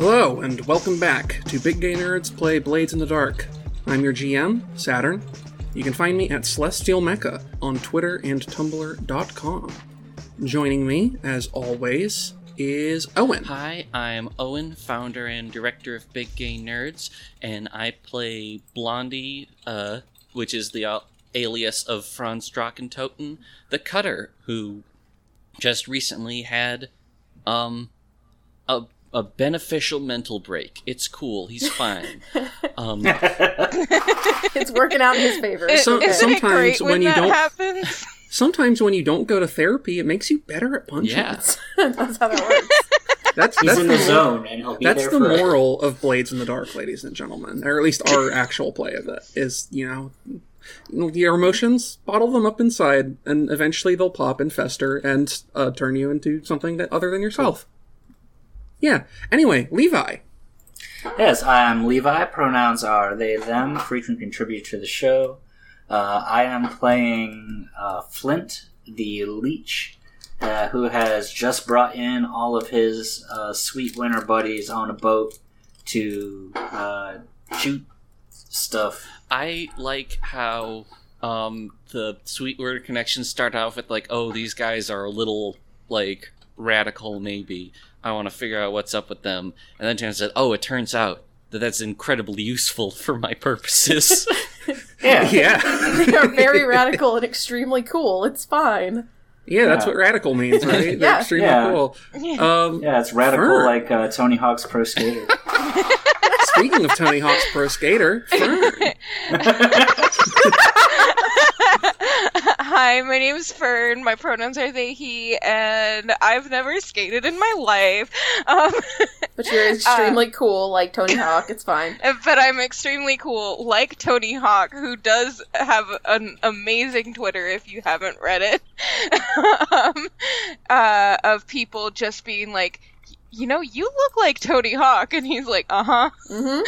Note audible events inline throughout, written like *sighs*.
Hello, and welcome back to Big Gay Nerds Play Blades in the Dark. I'm your GM, Saturn. You can find me at Celestial Mecha on Twitter and Tumblr.com. Joining me, as always, is Owen. Hi, I'm Owen, founder and director of Big Gay Nerds, and I play Blondie, uh, which is the uh, alias of Franz Drachentoten, the Cutter, who just recently had um a a beneficial mental break. It's cool. He's *laughs* fine. Um, *laughs* it's working out in his favor. So- Isn't it sometimes great when when, you don't- happens? *laughs* Sometimes when you don't go to therapy, it makes you better at punching. yeah. That's how that works. That's, He's that's in the the zone, and he'll be That's there the forever. moral of Blades in the Dark, ladies and gentlemen, or at least our actual play of it is, you know, your emotions, bottle them up inside, and eventually they'll pop and fester and uh, turn you into something that other than yourself. Yeah. Anyway, Levi. Yes, I'm Levi. Pronouns are they, them. Frequent contributor to the show. Uh, I am playing uh, Flint, the leech, uh, who has just brought in all of his uh, sweet winter buddies on a boat to uh, shoot stuff. I like how um, the Sweetwater connections start off with like, oh, these guys are a little like radical, maybe. I want to figure out what's up with them, and then turns said, oh, it turns out that that's incredibly useful *laughs* for my purposes. *laughs* Yeah, Yeah. *laughs* they are very radical and extremely cool. It's fine. Yeah, that's Yeah. what radical means, right? They're Yeah. extremely Yeah. cool. Um, yeah, it's radical Fern. like uh, Tony Hawk's Pro Skater. Speaking of Tony Hawk's Pro Skater, Fern. Hi, my name's Fern. My pronouns are they, he, and I've never skated in my life. Um, *laughs* But you're extremely cool, like Tony Hawk. It's fine. *laughs* but I'm extremely cool, like Tony Hawk, who does have an amazing Twitter if you haven't read it, *laughs* um, uh, of people just being like, you know, you look like Tony Hawk, and he's like, uh huh. hmm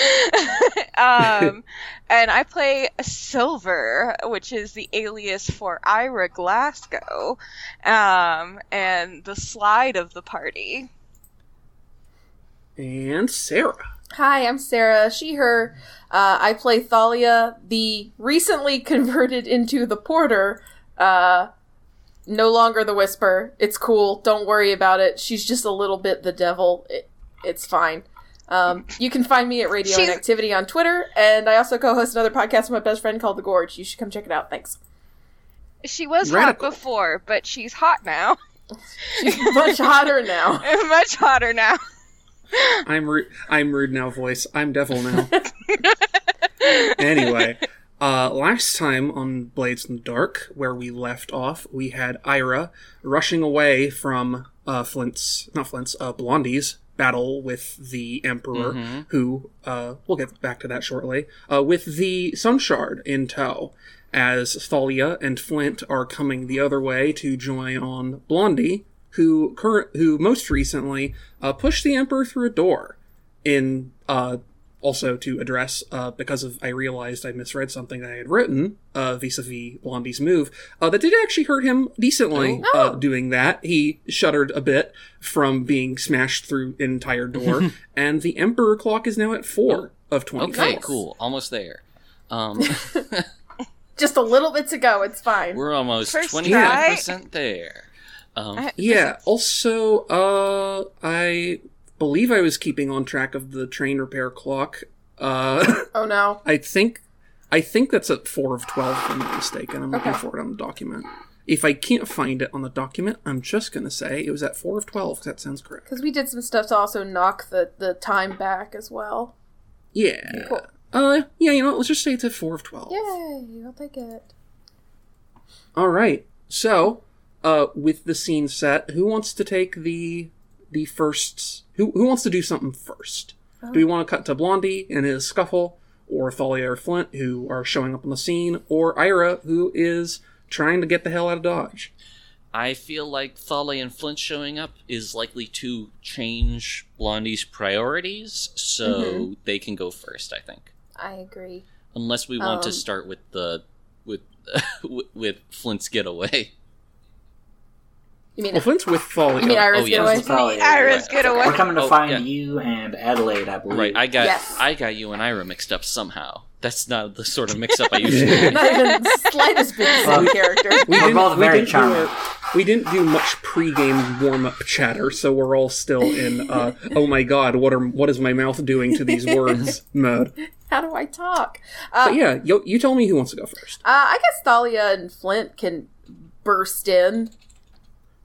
*laughs* um, and I play Silver, which is the alias for Ira Glasgow, um, and the slide of the party. And Sarah. Hi, I'm Sarah. She, her. Uh, I play Thalia, the recently *laughs* converted into the Porter. Uh, no longer the Whisper. It's cool. Don't worry about it. She's just a little bit the devil. It, it's fine. Um, you can find me at Radio She's- Inactivity on Twitter, and I also co-host another podcast with my best friend called The Gorge. You should come check it out. Thanks. She was Radical. hot before, but she's hot now. *laughs* She's much hotter now. *laughs* Much hotter now. I'm rude. I'm rude now, voice. I'm devil now. *laughs* anyway, uh, last time on Blades in the Dark, where we left off, we had Ira rushing away from uh, Flint's, not Flint's, uh, Blondie's battle with the Emperor, Mhm. who, uh, we'll get back to that shortly, uh, with the Sun Shard in tow. As Thalia and Flint are coming the other way to join on Blondie, who current, who most recently uh, pushed the Emperor through a door in uh, also to address uh, because of I realized I misread something that I had written uh, vis-a-vis Blondie's move uh, that did actually hurt him decently. Uh, doing that, he shuddered a bit from being smashed through an entire door, *laughs* and the Emperor clock is now at four of twenty. okay, Nice. cool. Almost there. Um, *laughs* Just a little bit to go. It's fine. we're almost First twenty try. five percent there. Um, Yeah. Also, uh, I believe I was keeping on track of the train repair clock. Uh, *laughs* Oh no. I think, I think that's at four of twelve. If I'm not mistaken. I'm looking for it on the document. If I can't find it on the document, I'm just gonna say it was at four of twelve. that sounds correct. Because we did some stuff to also knock the, the time back as well. Yeah. Cool. Uh, yeah. You know, what, let's just say it's at four of twelve. Yay, I'll take it. All right. So, uh, with the scene set, who wants to take the the first? Who who wants to do something first? Do we want to cut to Blondie and his scuffle, or Thalia or Flint, who are showing up on the scene, or Ira, who is trying to get the hell out of Dodge? I feel like Thalia and Flint showing up is likely to change Blondie's priorities, so they can go first. I think, I agree. unless we want to Um, start with the with *laughs* with Flint's getaway. You mean Well, Flint's with Thalia. you mean Iris Oh, yeah. Getaway? Thalia, Iris, yeah. get away. We're coming to Oh, find yeah. you and Adelaide, I believe. Right, I got Yes. I got you and Ira mixed up somehow. That's not the sort of mix-up I usually. *laughs* Not even the slightest bit the same character. we We're both very didn't do charming. we didn't do much pre-game warm-up chatter, so we're all still in uh, *laughs* "Oh my god, what are what is my mouth doing to these words?" *laughs* mode. How do I talk? Uh, But yeah, you, you tell me who wants to go first. uh, I guess Thalia and Flint can burst in.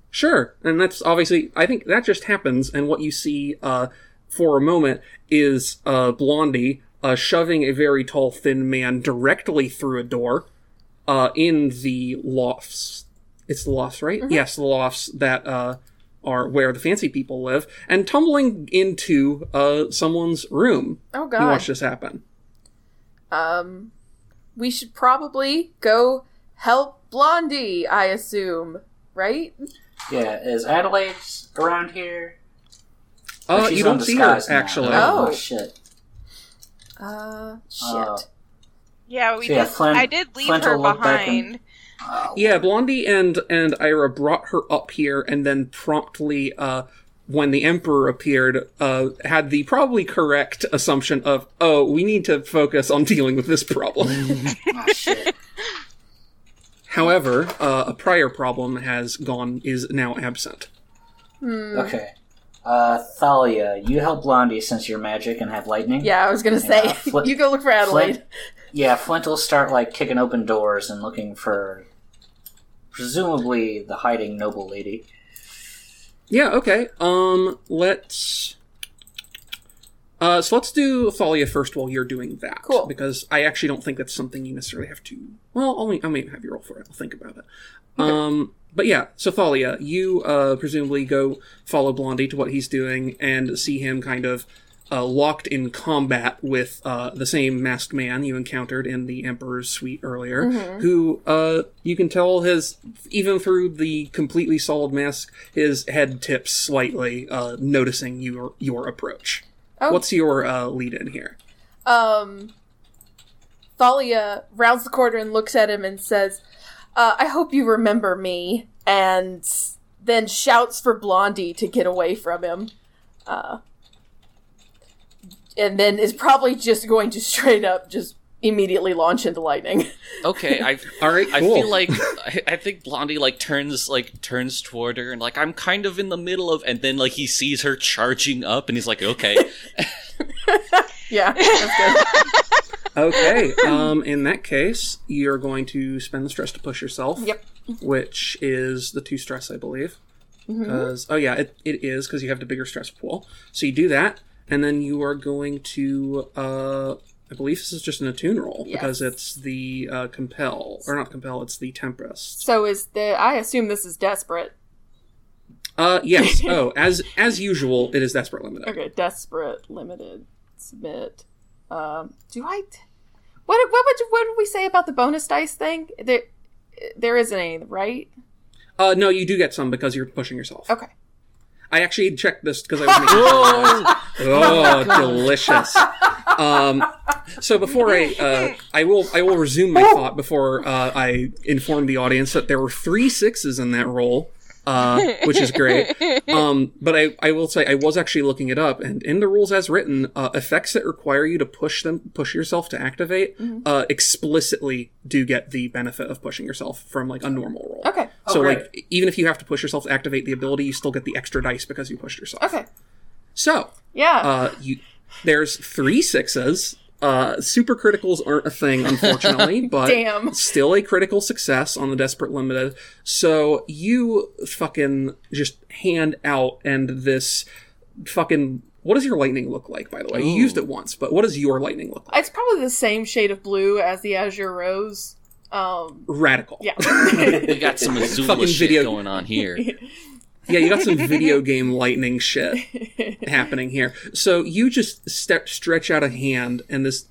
Sure, and that's obviously I think that just happens, and what you see uh, for a moment is uh, Blondie uh, shoving a very tall, thin man directly through a door uh, in the lofts. It's the lofts, right? Yes, the lofts that uh, are where the fancy people live, and tumbling into uh, someone's room. Oh You god. watch this happen. Um, we should probably go help Blondie. I assume, right? Yeah, is Adelaide around here? Uh, She's you on don't see her actually. Oh. oh shit. Uh, shit. Uh, Yeah, we So, yeah, did. Flint- I did leave Flint her will and- behind. Uh, Yeah, Blondie and and Ira brought her up here, and then promptly, uh, when the Emperor appeared, uh, had the probably correct assumption of, "Oh, we need to focus on dealing with this problem." *laughs* oh shit. *laughs* However, uh, a prior problem has gone is now absent. Okay. Uh, Thalia, you help Blondie since you're magic and have lightning. yeah, I was gonna say Yeah, *laughs* Flint- you go look for Adelaide. Flint, yeah, Flint will start like kicking open doors and looking for, presumably, the hiding noble lady. Yeah. Okay. Um. Let's. Uh, so let's do Thalia first while you're doing that. Cool. Because I actually don't think that's something you necessarily have to. Well, only I may have you roll for it. I'll think about it. Um. But yeah, so Thalia, you uh, presumably go follow Blondie to what he's doing and see him kind of uh, locked in combat with uh, the same masked man you encountered in the Emperor's suite earlier, who uh, you can tell has, even through the completely solid mask, his head tips slightly, uh, noticing your your approach. Oh. What's your uh, lead in here? Um, Thalia rounds the corner and looks at him and says, uh, "I hope you remember me." And then shouts for Blondie to get away from him. Uh, and then is probably just going to *laughs* straight up just immediately launch into lightning. *laughs* Okay, I All right, I feel like I, I think Blondie like turns like turns toward her and like I'm kind of in the middle of and then like he sees her charging up and he's like okay *laughs* yeah, that's good. *laughs* okay. Um, in that case, you're going to spend the stress to push yourself. Yep. Which is the two stress, I believe. Because oh yeah, it, it is because you have the bigger stress pool. So you do that, and then you are going to. Uh, I believe this is just an attune roll Yes. because it's the uh, compel or not compel. It's the tempest. So is the I assume this is desperate. Uh, yes. *laughs* oh, as as usual, it is desperate limited. Okay, desperate, limited, submit. Um, do I? T- what what would you, what did we say about the bonus dice thing? There, there isn't any, right? Uh, no, you do get some because you're pushing yourself. Okay. I actually checked this because I was making. *laughs* *laughs* oh, delicious. Um, so before I, uh, I will, I will resume my thought before uh, I inform the audience that there were three sixes in that roll, uh, which is great. Um, but I, I will say I was actually looking it up, and in the rules as written, uh, effects that require you to push them, push yourself to activate, uh, explicitly do get the benefit of pushing yourself from like a normal roll. Okay. So great. like even if you have to push yourself to activate the ability, you still get the extra dice because you pushed yourself. Okay. So Yeah. uh, you there's three sixes. Uh, super criticals aren't a thing, unfortunately, *laughs* but Damn. still a critical success on the Desperate Limited. So you fucking just hand out, and this fucking. What does your lightning look like, by the way? You used it once, but what does your lightning look like? it's probably the same shade of blue as the Azure Rose. Um. Radical. Yeah. *laughs* we got some Fucking Azula shit video- going on here *laughs* Yeah, you got some *laughs* video game lightning shit happening here. So you just step stretch out a hand, and this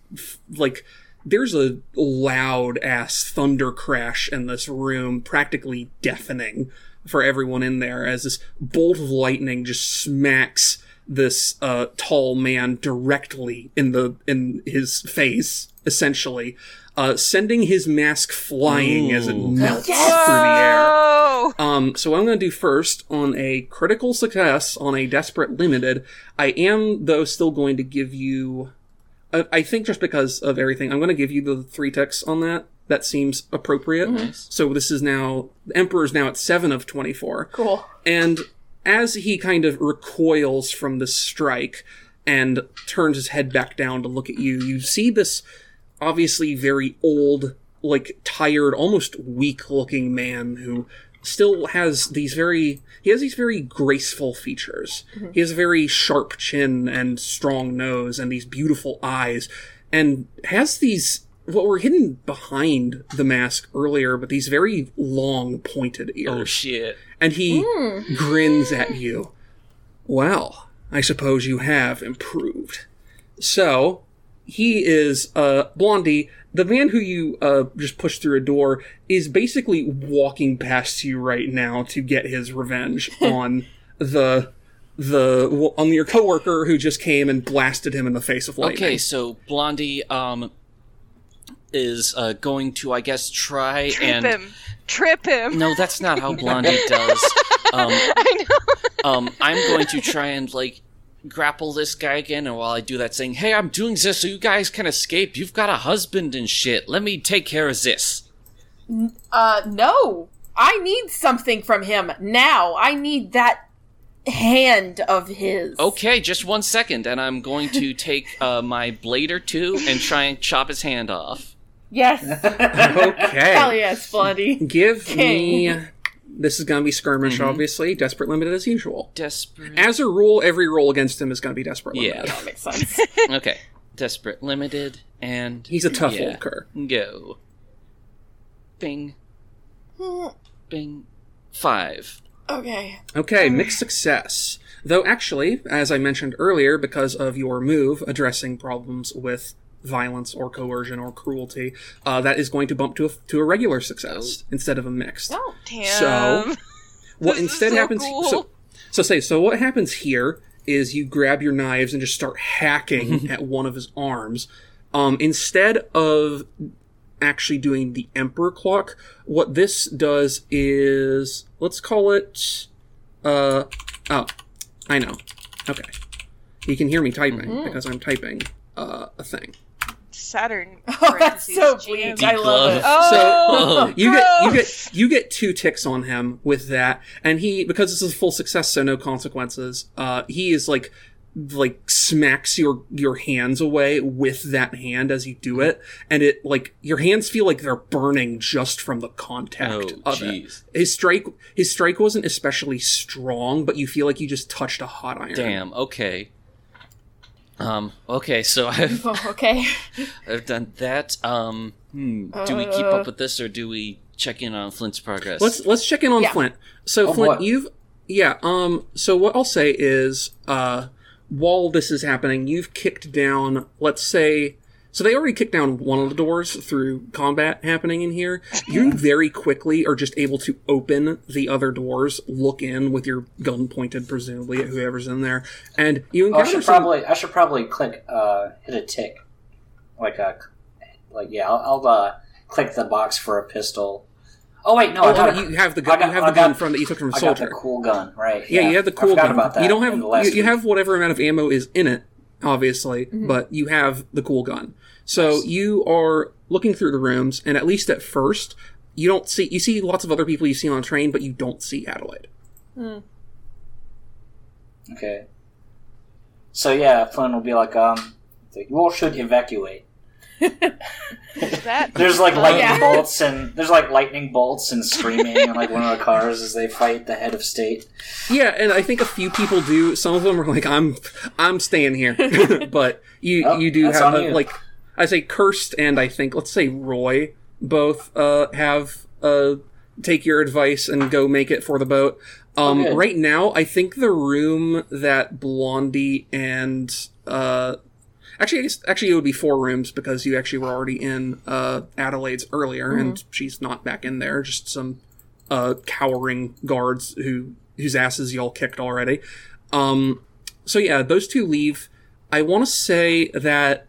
like there's a loud ass thunder crash in this room, practically deafening for everyone in there, as this bolt of lightning just smacks this uh, tall man directly in the in his face essentially, uh, sending his mask flying as it Ooh. melts Yes! through the air. Um, so what I'm going to do first on a critical success on a desperate limited, I am though still going to give you. I, I think just because of everything, I'm going to give you the three ticks on that. That seems appropriate. Nice. So this is now the Emperor's now at seven of twenty-four. Cool. And as he kind of recoils from the strike and turns his head back down to look at you, you see this obviously very old, like tired, almost weak looking man who still has these very he has these very graceful features. Mm-hmm. He has a very sharp chin and strong nose and these beautiful eyes and has these what were hidden behind the mask earlier, but these very long pointed ears Oh shit. and he mm. grins at you. Well, I suppose you have improved. So, he is uh Blondie, the man who you uh just pushed through a door is basically walking past you right now to get his revenge *laughs* on the the on your coworker who just came and blasted him in the face of lightning. Okay, so Blondie um is uh, going to, I guess, try trip and him, trip him. no, that's not how Blondie does. *laughs* Um, I know. um, I'm going to try and like grapple this guy again, and while I do that, saying, "Hey, I'm doing this so you guys can escape. You've got a husband and shit. Let me take care of this." Uh, no. I need something from him now. I need that hand of his. Okay, just one second, and I'm going to *laughs* take uh, my blade or two and try and chop his hand off. Yes. *laughs* Okay. Hell yes, Blondie. Give King. me this is going to be skirmish mm-hmm. obviously, desperate limited as usual. Desperate. As a rule, every roll against him is going to be desperate Yeah. That makes sense. *laughs* *laughs* Okay, desperate, limited, and He's a tough yeah. old cur. Go. Bing. Bing. Five. okay. Okay, um, mixed success. Though actually, as I mentioned earlier, because of your move addressing problems with violence or coercion or cruelty, uh, that is going to bump to a, to a regular success instead of a mixed. Oh. Damn. So, *laughs* what This is instead so happens? cool. So, so say so. What happens here is you grab your knives and just start hacking *laughs* at one of his arms. Um, instead of actually doing the emperor clock, what this does is let's call it. Uh, oh, I know. Okay, you can hear me typing because I'm typing uh, a thing. Saturn. *laughs* Oh, that's so parentheses, bleak. I love it. Oh, *laughs* You get you get you get two ticks on him with that, and he because this is a full success, so no consequences. Uh, he is like like smacks your your hands away with that hand as you do it, and it like your hands feel like they're burning just from the contact Oh, of it. His strike his strike wasn't especially strong, but you feel like you just touched a hot iron. Damn. Okay. Um. Okay. So *laughs* I've Oh, okay. *laughs* I've done that. Um. Hmm. Do we keep Uh. up with this, or do we check in on Flint's progress? Let's let's check in on Yeah. Flint. So Oh, Flint, boy. you've yeah. Um. So what I'll say is, uh, while this is happening, you've kicked down. Let's say. So they already kicked down one of the doors through combat happening in here. You very quickly are just able to open the other doors, look in with your gun pointed presumably at whoever's in there, and you Oh, I encounter should some. probably I should probably click uh, hit a tick, like a like yeah. I'll, I'll uh, click the box for a pistol. Oh wait, no, oh, I got oh, a, you have the gun. got- you have I the gun got- from that you took from I got soldier. the cool gun, right? Yeah, you have the cool gun. about that. You don't have the you, you have whatever amount of ammo is in it, obviously, but you have the cool gun. So you are looking through the rooms, and at least at first, you don't see you see lots of other people you see on a train, but you don't see Adelaide. Okay. So yeah, Flynn will be like, um, like, you all should evacuate. *laughs* That *laughs* There's like lightning yeah. bolts and there's like lightning bolts and screaming in like one of the cars as they fight the head of state. Yeah, and I think a few people do. Some of them are like, "I'm, I'm staying here," *laughs* but you Oh, you do have a, you. like I say, Kirst and I think let's say Roy both uh, have uh, take your advice and go make it for the boat. Um, Okay. Right now, I think the room that Blondie and uh, actually, I guess, actually it would be four rooms because you actually were already in uh, Adelaide's earlier, and she's not back in there. Just some uh, cowering guards who whose asses y'all kicked already. Um, so yeah, those two leave. I want to say that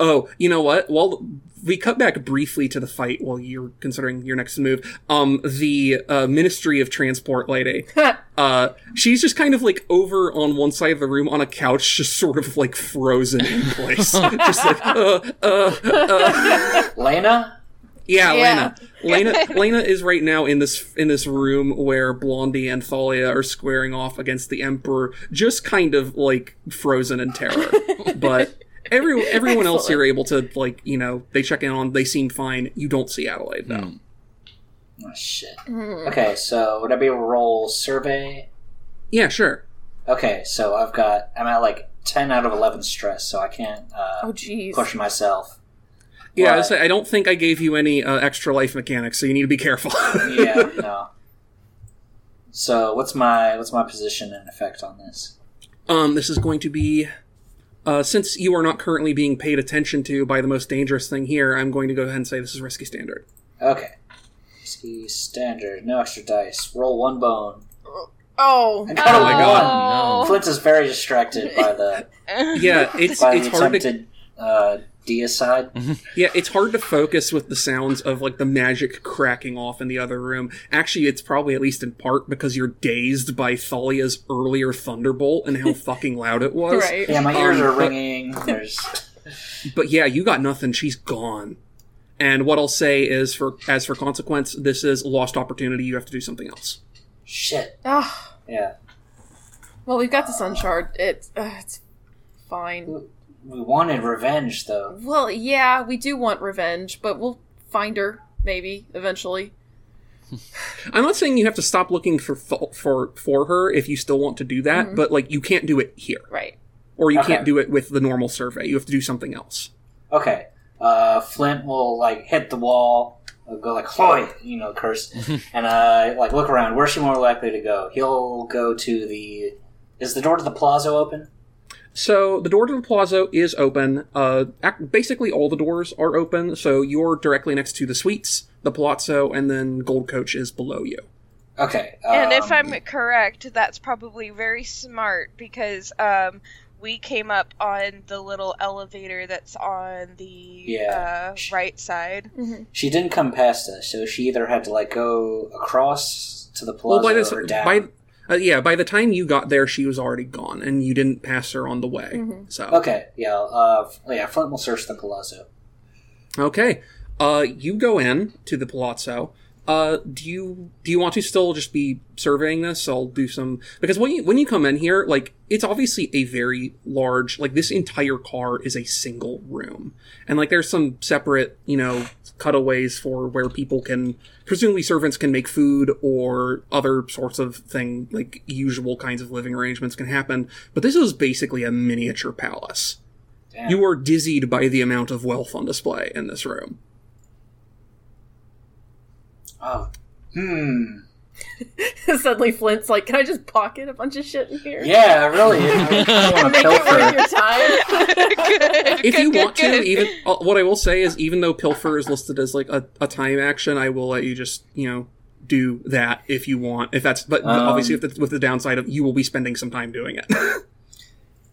Oh, you know what? Well, we cut back briefly to the fight while you're considering your next move. Um, the uh, Ministry of Transport lady, *laughs* uh, she's just kind of like over on one side of the room on a couch, just sort of like frozen in place, *laughs* just like uh, uh, uh. Lena? Yeah, Yeah. Lena. Lena. *laughs* Lena is right now in this in this room where Blondie and Thalia are squaring off against the Emperor, just kind of like frozen in terror. but every *laughs* everyone else Excellent. you're able to like, you know, they check in on. They seem fine. You don't see Adelaide though. Hmm. Oh, shit. Hmm. Okay, so would I be able to roll survey? Yeah, sure. Okay, so I've got, I'm at like 10 out of 11 stress, so I can't uh, Oh, jeez. push myself. Yeah, I, But- was say, I don't think I gave you any uh, extra life mechanics, so you need to be careful. *laughs* yeah, no. So what's my what's my position and effect on this? Um, this is going to be. Uh, since you are not currently being paid attention to by the most dangerous thing here, I'm going to go ahead and say this is risky standard. Okay. Ski standard, no extra dice. Roll one bone. Oh. I got Oh my one. God. no. Flint is very distracted by the Yeah, it's by it's the hard to uh, deicide. Yeah, it's hard to focus with the sounds of like the magic cracking off in the other room. Actually, it's probably at least in part because you're dazed by Thalia's earlier thunderbolt and how *laughs* fucking loud it was. Right. Yeah, my ears Um, are but- ringing. There's *laughs* But yeah, you got nothing. She's gone. And what I'll say is, for as for consequence, this is lost opportunity. You have to do something else. shit. Ah. Yeah, well, we've got the sun shard. It, uh, it's fine. We wanted revenge though. Well, yeah, we do want revenge, but we'll find her maybe eventually. I'm not saying you have to stop looking for for for her if you still want to do that, but like you can't do it here, Right. or you Okay. can't do it with the normal survey. You have to do something else. Okay. Uh, Flint will like hit the wall, uh, go like "Hoy," you know, curse, *laughs* and uh, like look around. Where's she more likely to go? He'll go to the. Is the door to the plaza open? So the door to the plaza is open. Uh, ac- basically all the doors are open. So you're directly next to the suites, the palazzo, and then Gold Coach is below you. Okay. And if um, I'm correct, that's probably very smart because um, we came up on the little elevator that's on the Yeah. uh, right side. she didn't come past us, so she either had to like go across to the Well, plaza by this, or down. by uh, yeah, by the time you got there, she was already gone, and you didn't pass her on the way. So Okay. Yeah. Uh, yeah. Flint will search the palazzo. okay, uh, you go in to the palazzo. Uh, do you do you want to still just be surveying this? I'll do some because when you when you come in here, like it's obviously a very large like this entire car is a single room, and like there's some separate you know cutaways for where people can presumably servants can make food or other sorts of thing like usual kinds of living arrangements can happen. But this is basically a miniature palace. Damn. You are dizzied by the amount of wealth on display in this room. Oh. Hmm. *laughs* Suddenly, Flint's like, "Can I just pocket a bunch of shit in here? Yeah. Really. *laughs* I don't want to Make it worth pilfer. your time." *laughs* good. if good, you good, want good. to, even uh, what I will say is, even though pilfer is listed as like a, a time action, I will let you just you know do that if you want. If that's, but Um, obviously, with the, with the downside of you will be spending some time doing it.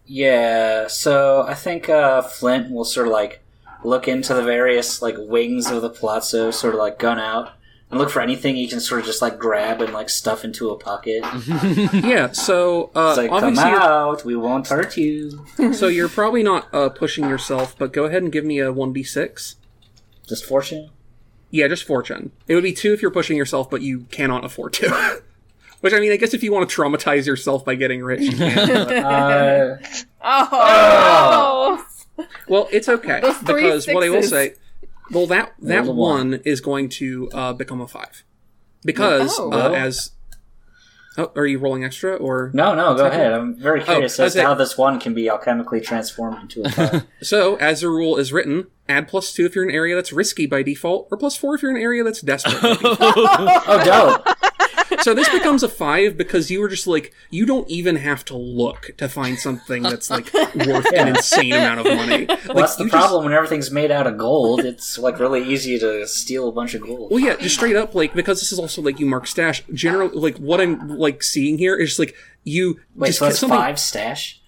Yeah, so I think uh, Flint will sort of like look into the various like wings of the palazzo, sort of like gun out, and look for anything you can sort of just like grab and like stuff into a pocket. *laughs* yeah. So uh, It's like, come out, we won't hurt you. *laughs* so you're probably not uh, pushing yourself, but go ahead and give me a one d six. Just fortune. Yeah, just fortune. It would be two if you're pushing yourself, but you cannot afford to. *laughs* Which I mean, I guess if you want to traumatize yourself by getting rich, you can. Uh, Oh, Well, it's okay Those three because what I will say, well, that that one. one is going to uh, become a five because Oh. uh, as oh, are you rolling extra or no, no, go ahead. I'm very curious I as to how this one can be alchemically transformed into a five. *laughs* so as the rule is written, add plus two if you're in an area that's risky by default, or plus four if you're in an area that's desperate. *laughs* oh, dope. So this becomes a five because you were just like you don't even have to look to find something that's like worth an insane amount of money. Well, that's the you just- problem when everything's made out of gold. It's like really easy to steal a bunch of gold. Well, yeah, just straight up, like because this is also like you mark stash. General, like what I'm like seeing here is just like you Wait, just so get that's something. five stash?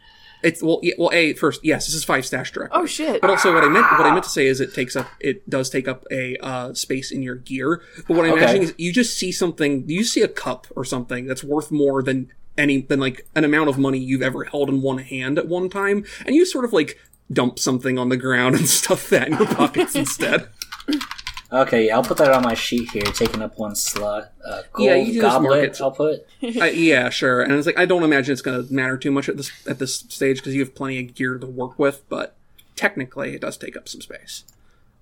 It's well, yeah, well, a first, yes, this is five stash direct. Oh shit. But also, what I meant what I meant to say is it takes up it does take up a uh, space in your gear. But what I'm Okay. imagining is you just see something, you see a cup or something that's worth more than any than like an amount of money you've ever held in one hand at one time, and you sort of like dump something on the ground and *laughs* stuff that in your pockets *laughs* instead. Okay, yeah, I'll put that on my sheet here, taking up one slot. Uh, gold Yeah, you can goblet, it. I'll put. *laughs* Uh, yeah, sure. And it's like I don't imagine it's going to matter too much at this at this stage because you have plenty of gear to work with. But technically, it does take up some space.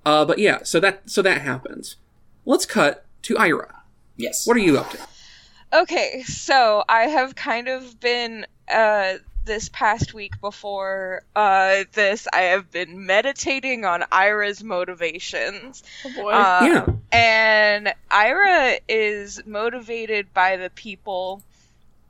Uh, but yeah, so that so that happens. Let's cut to Ira. Yes. What are you up to? Okay, so I have kind of been uh this past week before uh this I have been meditating on Ira's motivations. Oh boy. Uh, yeah, And Ira is motivated by the people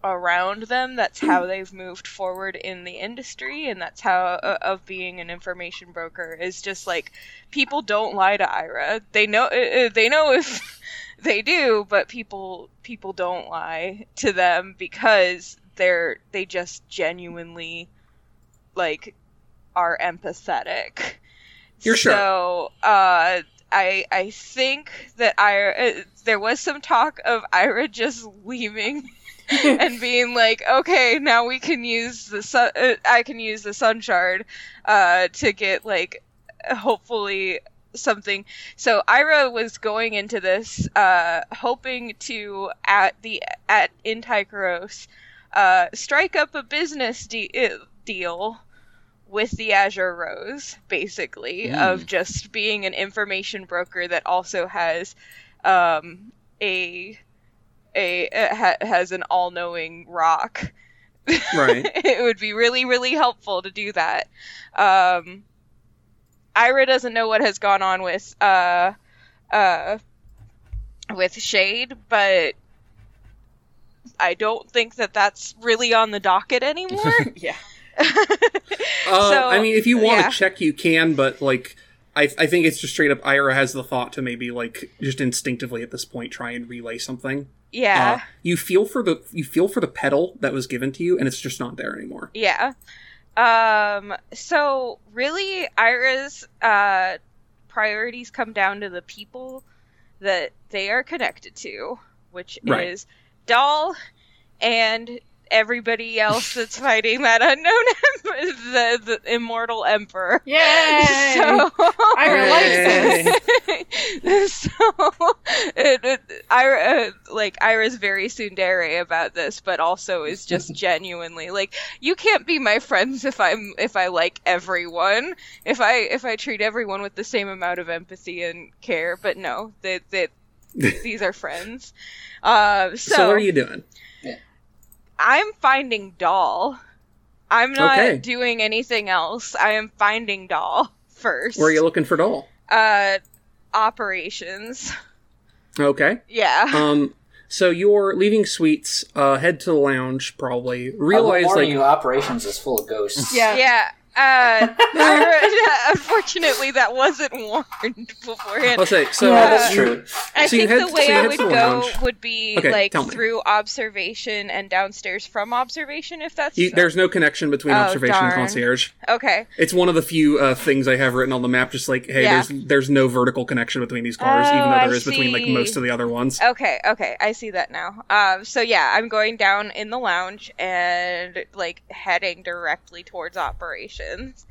around them. That's how they've moved forward in the industry, and that's how uh, of being an information broker is just like people don't lie to Ira. They know uh, uh, they know if *laughs* they do, but people people don't lie to them because they're they just genuinely like are empathetic. You're sure. So, uh, I I think that Ira uh, there was some talk of Ira just leaving *laughs* and being like, okay, now we can use the sun. Uh, I can use the sun shard uh, to get like hopefully something. So Ira was going into this uh, hoping to at the at in uh, strike up a business de- uh, deal with the Azure Rose, basically, of just being an information broker that also has um, a a uh, ha- has an all-knowing rock. right. *laughs* it would be really, really helpful to do that. Um, Ira doesn't know what has gone on with uh, uh, with Shade, but I don't think that that's really on the docket anymore. *laughs* yeah. *laughs* Uh, So, I mean, if you want yeah. to check, you can. But like, I I think it's just straight up. Ira has the thought to maybe like just instinctively at this point try and relay something. yeah. Uh, you feel for the you feel for the pedal that was given to you, and it's just not there anymore. Yeah. Um so really Ira's uh priorities come down to the people that they are connected to, which Right. is Doll and everybody else that's *laughs* fighting that unknown em- *laughs* the, the immortal emperor. Yay! *laughs* So Ira likes this. so it, it, Ira, uh, like Ira's very tsundere about this, but also is just genuinely like, you can't be my friends if I'm if I like everyone, if I if I treat everyone with the same amount of empathy and care. But no, that that *laughs* these are friends. Uh, so, So, what are you doing? I'm finding Doll. I'm not Okay. doing anything else. I am finding Doll first. Where are you looking for Doll? Uh, operations. Okay. Yeah. *laughs* Um. So you're leaving suites. Uh, head to the lounge. Probably I realize like you, operations is full of ghosts. Yeah. yeah. Uh, *laughs* *laughs* unfortunately, that wasn't warned beforehand. I'll say so. Yeah, that's Uh, true. I so think head- the way you I would go lounge. would be Okay, like through observation and downstairs from observation. If that's You, there's no connection between Oh, observation and concierge. okay. It's one of the few uh, things I have written on the map. Just like, hey, Yeah. there's there's no vertical connection between these cars, Oh, even though I there is between like most of the other ones. Okay, okay, I see that now. Um, so yeah, I'm going down in the lounge and like heading directly towards operations.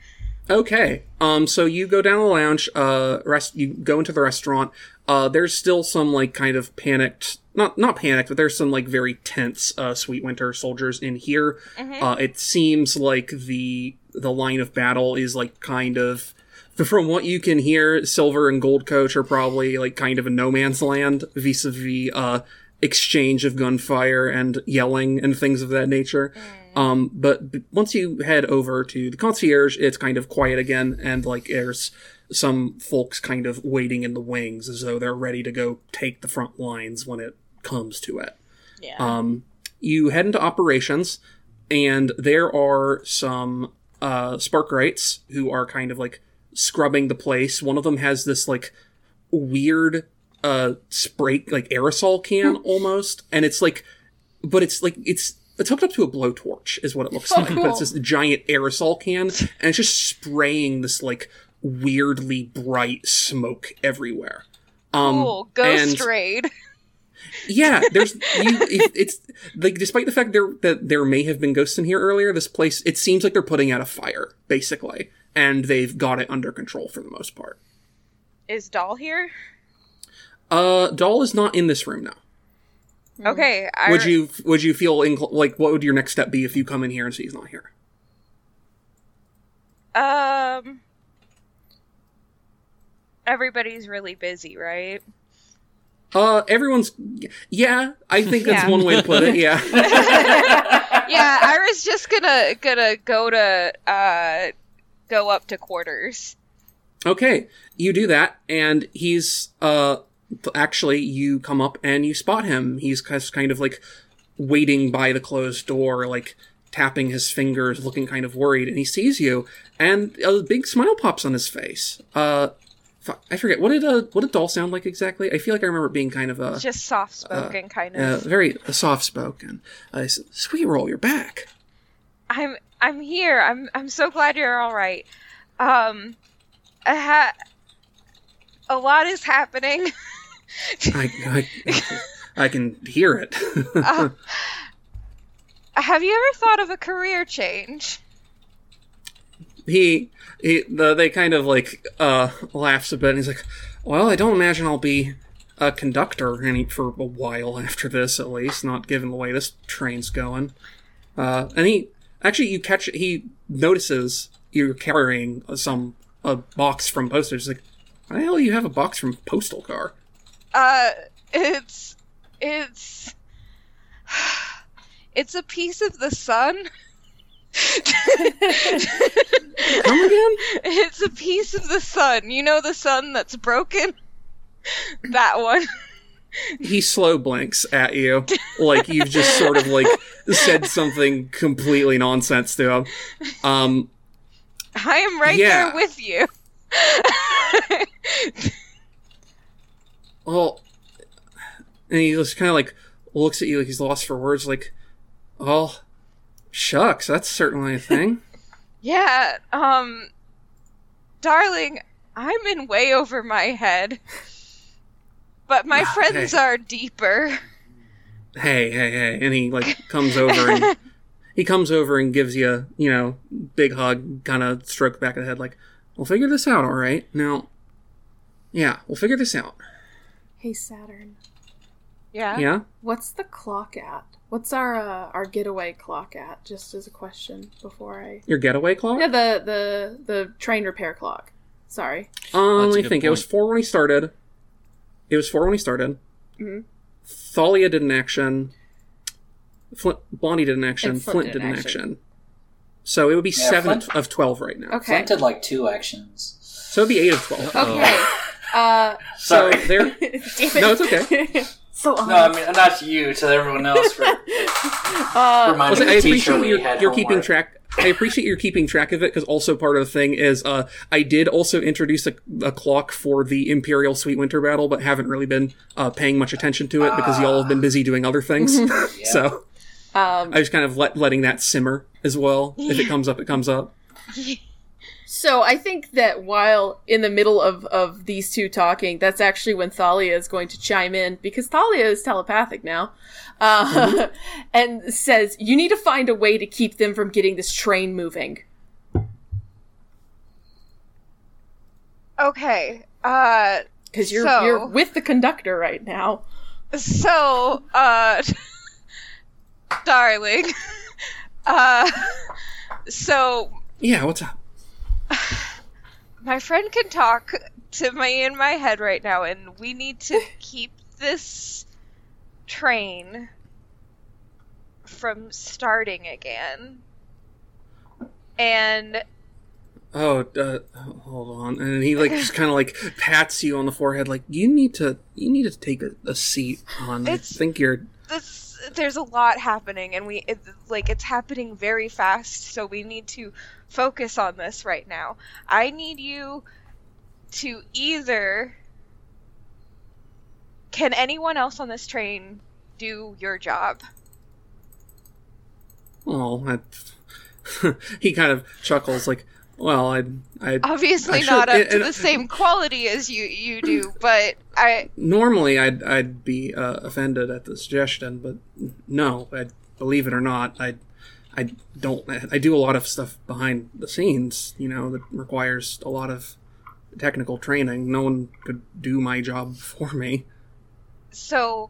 Okay. Um. So you go down the lounge. Uh. Rest. You go into the restaurant. Uh. There's still some like kind of panicked. Not not panicked, but there's some like very tense. Uh. Sweet Winter soldiers in here. Mhm. Uh. It seems like the the line of battle is like kind of. From what you can hear, Silver and Gold Coach are probably like kind of a no man's land vis-a-vis uh exchange of gunfire and yelling and things of that nature. Um, but b- once you head over to the concierge, it's kind of quiet again, and like there's some folks kind of waiting in the wings as though they're ready to go take the front lines when it comes to it. Yeah. Um, you head into operations, and there are some uh, Sparkwrights who are kind of like scrubbing the place. One of them has this like weird uh spray like aerosol can *laughs* almost, and it's like, but it's like it's it's hooked up to a blowtorch, is what it looks *laughs* Oh, like. But it's this giant aerosol can, and it's just spraying this like weirdly bright smoke everywhere. Um, cool. Ghost and- raid. *laughs* yeah, there's you. It, it's like despite the fact there that there may have been ghosts in here earlier, this place it seems like they're putting out a fire basically, and they've got it under control for the most part. Is Doll here? Uh, Doll is not in this room now. Okay. I, Would you would you feel incl- like what would your next step be if you come in here and see he's not here? Um. Everybody's really busy, right? Uh, everyone's yeah. I think that's Yeah. one way to put it. Yeah. *laughs* yeah, I was just gonna gonna go to uh go up to quarters. Okay, you do that, and he's uh actually you come up and you spot him. He's just kind of like waiting by the closed door, like tapping his fingers, looking kind of worried, and he sees you, and a big smile pops on his face. Uh, I forget what did uh what did doll sound like exactly? I feel like I remember it being kind of a Just soft spoken, kind uh, of. very soft spoken. Uh, Sweet roll, you're back. I'm I'm here. I'm I'm so glad you're all right. Um, ha- a lot is happening. *laughs* I I, I can hear it. *laughs* Uh, have you ever thought of a career change? he he the, they kind of like uh laughs a bit and he's like well i don't imagine i'll be a conductor any for a while after this at least not given the way this train's going uh and he actually you catch he notices you're carrying some a box from postage he's like why the hell you have a box from postal car Uh, it's it's *sighs* it's a piece of the sun. come again It's a piece of the sun. You know the sun that's broken? That one. he slow blinks at you like you've just sort of like said something completely nonsense to him um I am right Yeah. there with you. *laughs* Well, and he just kind of like looks at you like he's lost for words. Like, oh, shucks, that's certainly a thing. *laughs* yeah, um darling, I'm in way over my head. But my Ah, friends hey. are deeper. hey, hey, hey, and he like comes over and *laughs* he comes over and gives you, a you know, big hug, kind of stroke back of the head, like, we'll figure this out, all right. Now, yeah, we'll figure this out. Hey Saturn, Yeah. Yeah. what's the clock at? What's our uh, our getaway clock at? Just as a question before I. Your getaway clock? Yeah, the the the train repair clock. Sorry. Um, That's a let me good think. It was four when he started. It was four when he started. Mhm. Thalia did an action. Flint, Blondie did an action. Flint, Flint did did an an action. action. So it would be Yeah, seven Flint- of twelve right now. Okay. Flint did like two actions. So it'd be eight of twelve. Okay. Uh, So Sorry. there. *laughs* damn. No, it's okay. so No, I mean not you, to everyone else for *laughs* uh, reminding Listen, I the teacher appreciate we you're, had you're keeping track. I appreciate you're keeping track of it because also part of the thing is uh, I did also introduce a, a clock for the Imperial Sweet Winter Battle, but haven't really been uh, paying much attention to it because y'all have been busy doing other things. *laughs* So um, I was kind of let, letting that simmer as well. If it comes up, it comes up. So I think that while in the middle of, of these two talking, that's actually when Thalia is going to chime in because Thalia is telepathic now, uh, *laughs* and says, "You need to find a way to keep them from getting this train moving." Okay. Uh Because you're So- you're with the conductor right now. so uh *laughs* darling. *laughs* Uh so Yeah, what's up? *sighs* my friend can talk to me in my head right now and we need to *laughs* keep this train from starting again. And Oh, uh, hold on. And he like just kind of like pats you on the forehead, like you need to, you need to take a, a seat. On, I think you're. this there's a lot happening and we it, like it's happening very fast so we need to focus on this right now. I need you to either can anyone else on this train do your job? Oh, I, *laughs* he kind of chuckles like, "Well, I, I Obviously I not up to the same quality as you you do, but I normally I'd I'd be uh, offended at the suggestion, but no, I believe it or not, I I don't. I do a lot of stuff behind the scenes, you know, that requires a lot of technical training. No one could do my job *laughs* for me. so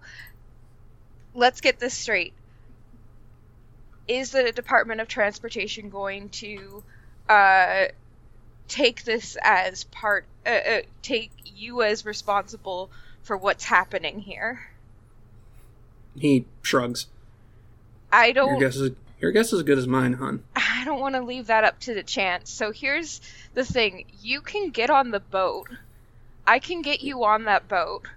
let's get this straight. Is the Department of Transportation going to uh, take this as part, uh, uh, take you as responsible for what's happening here? He shrugs. I don't. guess is your guess is as good as mine, hon. I don't want to leave that up to the chance. So here's the thing: you can get on the boat. I can get you on that boat.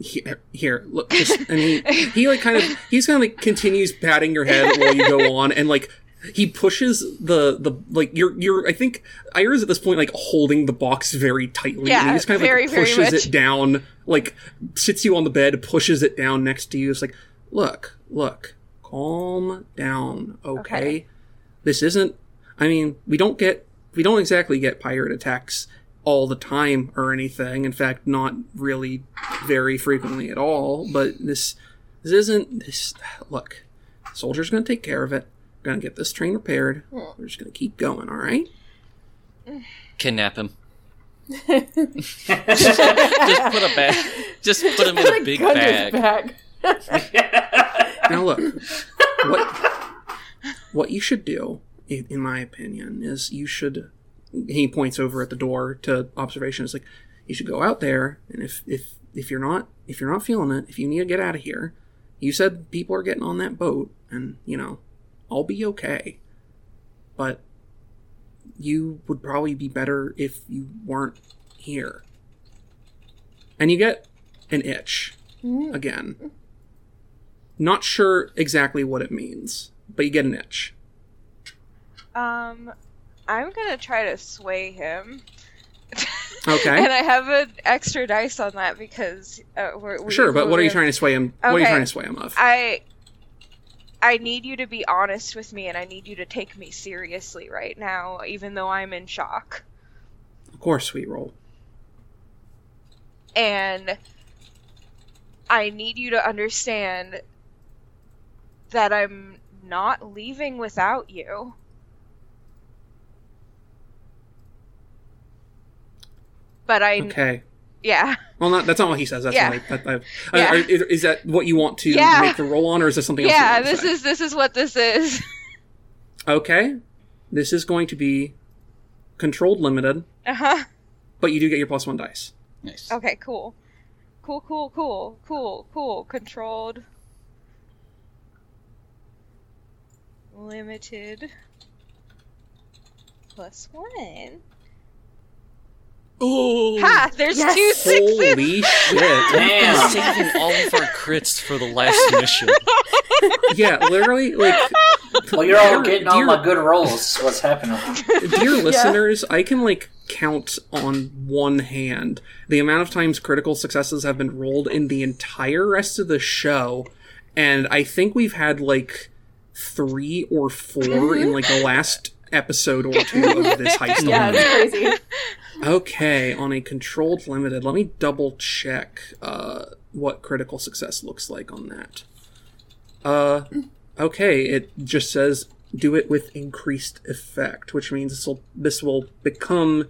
Here, here look, just, and he *laughs* he like kind of he's kind of like continues patting your head while you go on, and like he pushes the the like you're you're I think Ira's at this point like holding the box very tightly, and Yeah, he just kind of very, like pushes it down, like sits you on the bed, pushes it down next to you. It's like, look, look, calm down, okay? Okay. This isn't. I mean, we don't get we don't exactly get pirate attacks all the time or anything. In fact, not really very frequently at all. But this this isn't this. Look, soldier's gonna take care of it. We're gonna get this train repaired. Hmm. We're just gonna keep going. All right. Kidnap him. *laughs* just put a bag. Just put him in a big Gun in his bag. bag. *laughs* *laughs* Now look, what what you should do, in my opinion, is you should. He points over at the door to observation. It's like you should go out there, and if if if you're not if you're not feeling it, if you need to get out of here, you said people are getting on that boat, and you know, I'll be okay. But you would probably be better if you weren't here. And you get an itch mm. again. Not sure exactly what it means, but you get an itch. Um, I'm gonna try to sway him. *laughs* Okay. And I have an extra dice on that because uh, we're, we, sure, but what are you trying to sway him? What are you trying to sway him of? I I need you to be honest with me, and I need you to take me seriously right now, even though I'm in shock. Of course, sweet roll. And I need you to understand that I'm not leaving without you. But I, Okay. yeah, Well, not, that's not what he says. That's Yeah. like, that, I, Yeah. are- is, is that what you want to Yeah. make the roll on, or is there something else? yeah. you want to This say? is this is what this is. okay. This is going to be controlled limited, Uh huh. but you do get your plus one dice. Nice. Okay, cool. Cool, cool, cool, cool, cool. Controlled. Limited. Plus one. Oh, Ha! There's Yes. two sixes! Holy shit! *laughs* Damn. saving all of our crits for the last mission. *laughs* yeah, literally, like Well, you're all Dear- getting all my good rolls. What's happening? Dear *laughs* listeners, I can like count on one hand the amount of times critical successes have been rolled in the entire rest of the show, and I think we've had like three or four in like the last episode or two of this *laughs* heist. Yeah, crazy. Okay, on a controlled limited, let me double check uh, what critical success looks like on that. Uh, okay, it just says do it with increased effect, which means this will this will become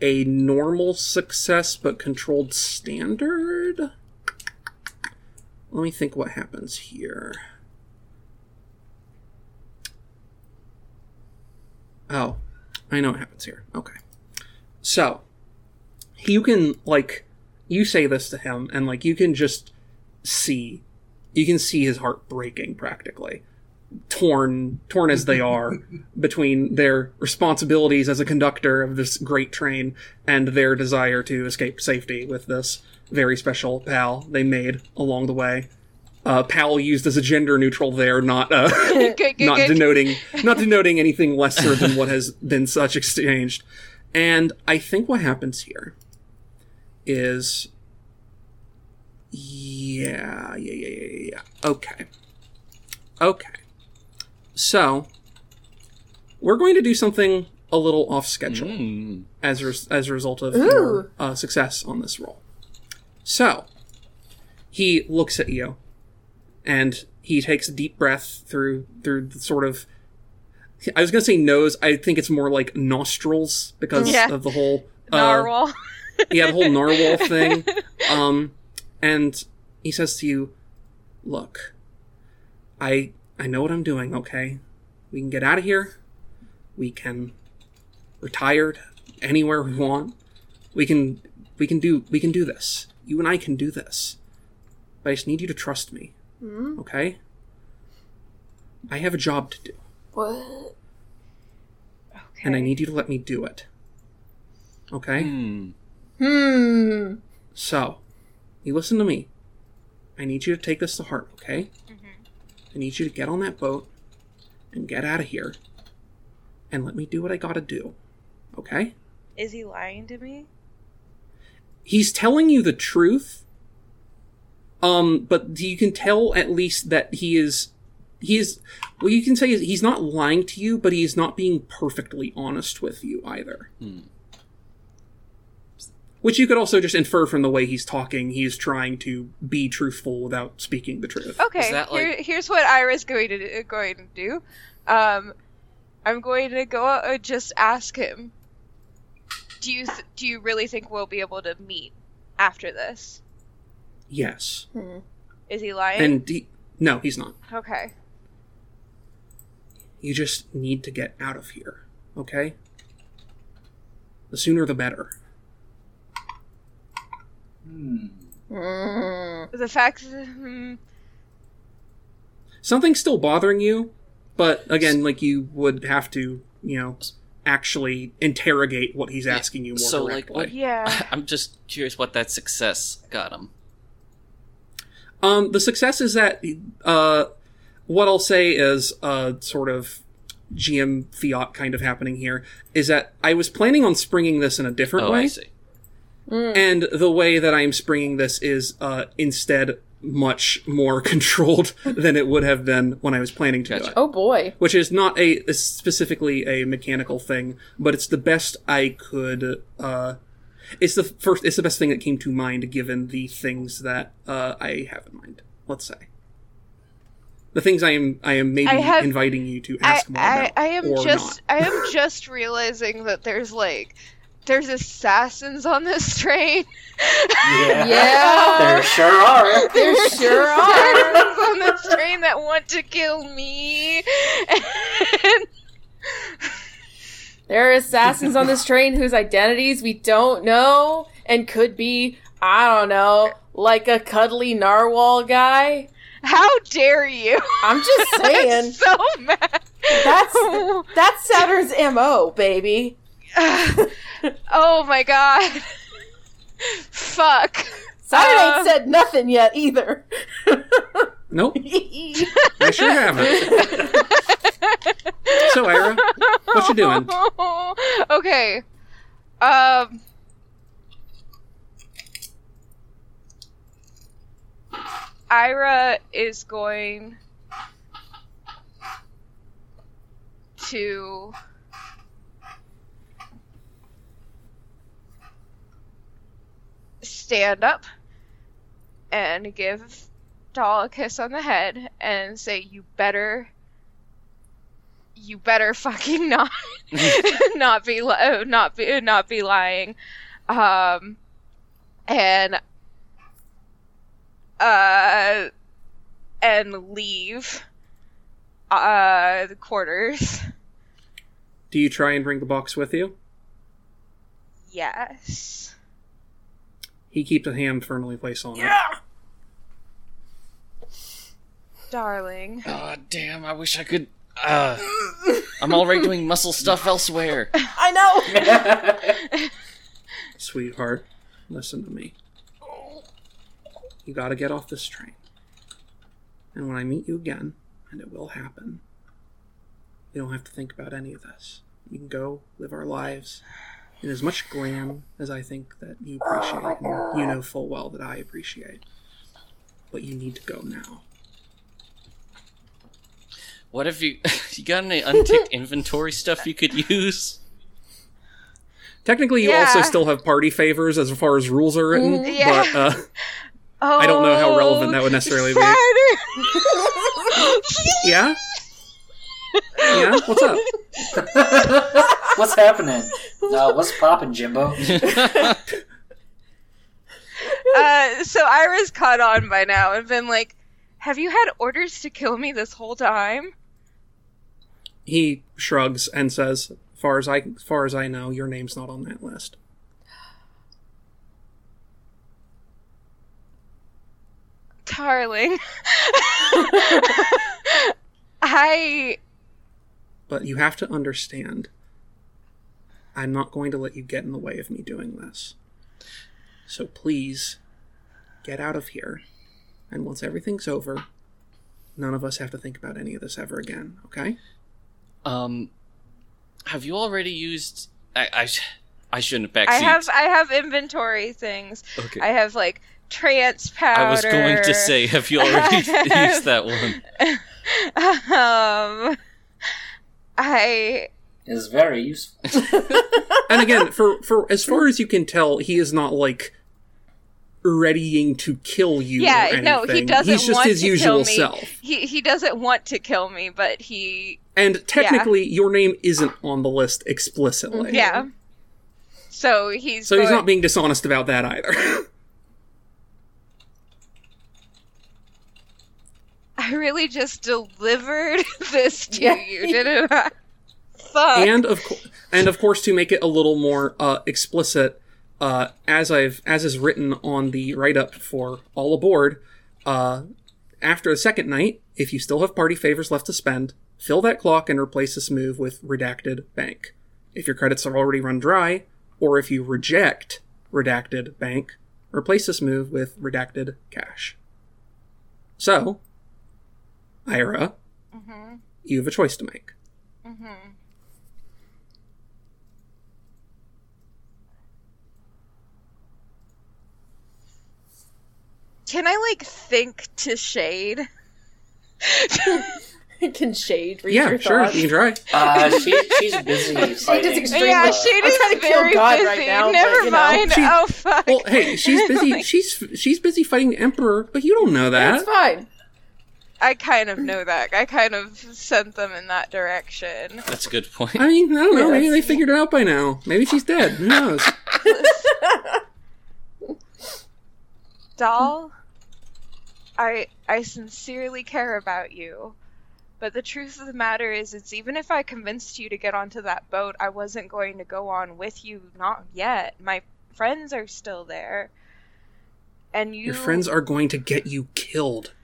a normal success but controlled standard. Let me think what happens here. Oh, I know what happens here. Okay. So, you can, like, you say this to him, and, like, you can just see, you can see his heart breaking practically. Torn, torn as they are *laughs* between their responsibilities as a conductor of this great train and their desire to escape safety with this very special pal they made along the way. Uh, pal used as a gender neutral there, not uh, *laughs* good, good, not good. denoting *laughs* not denoting anything lesser than what has been such exchanged. And I think what happens here is yeah, yeah, yeah, yeah, yeah. Okay. Okay. So, we're going to do something a little off schedule Mm. as a, res- as a result of Ooh. your uh, success on this roll. So, he looks at you, and he takes a deep breath through through the sort of. I was gonna say nose. I think it's more like nostrils because Yeah. of the whole uh, Narwhal. *laughs* yeah, the whole narwhal *laughs* thing. Um, and he says to you, "Look, I I know what I'm doing. Okay, we can get out of here. We can retire anywhere we want. We can we can do we can do this. You and I can do this. But I just need you to trust me. Okay? I have a job to do, What? Okay. And I need you to let me do it. Okay? Hmm. Hmm. So, you listen to me. I need you to take this to heart, okay? I need you to get on that boat and get out of here and let me do what I gotta do, okay? Is he lying to me? He's telling you the truth, um, but you can tell at least that he is. He is. What you can say is he's not lying to you, but he is not being perfectly honest with you either. Hmm. Which you could also just infer from the way he's talking. He's trying to be truthful without speaking the truth. Okay, that here, here's what Ira's going to going to do. Um, I'm going to go out and just ask him. Do you th- do you really think we'll be able to meet after this? Yes. Is he lying? And he, no, he's not. okay. You just need to get out of here, okay? The sooner the better. Hmm. Mm. The fact, hmm, Something's still bothering you, but again, like you would have to, you know, actually interrogate what he's asking you more So, like, what- yeah. *laughs* I'm just curious what that success got him. Um, the success is that, uh, what I'll say is, uh, sort of GM fiat kind of happening here, is that I was planning on springing this in a different Oh, way. I see. And the way that I'm springing this is, uh, instead much more *laughs* controlled than it would have been when I was planning to do Gotcha. it. Oh boy. Which is not a is specifically a mechanical thing, but it's the best I could, uh, it's the first, it's the best thing that came to mind given the things that, uh, I have in mind, let's say. The things I am, I am maybe I have- inviting you to I, ask more I, about. I am or just not. I am just realizing that there's like there's assassins on this *laughs* train. Yeah. *laughs* Yeah. There sure are. There sure *laughs* are. on this train that want to kill me. And There are assassins on this train whose identities we don't know and could be, I don't know, like a cuddly narwhal guy. how dare you? I'm just *laughs* I'm saying. so mad. That's that's Saturn's MO, baby. *laughs* oh my god. Fuck. Saturn Uh. ain't said nothing yet either. *laughs* Nope, I sure haven't. so, Ira, what you doing? *laughs* okay. Um. Ira is going to stand up and give Doll a kiss on the head and say, "You better, you better fucking *laughs* not, *laughs* not be, li- uh, not be, not be lying," um, and uh, and leave uh the quarters. Do you try and bring the box with you? Yes. He keeps a hand firmly placed on it. Darling. God damn, I wish I could. Uh, I'm already doing muscle stuff elsewhere. *laughs* I know. *laughs* Sweetheart, listen to me. You gotta get off this train. And when I meet you again, and it will happen, you don't have to think about any of this. We can go live our lives in as much glam as I think that you appreciate, and you know full well that I appreciate. But you need to go now. What have you? *laughs* You got any unticked *laughs* inventory stuff you could use? Technically, you Yeah. also still have party favors as far as rules are written, Yeah. but uh, Oh, I don't know how relevant that would necessarily be. be. yeah, yeah. What's up? *laughs* What's happening? Uh, what's popping, Jimbo? uh, so Ira's caught on by now and been like, "Have you had orders to kill me this whole time?" He shrugs and says, "Far as I, as far as I know, your name's not on that list." Darling, *laughs* I But you have to understand, I'm not going to let you get in the way of me doing this. So please, get out of here. And once everything's over, none of us have to think about any of this ever again, okay? Um, have you already used? I I, I shouldn't have backseat. I have I have inventory things. Okay. I have like trance powder. I was going to say, have you already *laughs* used that one? um, I Is very useful. *laughs* And again, for for as far as you can tell, he is not like readying to kill you. or yeah anything. no he doesn't He's just want his to usual self. He he doesn't want to kill me, but he And technically, your name isn't on the list explicitly. yeah. So he's So he's not being dishonest about that either. *laughs* I really just delivered *laughs* this to Yeah. you, didn't I? Fuck. and of co- and of course to make it a little more uh, explicit uh, as I've as is written on the write up for all aboard uh, after the second night if you still have party favors left to spend fill that clock and replace this move with redacted bank. If your credits are already run dry or if you reject redacted bank replace this move with redacted cash. So ira you have a choice to make Can I like think to shade? *laughs* Can shade read yeah your sure thoughts? you can try Uh, she, she's busy *laughs* fighting. extremely- yeah, shade I'm is trying to kill very busy. right now, Never you know. mind. She- oh fuck. Well, hey, she's *laughs* busy. She's she's busy fighting the emperor, but you don't know That's that. fine. I kind of know that. I kind of sent them in that direction. That's a good point. I mean, I don't know. Maybe they figured it out by now. Maybe she's dead. Who knows? Doll, I I sincerely care about you. But the truth of the matter is it's even if I convinced you to get onto that boat, I wasn't going to go on with you not yet. My friends are still there. And you Your friends are going to get you killed.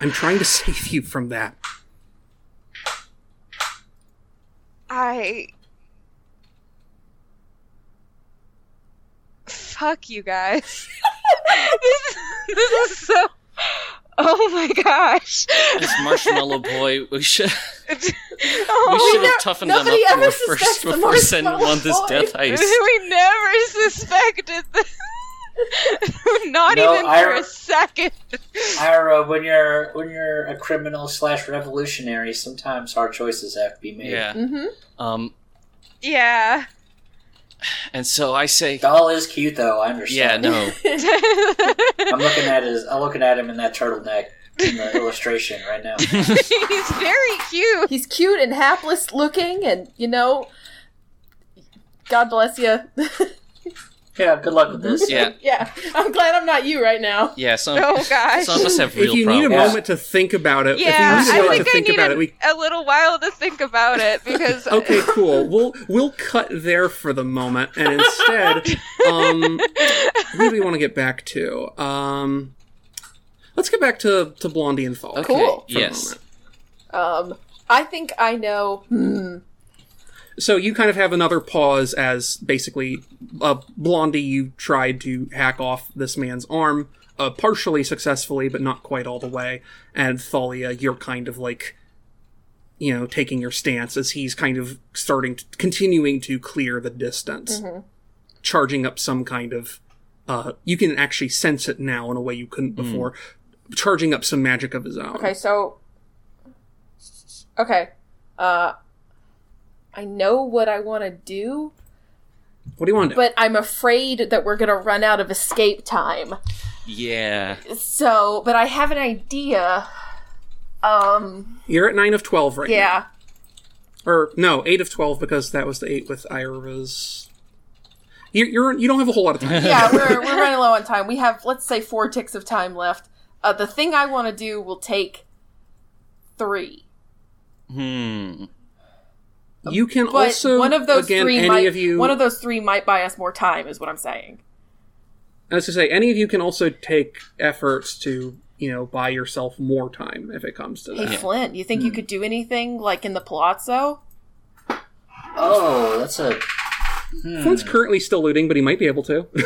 I'm trying to *laughs* save you from that. I Fuck you guys. this, *laughs* this is so *laughs* Oh my gosh. This marshmallow boy, we should *laughs* we oh, should never- have toughened them up nobody ever more first the before sending marshmallow him on this boy. death *laughs* heist. we never suspected this. Not No, even I- for a second. Ira, when you're when you're a criminal slash revolutionary, sometimes hard choices have to be made. Yeah. Mm-hmm. Um. Yeah. And so I say, Doll is cute though. I understand. yeah, no. *laughs* I'm looking at his. I'm looking at him in that turtleneck in the illustration right now. *laughs* He's very cute. He's cute and hapless looking, and you know, God bless you. *laughs* Yeah, good luck with this. *laughs* Yeah. yeah, I'm glad I'm not you right now. Yeah. Some Oh gosh. some of us have real If you need a moment to think about it, Yeah, if you I need a moment think to I think need about a, it, we a little while to think about it because *laughs* okay, cool. We'll we'll cut there for the moment, and instead, *laughs* um, who do we want to get back to? Um, let's get back to to Blondie and Fall. Okay. Cool. for a Yes. moment. Um, I think I know. Hmm. So you kind of have another pause as basically uh, Blondie, you tried to hack off this man's arm, uh, partially successfully, but not quite all the way. And Thalia, you're kind of like, you know, taking your stance as he's kind of starting to, continuing to clear the distance, charging up some kind of, uh, you can actually sense it now in a way you couldn't before, charging up some magic of his own. Okay, so Okay. Uh, I know what I want to do, What do you want to do? but I'm afraid that we're gonna run out of escape time. Yeah. So, but I have an idea. Um, You're at nine of twelve right now. yeah. Or no, eight of twelve because that was the eight with Ira's. You're, you're you don't have a whole lot of time. yeah, we're *laughs* we're running low on time. We have let's say four ticks of time left. Uh, the thing I want to do will take three, Hmm. You can but also one of those again three any might of you. one of those three might buy us more time. Is what I'm saying. As to say any of you can also take efforts to you know buy yourself more time if it comes to Hey that. Flint, you think you could do anything like in the palazzo? Oh, that's a. Hmm. Flint's currently still looting, but he might be able to. *laughs*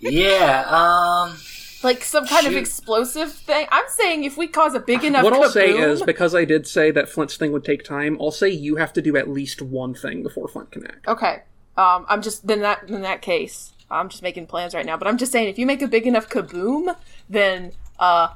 Yeah, um. Like some kind of explosive thing? I'm saying if we cause a big enough what I'll say is because I did say that Flint's thing would take time. I'll say you have to do at least one thing before Flint can act. Okay. Um, I'm just then that in that case, I'm just making plans right now. But I'm just saying, if you make a big enough kaboom, then uh,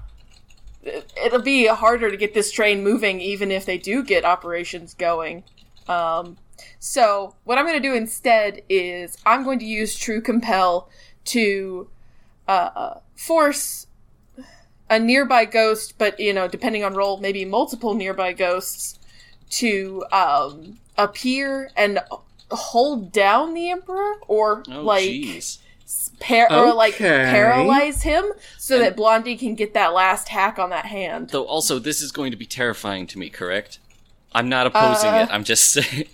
it- it'll be harder to get this train moving, even if they do get operations going. Um, so what I'm going to do instead is I'm going to use True Compel to uh, force a nearby ghost, but you know, depending on roll, maybe multiple nearby ghosts to um, appear and hold down the emperor, or Oh, like jeez. par- or like paralyze him, so that Blondie can get that last hack on that hand. Though also, this is going to be terrifying to me, correct? I'm not opposing Uh, it. I'm just *laughs* saying.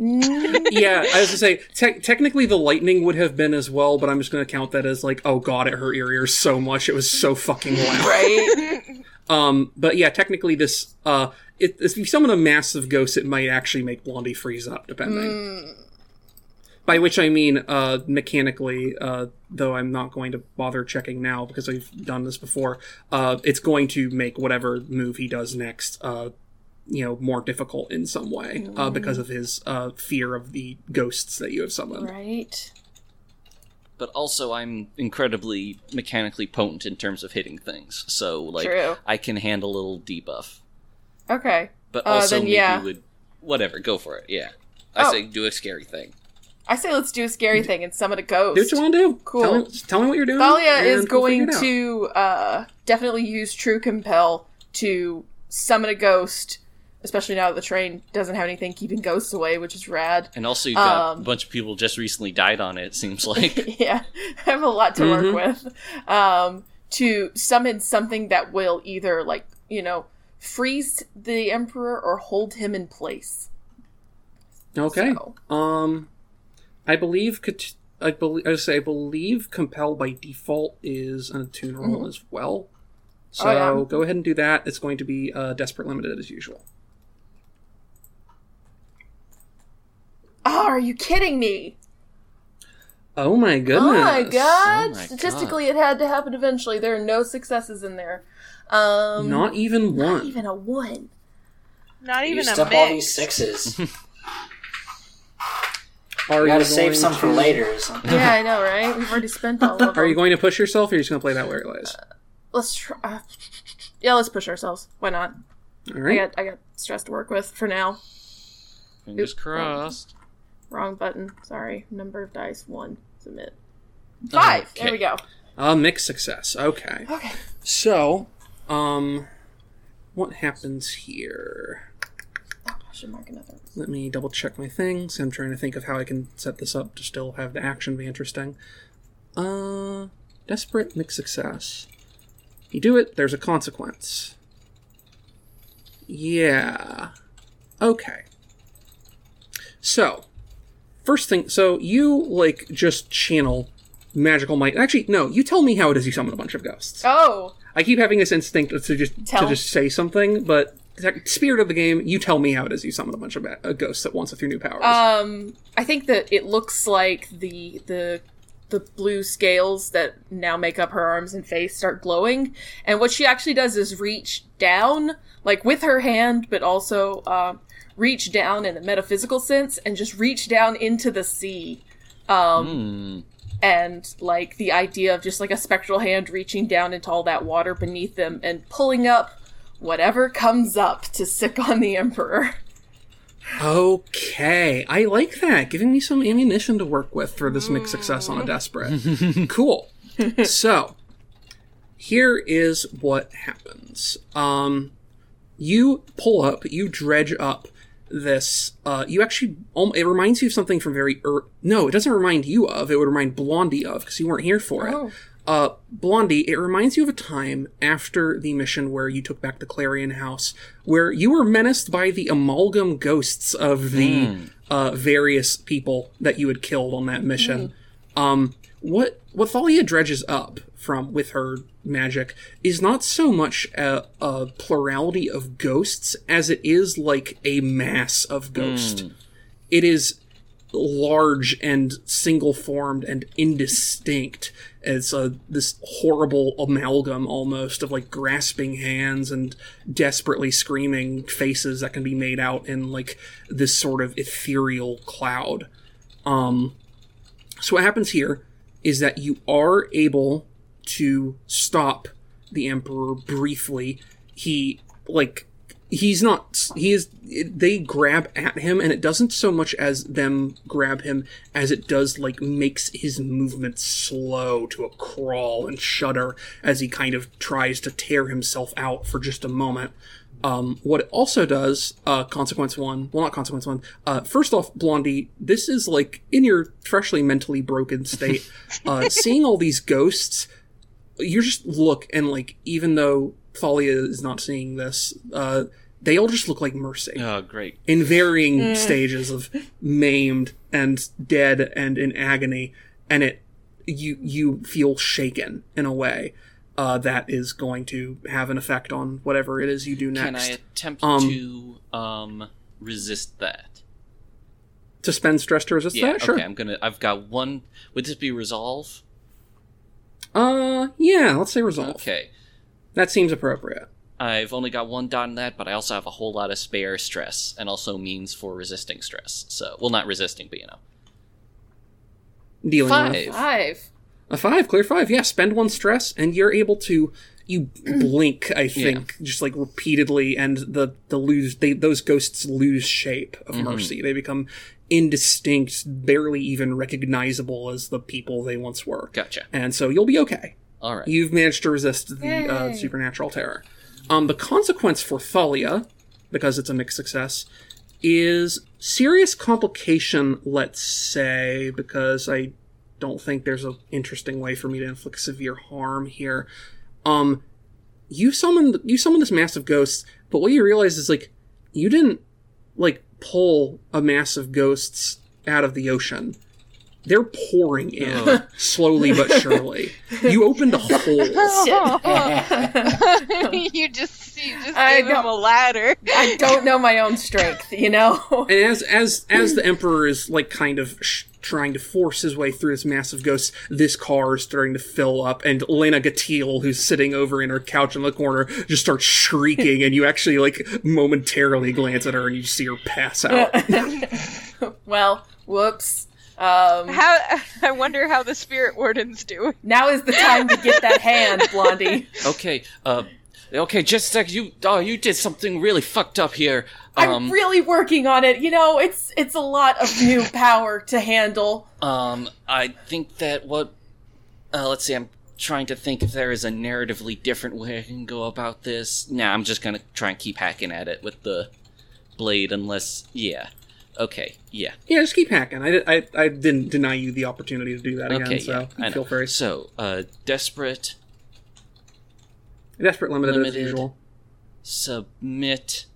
Mm, *laughs* yeah, I was to say te- technically the lightning would have been as well, but I'm just going to count that as like, oh god, it hurt your ears so much, it was so fucking loud. *laughs* right? *laughs* Um, but yeah, technically this, uh, it, if you summon a massive ghost, it might actually make Blondie freeze up, depending. By which I mean, uh, mechanically, uh, though I'm not going to bother checking now because I've done this before, uh, it's going to make whatever move he does next, uh, you know, more difficult in some way, uh, because of his, uh, fear of the ghosts that you have summoned. right. But also, I'm incredibly mechanically potent in terms of hitting things. So, like, True. I can handle a little debuff. Okay. But Uh, also, then, maybe yeah. would. Whatever, go for it. Yeah. I Oh. say do a scary thing. I say let's do a scary thing and summon a ghost. Do what you want to do. Cool. Tell me, tell me what you're doing. Thalia and is we'll going figure it out. to uh, definitely use True Compel to summon a ghost, especially now that the train doesn't have anything keeping ghosts away, which is rad. And also, you've got Um, a bunch of people just recently died on it, it seems *laughs* like. yeah, I have a lot to Mhm. work with. Um, to summon something that will either, like, you know, freeze the Emperor or hold him in place. Okay. So- Um, I believe. Cat- I believe. I say. I believe compel by default is an attune roll as well. So Mm-hmm. Oh, yeah. go ahead and do that. It's going to be uh, desperate limited as usual. Oh, are you kidding me? Oh my goodness! Oh my god! Oh my Statistically, it had to happen eventually. There are no successes in there. Um, Not even one. not even a one. Not even Used a up all these sixes. *laughs* Are We gotta you save going some for later or something. Yeah, I know, right? We've already spent all of them. *laughs* Are you going to push yourself, or are you just going to play that where it lies? Let's try. Uh, yeah, let's push ourselves. Why not? All I got I got stress to work with for now. Fingers Oop. crossed. Wrong button. Sorry. Number of dice one. Submit. Five. There we go. A mixed success. Okay. Okay. So, um, what happens here? Oh, I should mark another. Let me double check my things. I'm trying to think of how I can set this up to still have the action be interesting. Uh, desperate mixed success. You do it, there's a consequence. Yeah. Okay. So, first thing, so you, like, just channel magical might. Actually, no, you tell me how it is you summon a bunch of ghosts. Oh, I keep having this instinct to just Tell. to just say something, but spirit of the game, you tell me how it is you summon a bunch of uh, ghosts at once with your new powers. um, I think that it looks like the the the blue scales that now make up her arms and face start glowing, and what she actually does is reach down, like with her hand, but also um, reach down in a metaphysical sense, and just reach down into the sea. Um, Hmm. and like the idea of just like a spectral hand reaching down into all that water beneath them and pulling up whatever comes up to sick on the Emperor. Okay, I like that. Giving me some ammunition to work with for this mixed success on a desperate. *laughs* cool. so, here is what happens. Um, you pull up, you dredge up this. Uh, you actually, um, it reminds you of something from very. Er- no, it doesn't remind you of. It would remind Blondie of because you weren't here for it. Oh. Uh, Blondie, it reminds you of a time after the mission where you took back the Clarion House, where you were menaced by the amalgam ghosts of the uh, various people that you had killed on that mission. Um, what what Thalia dredges up from with her magic is not so much a, a plurality of ghosts as it is like a mass of ghost. It is large and single formed and indistinct It's uh, this horrible amalgam almost of like grasping hands and desperately screaming faces that can be made out in like this sort of ethereal cloud. Um, so what happens here is that you are able to stop the emperor briefly. He like he's not he is they grab at him and it doesn't so much as them grab him as it does like makes his movement slow to a crawl and shudder as he kind of tries to tear himself out for just a moment um, what it also does, uh, consequence one, well, not consequence one. Uh, first off, Blondie, this is like in your freshly mentally broken state, *laughs* uh, seeing all these ghosts, you just look and like, even though Thalia is not seeing this, uh, they all just look like Mercy Oh, great. in varying stages of maimed and dead and in agony, and it you you feel shaken in a way uh, that is going to have an effect on whatever it is you do next. Can I attempt Um, to um resist that? To spend stress to resist Yeah, that, sure. okay. I'm gonna. I've got one. Would this be resolve? Uh, yeah, let's say resolve. Okay. That seems appropriate. I've only got one dot in that, but I also have a whole lot of spare stress, and also means for resisting stress. So, well, not resisting, but you know, Dealing Five. with Five. A five, clear five. Yeah, spend one stress, and you're able to. You *clears throat* blink, I think, just like repeatedly, and the the lose they those ghosts lose shape of mercy. They become indistinct, barely even recognizable as the people they once were. gotcha. And so you'll be okay. All right. You've managed to resist the uh, supernatural terror. Um, the consequence for Thalia, because it's a mixed success, is serious complication, let's say, because I don't think there's an interesting way for me to inflict severe harm here. Um, you summoned you summoned this mass of ghosts, but what you realize is like you didn't like pull a mass of ghosts out of the ocean. They're pouring in Ugh. *laughs* slowly but surely. You opened a *laughs* hole. *laughs* you just you just I gave him a ladder. I don't know my own strength, you know? And *laughs* as as as the emperor is like kind of sh- trying to force his way through this massive ghost, this car is starting to fill up, and Lena Gatil, who's sitting over in her couch in the corner, just starts shrieking, and you actually like momentarily glance at her and you see her pass out. *laughs* well, whoops. Um, How I wonder how the spirit warden's doing. now is the time to get that hand, Blondie. Okay. Uh. Okay. Just a sec. You. Oh, you did something really fucked up here. I'm Um. really working on it. You know, it's it's a lot of new *laughs* power to handle. Um. I think that what. Uh. Let's see. I'm trying to think if there is a narratively different way I can go about this. Nah. I'm just gonna try and keep hacking at it with the blade, unless. Yeah. Okay. Yeah. yeah, just keep hacking. I, I, I didn't deny you the opportunity to do that again, Okay. so yeah. I feel know. very So. Uh. Desperate. Desperate, limited, as usual. Submit.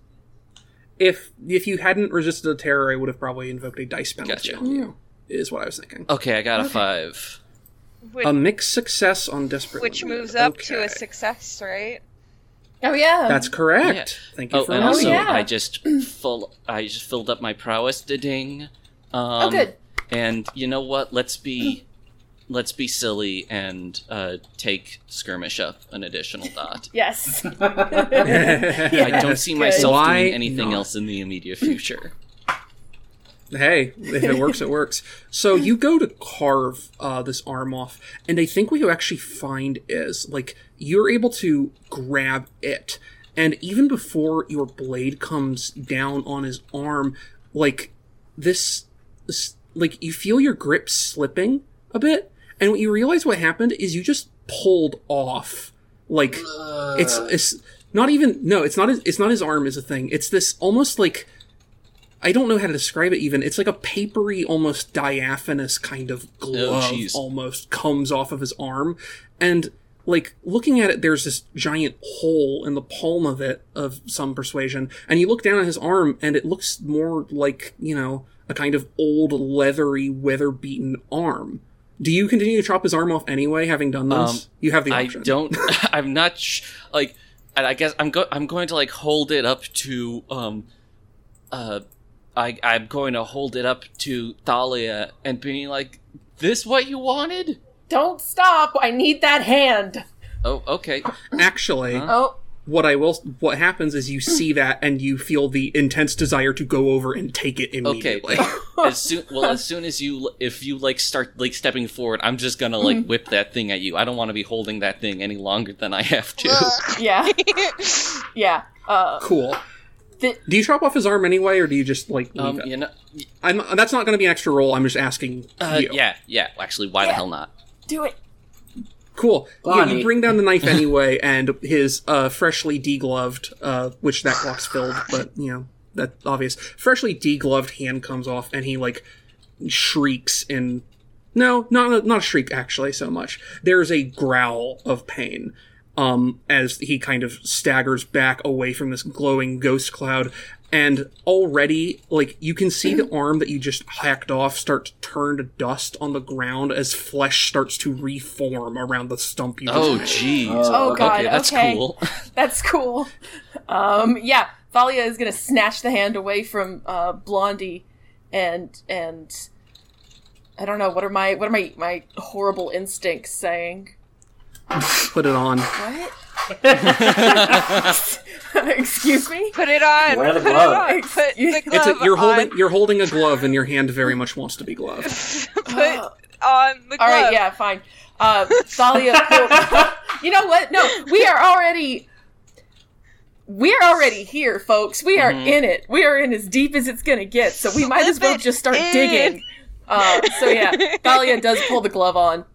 If if you hadn't resisted the terror, I would have probably invoked a dice penalty Gotcha. on you. Is what I was thinking. Okay. I got a five. Which, A mixed success on desperate, which Limited. moves up to a success, right? Oh yeah. That's correct. Thank you Oh, for and Oh, also reminding me. yeah. I just full I just filled up my prowess to ding. Um, oh good. And you know what? Let's be let's be silly and uh, take skirmish up an additional dot. *laughs* Yes. *laughs* I don't see Good. myself Why doing anything not? else in the immediate future. Hey, if it works, it works. So you go to carve uh, this arm off, and I think what you actually find is like you're able to grab it, and even before your blade comes down on his arm, like this, this like you feel your grip slipping a bit, and what you realize what happened is you just pulled off. Like uh. it's it's not even no it's not his, it's not his arm is a thing. It's this almost like i don't know how to describe it even. It's like a papery almost diaphanous kind of oh, glove jeez. almost comes off of his arm. And like looking at it there's this giant hole in the palm of it of some persuasion. And you look down at his arm and it looks more like you know a kind of old leathery weather beaten arm do you continue to chop his arm off anyway having done this Um, you have the option. I option don't. *laughs* *laughs* I'm not sh- like. And I guess I'm go. I'm going to like hold it up to um, uh, I I'm going to hold it up to Thalia and being like, "This what you wanted?" Don't stop! I need that hand. Oh, okay. actually Huh? Oh, what I will what happens is you see that and you feel the intense desire to go over and take it Okay. immediately. *laughs* as soon well, as soon as you if you like start like stepping forward, I'm just gonna like whip that thing at you. I don't want to be holding that thing any longer than I have to. *laughs* yeah, *laughs* yeah. Uh, cool. The- do you chop off his arm anyway, or do you just like leave Um, it? you know, I'm, that's not going to be an extra roll. I'm just asking uh, you. yeah, yeah. Actually, why the hell not? do it. Cool. Yeah, you bring down the knife *laughs* anyway, and his uh, freshly degloved, uh, which that clock's filled, but you know that's obvious. Freshly degloved hand comes off, and he like shrieks in. No, not a, not a shriek actually so much. There's a growl of pain, um, as he kind of staggers back away from this glowing ghost cloud. And already, like, you can see the arm that you just hacked off start to turn to dust on the ground as flesh starts to reform around the stump you Oh, made. jeez. Oh, God, Okay, that's okay. cool. *laughs* That's cool. Um, yeah, Thalia is gonna snatch the hand away from uh, Blondie, and and I don't know what are my what are my my horrible instincts saying. Put it on. What? *laughs* *laughs* *laughs* Excuse me. Put it on. Wear the Put glove. it on. Put the It's glove a, you're on. holding you're holding a glove, and your hand very much wants to be gloved. *laughs* Put on the glove. All right, yeah, fine. Uh, Thalia *laughs* you know what? No, we are already. We're already here, folks. We are in it. We are in as deep as it's gonna get. So we might as well just start in. digging. Uh, so yeah, Thalia does pull the glove on.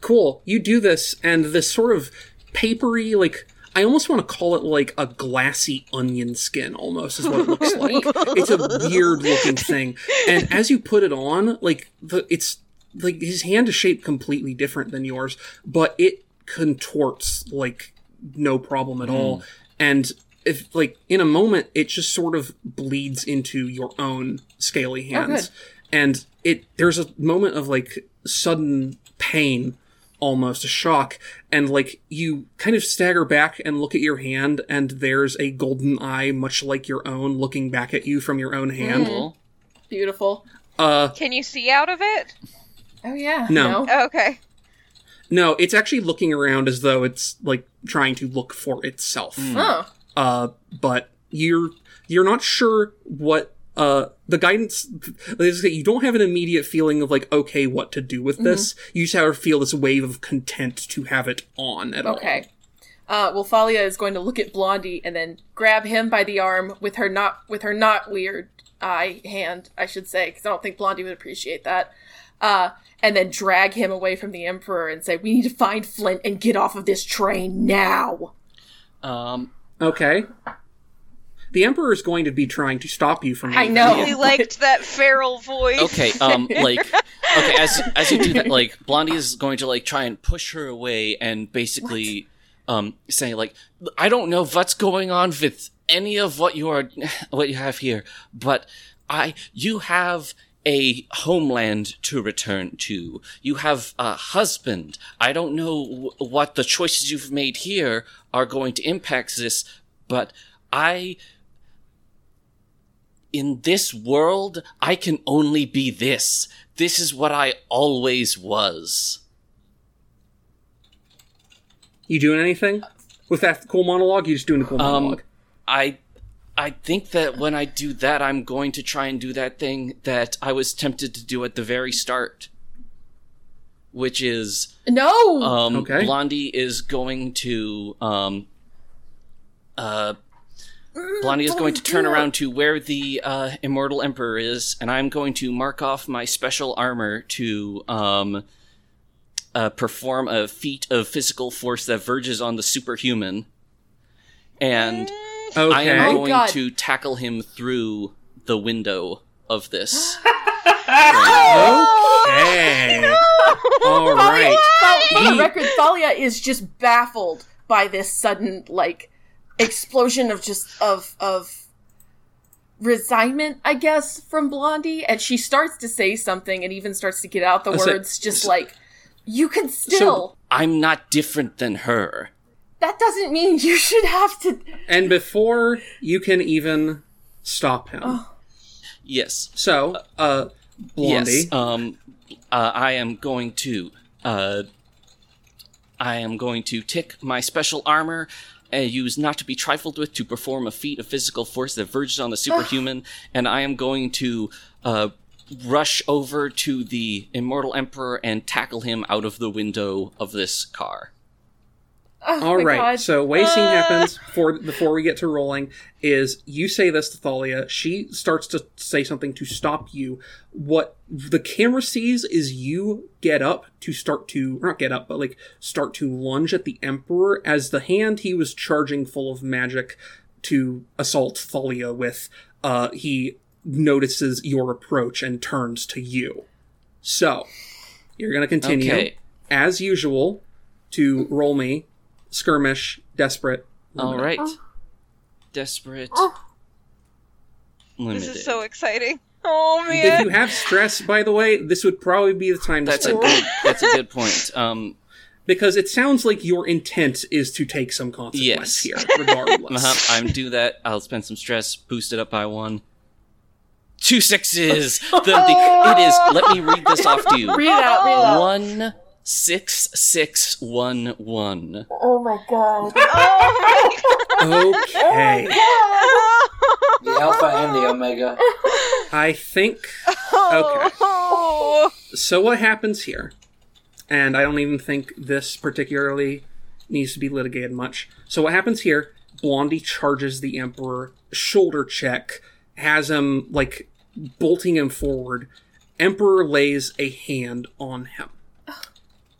Cool. You do this, and this sort of papery, like I almost want to call it like a glassy onion skin, almost is what it looks *laughs* like. it's a weird looking thing, and as you put it on, like the it's like his hand is shaped completely different than yours, but it contorts like no problem at all, mm. and. If like in a moment, it just sort of bleeds into your own scaly oh, hands, good. and it there's a moment of like sudden pain almost a shock and like you kind of stagger back and look at your hand and there's a golden eye much like your own looking back at you from your own hand Cool. Beautiful. uh Can you see out of it? Oh yeah. No. Oh, okay. no it's actually looking around as though it's like trying to look for itself Oh. uh but you're you're not sure what uh the guidance is that you don't have an immediate feeling of like okay what to do with this you just have to feel this wave of content to have it on at all Okay. Uh, well, Thalia is going to look at Blondie and then grab him by the arm with her not with her not weird eye hand, I should say, because I don't think Blondie would appreciate that. Uh, and then drag him away from the Emperor and say, "We need to find Flint and get off of this train now." Um, Okay. The Emperor is going to be trying to stop you from. I leaving. know. Really liked that feral voice. okay. Um, *laughs* like, okay. As as you do that, like Blondie is going to like try and push her away and basically, um, say like, I don't know what's going on with any of what you are, *sighs* what you have here, but I, you have a homeland to return to. You have a husband. I don't know w- what the choices you've made here are going to impact this, but I in this world, I can only be this. This is what I always was. You doing anything with that cool monologue? You just doing a cool Um, monologue? I I think that when I do that, I'm going to try and do that thing that I was tempted to do at the very start, which is No. um, Okay. Blondie is going to um, uh, Blondie is going to turn around to where the uh, Immortal Emperor is, and I'm going to mark off my special armor to um, uh, perform a feat of physical force that verges on the superhuman. And Okay. I am Oh, going God. to tackle him through the window of this. *gasps* Okay. All right. For the record, Thalia is just baffled by this sudden like explosion of just of of resignment, I guess, from Blondie, and she starts to say something and even starts to get out the Listen, words, just like you can still. I'm not different than her. that doesn't mean you should have to. And before you can even stop him, Yes. so uh, Blondie. Yes. Um, uh, I am going to. Uh, I am going to tick my special armor. Uh, used not to be trifled with to perform a feat of physical force that verges on the superhuman, and I am going to uh, rush over to the immortal emperor and tackle him out of the window of this car. Oh All my right. God. So way scene Uh. happens for before we get to rolling is you say this to Thalia. She starts to say something to stop you. What the camera sees is you get up to start to not get up, but like start to lunge at the Emperor as the hand he was charging full of magic to assault Thalia with. Uh, he notices your approach and turns to you. So you're gonna continue Okay. as usual to roll me skirmish desperate All limited. right. Oh. Desperate. This Limited. is so exciting. Oh man! if you have stress by the way this would probably be the time to That's a good. That's a good point. Um, because it sounds like your intent is to take some Yes. here regardless uh-huh, I'm do that. I'll spend some stress. Boost it up by one. Two sixes. The, the it is. Let me read this off to you. *laughs* read it out. Read it out. One six six one one. Oh my god. *laughs* oh okay The alpha and the omega. i think my. Oh. so what happens here and i don't even think this particularly needs to be litigated much so what happens here blondie charges the emperor shoulder check has him like bolting him forward emperor lays a hand on him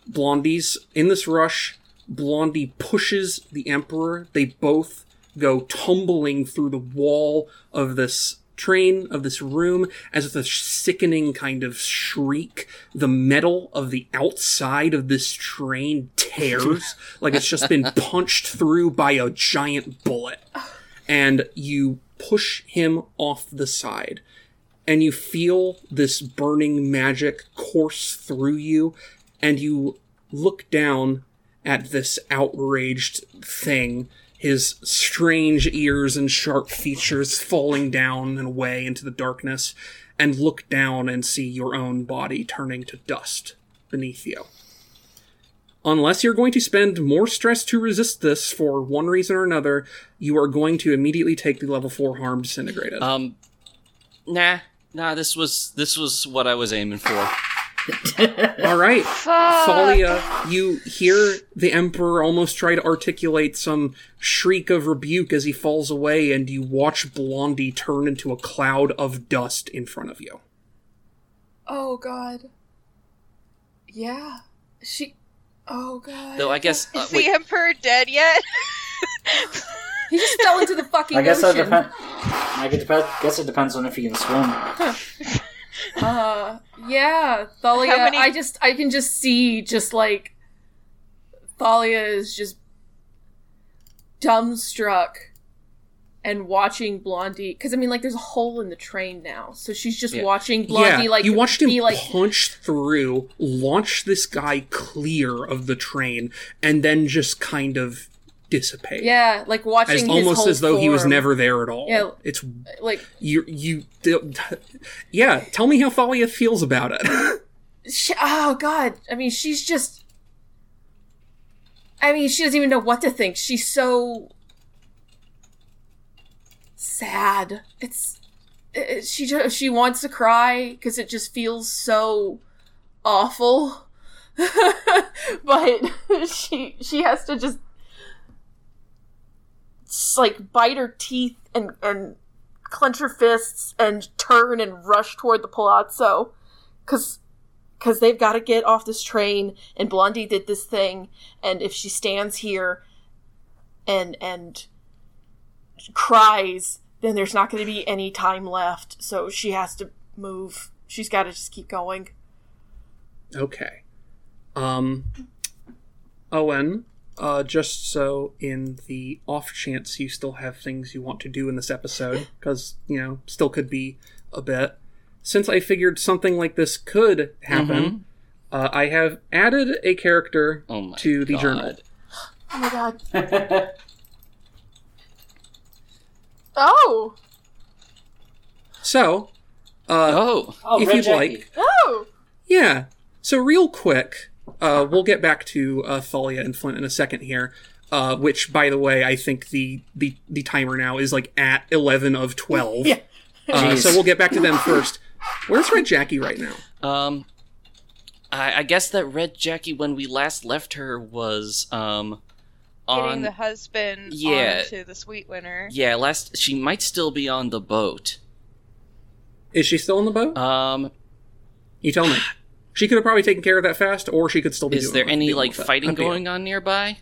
blondie's in this rush blondie pushes the emperor. They both go tumbling through the wall of this train of this room as with a sickening kind of shriek the metal of the outside of this train tears. *laughs* Like it's just been punched through by a giant bullet. And you push him off the side. And you feel this burning magic course through you and you look down at this outraged thing his strange ears and sharp features falling down and away into the darkness, and look down and see your own body turning to dust beneath you. Unless you're going to spend more stress to resist this for one reason or another, you are going to immediately take the level 4 harm disintegrated. Um, nah, nah. This was this was what I was aiming for. *laughs* All right. Fuck. Thalia, you hear the Emperor almost try to articulate some shriek of rebuke as he falls away, and you watch Blondie turn into a cloud of dust in front of you. Oh god. Yeah. She. Oh god. Though I guess uh, Is the emperor dead yet? He just fell into the fucking I guess that ocean. depends. I guess it guess it depends on if you can swim. Uh, yeah, Thalia. How many- I just, I can just see, just like Thalia is just dumbstruck and watching Blondie. Because I mean, like, there's a hole in the train now, so she's just Yeah. watching Blondie. yeah, like you watched him be like, punch through, launch this guy clear of the train, and then just kind of dissipate. yeah, like watching As almost as though he was never there at all. Yeah. It's like. you you yeah, tell me how Thalia feels about it. *laughs* She, oh god i mean she's just i mean she doesn't even know what to think she's so sad it's it, she just she wants to cry because it just feels so awful *laughs* but *laughs* she she has to just like bite her teeth and and clench her fists and turn and rush toward the palazzo. Because because they've got to get off this train and blondie did this thing and if she stands here and and cries then there's not going to be any time left. So she has to move. She's got to just keep going. Okay. Um, Owen, uh, just so in the off chance you still have things you want to do in this episode, because, you know, still could be a bit, since I figured something like this could happen, uh, I have added a character Oh to the god. journal. oh my god *laughs* oh So, uh, Oh, oh, if Red you'd Jackie. like, oh Yeah. So real quick, uh, we'll get back to uh, Thalia and Flint in a second here. Uh, which, by the way, I think the, the the timer now is like at eleven of twelve. Yeah. Uh, so we'll get back to them first. Where's Red Jackie right now? um, I, I guess that Red Jackie, when we last left her, was um Getting on. the husband Yeah. onto the Sweet Winter. yeah, last she might still be on the boat. Is she still on the boat? Um, you tell me. *sighs* She could have probably taken care of that fast, or she could still be. is there any like fighting Up to you. going on nearby?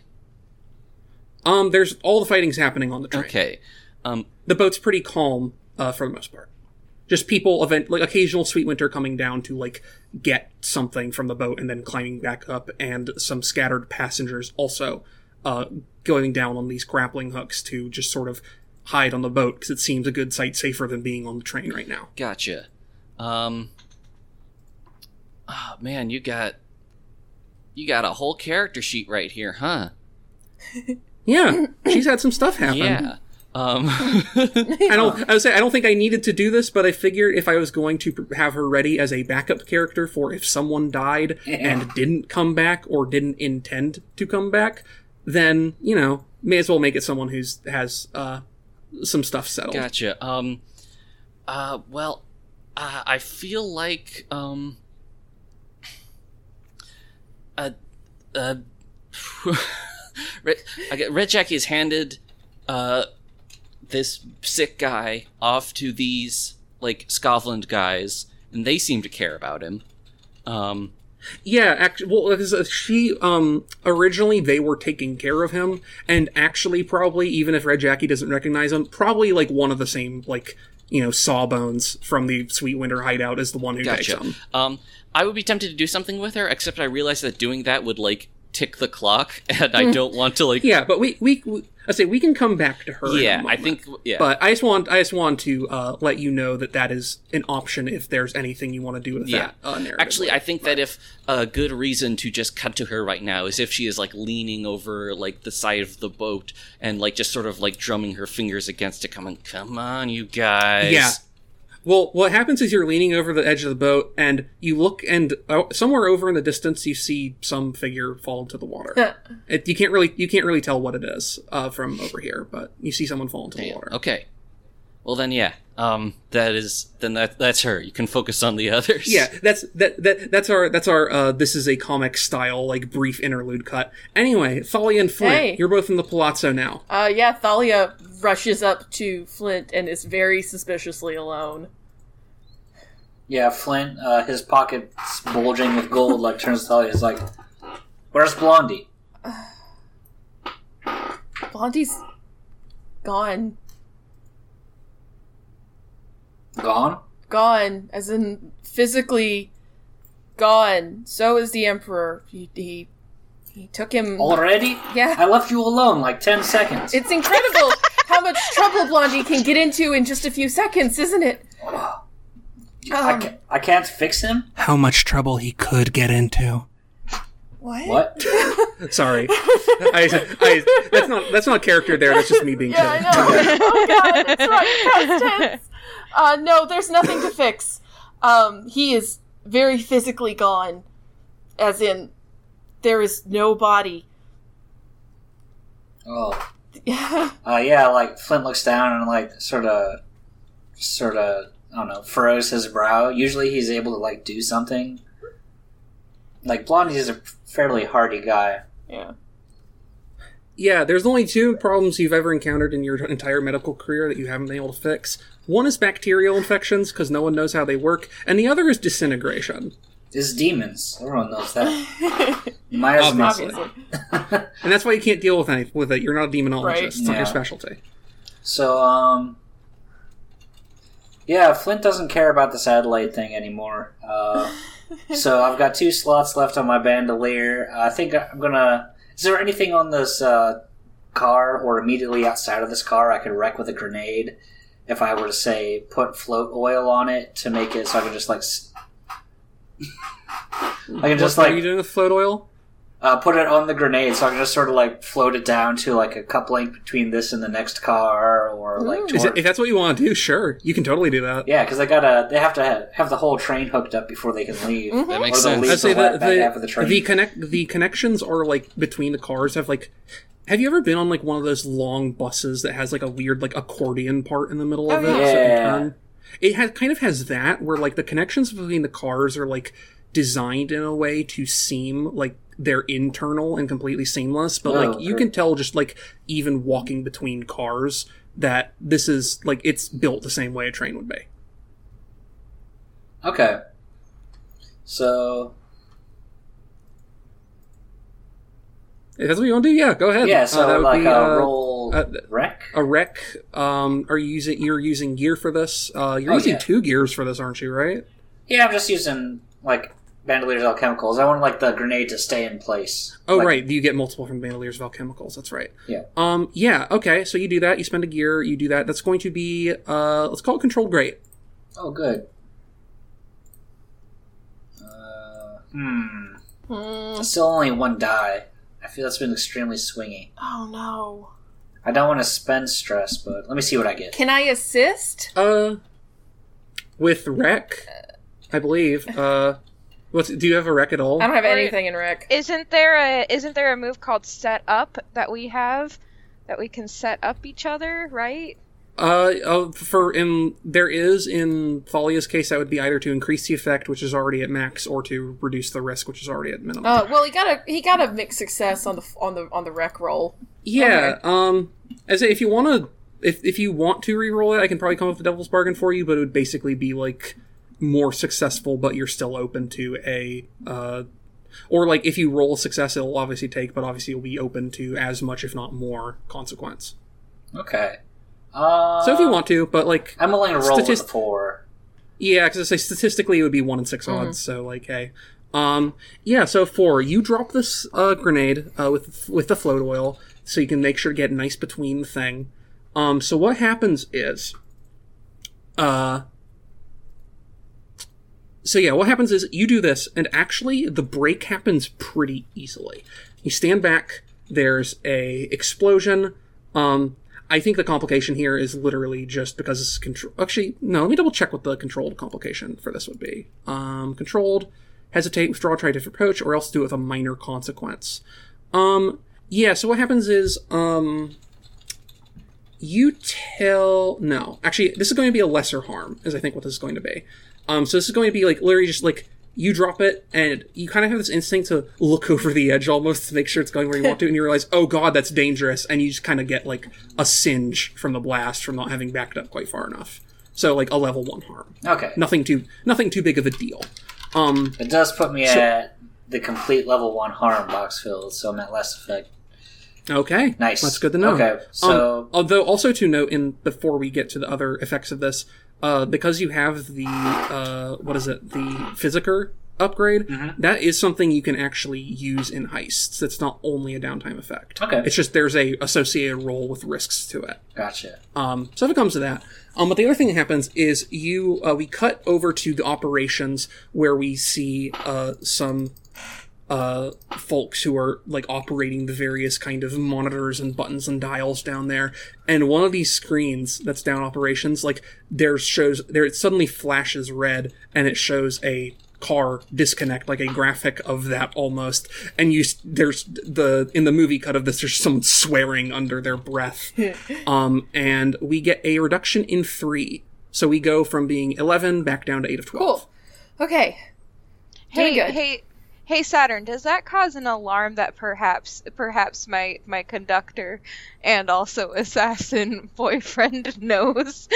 Um, there's all the fighting's happening on the train. Okay. Um, The boat's pretty calm uh, for the most part. Just people, event like occasional sweet winter coming down to like get something from the boat and then climbing back up, and some scattered passengers also uh, going down on these grappling hooks to just sort of hide on the boat because it seems a good sight safer than being on the train right now. Gotcha. Um. Oh man, you got you got a whole character sheet right here, huh? *laughs* Yeah, she's had some stuff happen. Yeah. Um. *laughs* I don't. I would say I don't think I needed to do this, but I figured if I was going to have her ready as a backup character for if someone died and didn't come back or didn't intend to come back, then you know, may as well make it someone who's has uh, some stuff settled. gotcha. Um. Uh. Well, uh, I feel like um. Uh. Uh. Red, get, Red Jackie has handed uh this sick guy off to these like Scotland guys, and they seem to care about him. Um. Yeah, actually, well, she um originally they were taking care of him, and actually, probably even if Red Jackie doesn't recognize him, probably like one of the same like you know Sawbones from the Sweet Winter Hideout is the one who takes Gotcha. him. Um, I would be tempted to do something with her, except I realize that doing that would like tick the clock, *laughs* and I don't want to like. Yeah, but we we, we I say we can come back to her. Yeah, I think. Yeah, But I just want I just want to uh, let you know that that is an option if there's anything you want to do with Yeah. that uh. Actually, I think that if a good reason to just cut to her right now is if she is like leaning over like the side of the boat and like just sort of like drumming her fingers against it, coming, "Come on, you guys!" Yeah. Well, what happens is you're leaning over the edge of the boat, and you look, and uh, somewhere over in the distance, you see some figure fall into the water. it, you can't really you can't really tell what it is uh, from over here, but you see someone fall into the water. Okay. Well then, yeah. Um, that is then that that's her. You can focus on the others. Yeah, that's that, that that's our that's our uh this is a comic style like brief interlude cut. Anyway, Thalia and Flint, Hey. you're both in the palazzo now. Uh, yeah, Thalia rushes up to Flint and is very suspiciously alone. Yeah, Flint, uh, his pockets bulging with gold, like turns to Thalia. He's like, "Where's Blondie?" *sighs* Blondie's gone. Gone. Gone, as in physically gone. So is the Emperor. He, he, he took him. Already? Yeah. I left you alone like ten seconds. It's incredible how much trouble Blondie can get into in just a few seconds, isn't it? *sighs* I, Um, ca- I can't fix him. How much trouble he could get into. what? What? *laughs* Sorry, *laughs* I, I, that's not that's not character there. That's just me being. Yeah, I kidding. know. *laughs* oh god, that's right. Past tense. Uh, no, there's nothing to fix. Um, he is very physically gone, as in there is no body. oh. Uh, yeah, like Flint looks down and like sort of, sort of, I don't know, furrows his brow. Usually he's able to like do something. Like Blondie's a fairly hardy guy. yeah. Yeah, there's only two problems you've ever encountered in your entire medical career that you haven't been able to fix. One is bacterial infections because no one knows how they work, and the other is disintegration. It's demons. Everyone knows that. *laughs* You might as well. Obviously. Obviously. And that's why you can't deal with any with it. You're not a demonologist. Right. It's not Yeah. your specialty. So, um, yeah, Flint doesn't care about this Adelaide thing anymore. Uh, *laughs* so I've got two slots left on my bandolier. I think I'm gonna. Is there anything on this uh, car or immediately outside of this car I could wreck with a grenade? If I were to say put float oil on it to make it so I can just like. *laughs* I can just what are you doing with float oil? Uh, put it on the grenade so I can just sort of like float it down to like a coupling between this and the next car or like Is toward- it, if that's what you want to do, sure, you can totally do that. yeah because they gotta they have to have, have the whole train hooked up before they can leave That makes Or sense. leave I'd say the the la- back half of the, the train the connect the connections are like between the cars have like. Have you ever been on like one of those long buses that has like a weird like accordion part in the middle of Oh, it? yeah. so it can turn? It has kind of has that where like the connections between the cars are like designed in a way to seem like they're internal and completely seamless, but Oh, like you can tell just like even walking between cars that this is like it's built the same way a train would be. okay so If that's what you want to do, yeah, go ahead. yeah Uh, so that would like be, a uh, roll uh, wreck a wreck. Um, are you using? You're using gear for this. Uh, you're Oh, using yeah. two gears for this, aren't you? Right? yeah I'm just using like bandoliers alchemicals I want like the grenade to stay in place Oh, Like, right. You get multiple from bandoliers of alchemicals. That's right. Yeah. Um. Yeah. Okay. So you do that. You spend a gear. You do that. That's going to be. Uh. Let's call it controlled great. oh good uh, hmm Hmm. still only one die I feel that's been extremely swingy Oh no. I don't want to spend stress, but let me see what I get. Can I assist? Uh. With wreck, I believe. Uh. What's? Do you have a wreck at all? I don't have Or- anything in Wreck. Isn't there a isn't there a move called set up that we have that we can set up each other, right? Uh, uh, for in there is in Folia's case that would be either to increase the effect, which is already at max, or to reduce the risk, which is already at minimum. Uh, well, he got a he got a mixed success on the on the on the wreck roll. yeah. Um, as if you want to, if if you want to re-roll it, I can probably come up with a devil's bargain for you, but it would basically be like more successful, but you're still open to a uh. Or like if you roll a success, it'll obviously take, but obviously you'll be open to as much, if not more, consequence. Okay. Uh, So if you want to, but like I'm willing to roll with Statist- a four. Yeah, because I say statistically it would be one in 6 odds. So like, hey, um, yeah. So four, you drop this uh, grenade uh, with with the float oil, so you can make sure to get nice between the thing. Um, so what happens is, uh, so yeah, what happens is you do this, and actually the break happens pretty easily. You stand back. There's a explosion. Um, I think the complication here is literally just because it's control. Actually, no. Let me double check what the controlled complication for this would be. Um, controlled, hesitate, withdraw, try a different approach, or else do it with a minor consequence. Um, yeah. So what happens is, um, you tell no. Actually, this is going to be a lesser harm, is I think what this is going to be. Um, so this is going to be like literally just like you drop it and you kind of have this instinct to look *laughs* over the edge almost to make sure it's going where you want to, and you realize, oh god, that's dangerous, and you just kind of get like a singe from the blast from not having backed up quite far enough. So like a level one harm, Okay. nothing too nothing too big of a deal. Um, It does put me So- at the complete level one harm box filled, so I'm at less effect. okay, Nice. that's good to know. Okay, so Um, although also to note, in before we get to the other effects of this, uh, because you have the uh, what is it, the Physiker upgrade, Mm-hmm. that is something you can actually use in heists. It's not only a downtime effect. Okay. it's just there's a associated role with risks to it. gotcha. Um, so if it comes to that, um, but the other thing that happens is you uh, we cut over to the operations where we see uh, some uh, folks who are like operating the various kind of monitors and buttons and dials down there. And one of these screens that's down operations, like there shows there it suddenly flashes red and it shows a car disconnect like a graphic of that almost and you there's the in the movie cut of this there's someone swearing under their breath *laughs* um and we get a reduction in 3 so we go from being 11 back down to 8 of 12 Cool. Okay. Hey, good. hey, Hey Saturn, does that cause an alarm that perhaps perhaps my my conductor and also *laughs* assassin boyfriend *laughs* knows?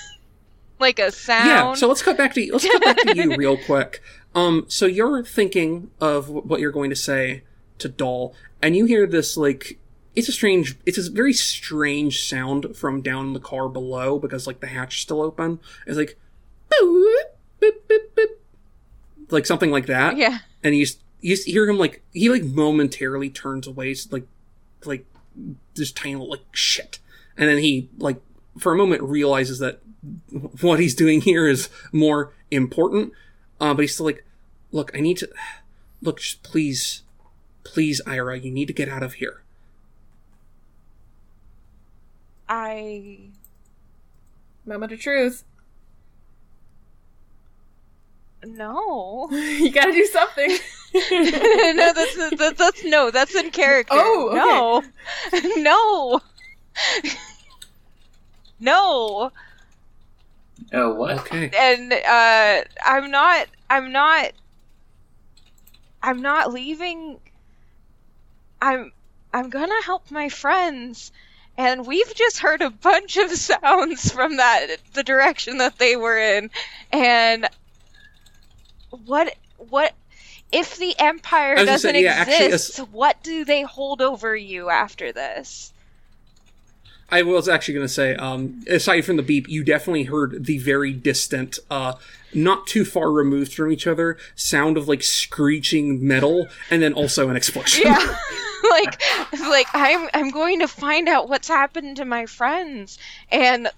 *laughs* like a sound. Yeah, so let's cut back to you. let's cut back to you real quick. Um, so you're thinking of what you're going to say to Doll, and you hear this like it's a strange, it's a very strange sound from down in the car below because like the hatch is still open. It's like boop, boop, boop, boop, like something like that. yeah. And you you hear him like he like momentarily turns away like like this tiny like shit. And then he like for a moment realizes that *laughs* what he's doing here is more important. Uh, but he's still like look i need to *sighs* look just please please ira you need to get out of here. I Moment of truth. No. *laughs* you gotta do something. *laughs* no, that's, that's that's no, that's in character. Oh, no, *laughs* no, no. Oh, what? okay And uh, I'm not. I'm not. I'm not leaving. I'm. I'm gonna help my friends. And we've just heard a bunch of sounds from that the direction that they were in, and what what if the empire I was gonna doesn't say, yeah, actually, exist? what do they hold over you after this? I was actually going to say, um, aside from the beep, you definitely heard the very distant, uh, not too far removed from each other, sound of like screeching metal, and then also an explosion. Yeah. *laughs* *laughs* like like I'm I'm going to find out what's happened to my friends and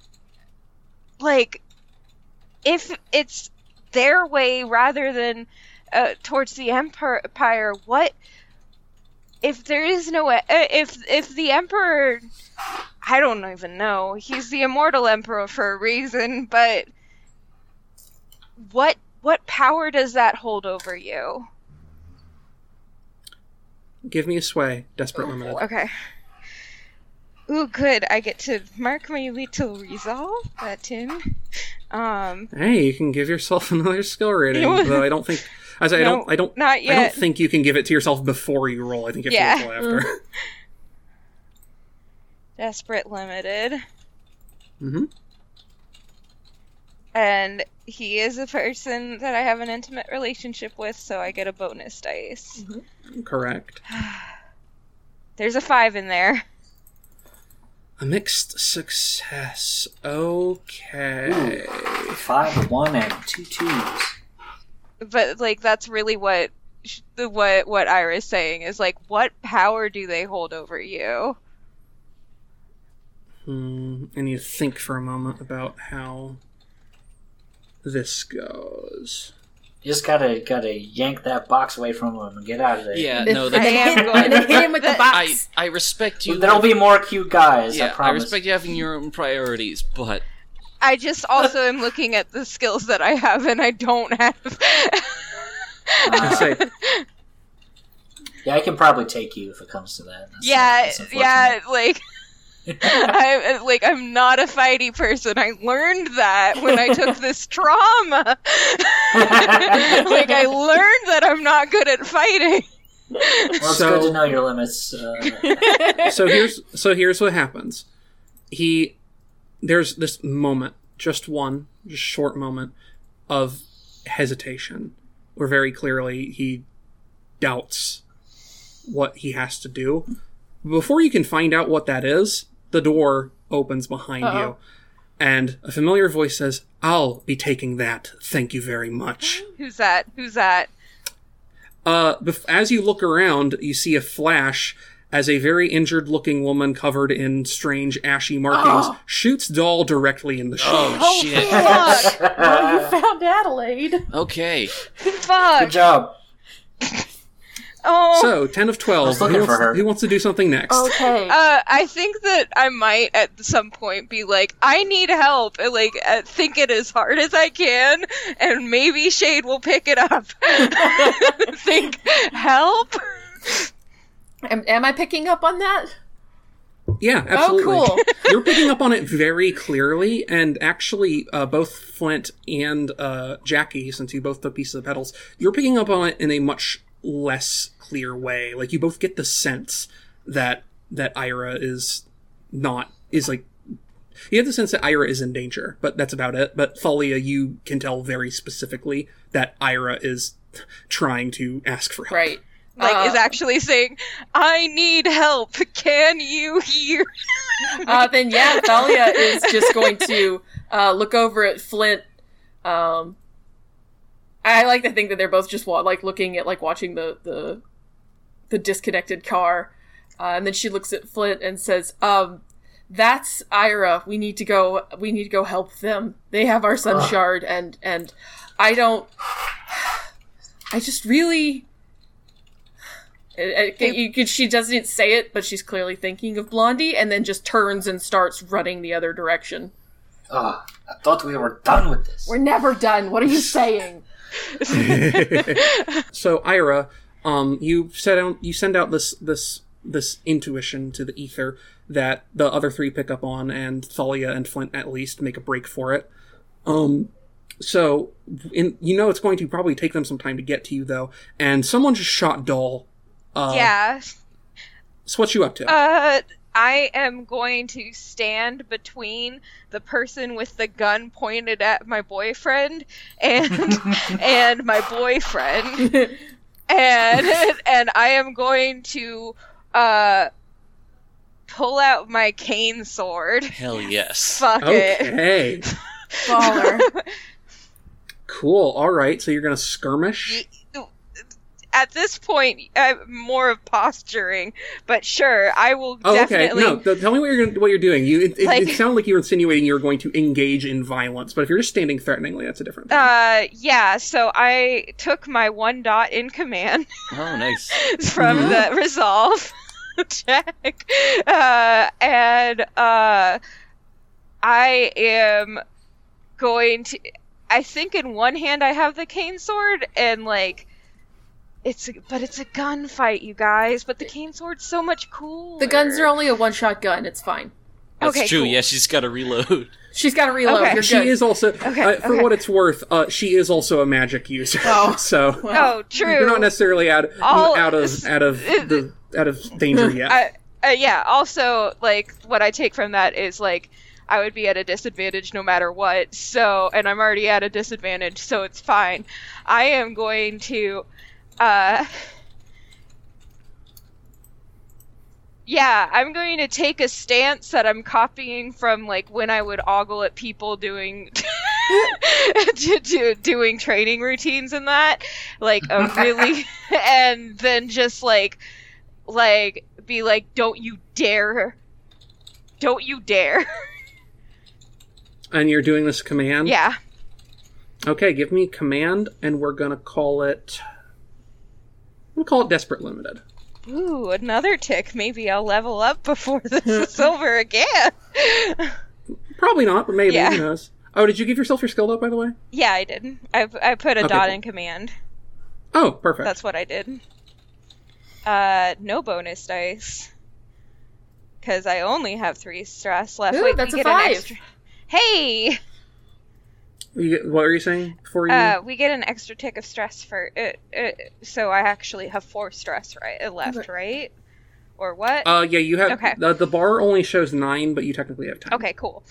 like if it's their way rather than uh, towards the empire what if there is no uh, if if the emperor I don't even know he's the immortal emperor for a reason but what what power does that hold over you Give me a sway, desperate limited. Okay. Ooh, good. I get to mark my little resolve button. Um, Hey, you can give yourself *laughs* another skill rating, No. *laughs* though I don't think. As I No, don't, I don't, not I don't think you can give it to yourself before you roll. I think you have to roll after. desperate limited, Mm-hmm. and he is a person that I have an intimate relationship with, so I get a bonus dice. Correct. *sighs* There's a five in there. A mixed success. Okay. Five, one, and two twos. but like that's really what the what what Ira's saying is like what power do they hold over you? Hmm. I need to think for a moment about how this goes. You just gotta gotta yank that box away from him and get out of there. Yeah, no, then I that's, *laughs* am hit, going- and then hit him with the That- I box. I respect you. There'll be more cute guys. yeah, I I, respect you having your own priorities, but I just also am looking at the skills that I have and I don't have. I say, *laughs* Yeah, I can probably take you if it comes to that. That's- yeah, that's yeah, like *laughs* I'm like I'm not a fighty person. I learned that when I took *laughs* this trauma. *laughs* like I learned that I'm not good at fighting. Well, it's So- good to know your limits. Uh, so here's so here's what happens. He there's this moment, just one, just short moment of hesitation, where very clearly he doubts what he has to do. Before you can find out what that is, the door opens behind Uh-oh. you, and a familiar voice says, "I'll be taking that. Thank you very much." *gasps* Who's that? Who's that? Uh, bef- as you look around, you see a flash as a very injured looking woman covered in strange ashy markings *gasps* shoots Doll directly in the shoulder. oh shit. Fuck! *laughs* oh, you found Adelaide. Okay, *laughs* Fuck! good job. *laughs* Oh, So, 10 of 12. Who wants, for her. who wants to do something next? Okay. Uh, I think that I might at some point be like, I need help, and like uh, think it as hard as I can, and maybe Shade will pick it up. *laughs* think help. am, am I picking up on that? Yeah, absolutely. Oh, cool. *laughs* You're picking up on it very clearly, and actually, uh, both Flint and uh, Jackie, since you both took pieces of petals, you're picking up on it in a much less clear way. Like you both get the sense that that Ira is not is like you have the sense that Ira is in danger, but that's about it. But Thalia, you can tell very specifically that Ira is trying to ask for help. Right. Like, Uh, is actually saying, I need help. Can you hear? uh, then yeah, Thalia is just going to uh, look over at Flint. Um, I like to think that they're both just wa- like looking at like watching the the the disconnected car, uh, and then she looks at Flint and says, um, "That's Ira. We need to go. We need to go help them. They have our sun shard, and and I don't. I just really." Uh, uh, you she doesn't say it, but she's clearly thinking of Blondie, and then just turns and starts running the other direction. Oh, I thought we were done with this. We're never done. What are you *laughs* saying? *laughs* So Ira, um, you set out you send out this this this intuition to the ether that the other three pick up on, and Thalia and Flint at least make a break for it. Um, so in you know it's going to probably take them some time to get to you though, and someone just shot Doll. Uh, yeah. So what's you up to? Uh, I am going to stand between the person with the gun pointed at my boyfriend and *laughs* and my boyfriend, *laughs* and and I am going to uh pull out my cane sword. Hell yes. Fuck it. okay, *laughs* Baller. cool. All right, so you're gonna skirmish. At this point, I'm more of posturing, but sure, I will Oh, okay. definitely. No, th- tell me what you're gonna, what you're doing. You it, it, Like- it sounded like you were insinuating you were going to engage in violence, but if you're just standing threateningly, that's a different thing. Uh, yeah. So I took my one dot in command. Oh, nice. *laughs* from the resolve *laughs* check uh, and uh, i am going to i think in one hand i have the cane sword and like it's a, but it's a gunfight you guys but the cane sword's so much cool. the guns are only a one shot gun. It's fine. That's Okay, true. cool. Yeah, she's got to reload. She's got to reload. Okay. She is also, Okay, uh, for okay. what it's worth, uh, she is also a magic user. Oh. *laughs* so oh true you're not necessarily out All- out of out of the out of danger *laughs* yet. I, uh, yeah also like what i take from that is like i would be at a disadvantage no matter what so and i'm already at a disadvantage so it's fine i am going to uh yeah i'm going to take a stance that i'm copying from like when i would ogle at people doing *laughs* do, do, doing training routines and that like a really *laughs* and then just like like be like don't you dare don't you dare and you're doing this command. yeah Okay, give me command, and we're gonna call it. We'll call it desperate limited. ooh another tick maybe i'll level up before this *laughs* is over again Probably not, but maybe. Yeah. Who knows? Oh, did you give yourself your skill dot, by the way? yeah i did i, I put a Okay, dot cool. in command Oh, perfect. that's what i did uh no bonus dice because i only have three stress left Ooh, Wait, that's we a get an five. extra hey You- what were you saying before you? Uh, we get an extra tick of stress for it, uh so I actually have four stress right uh, left, Okay. right? Or what? Uh, yeah, you have Okay. the, the bar only shows nine, but you technically have ten. okay, cool.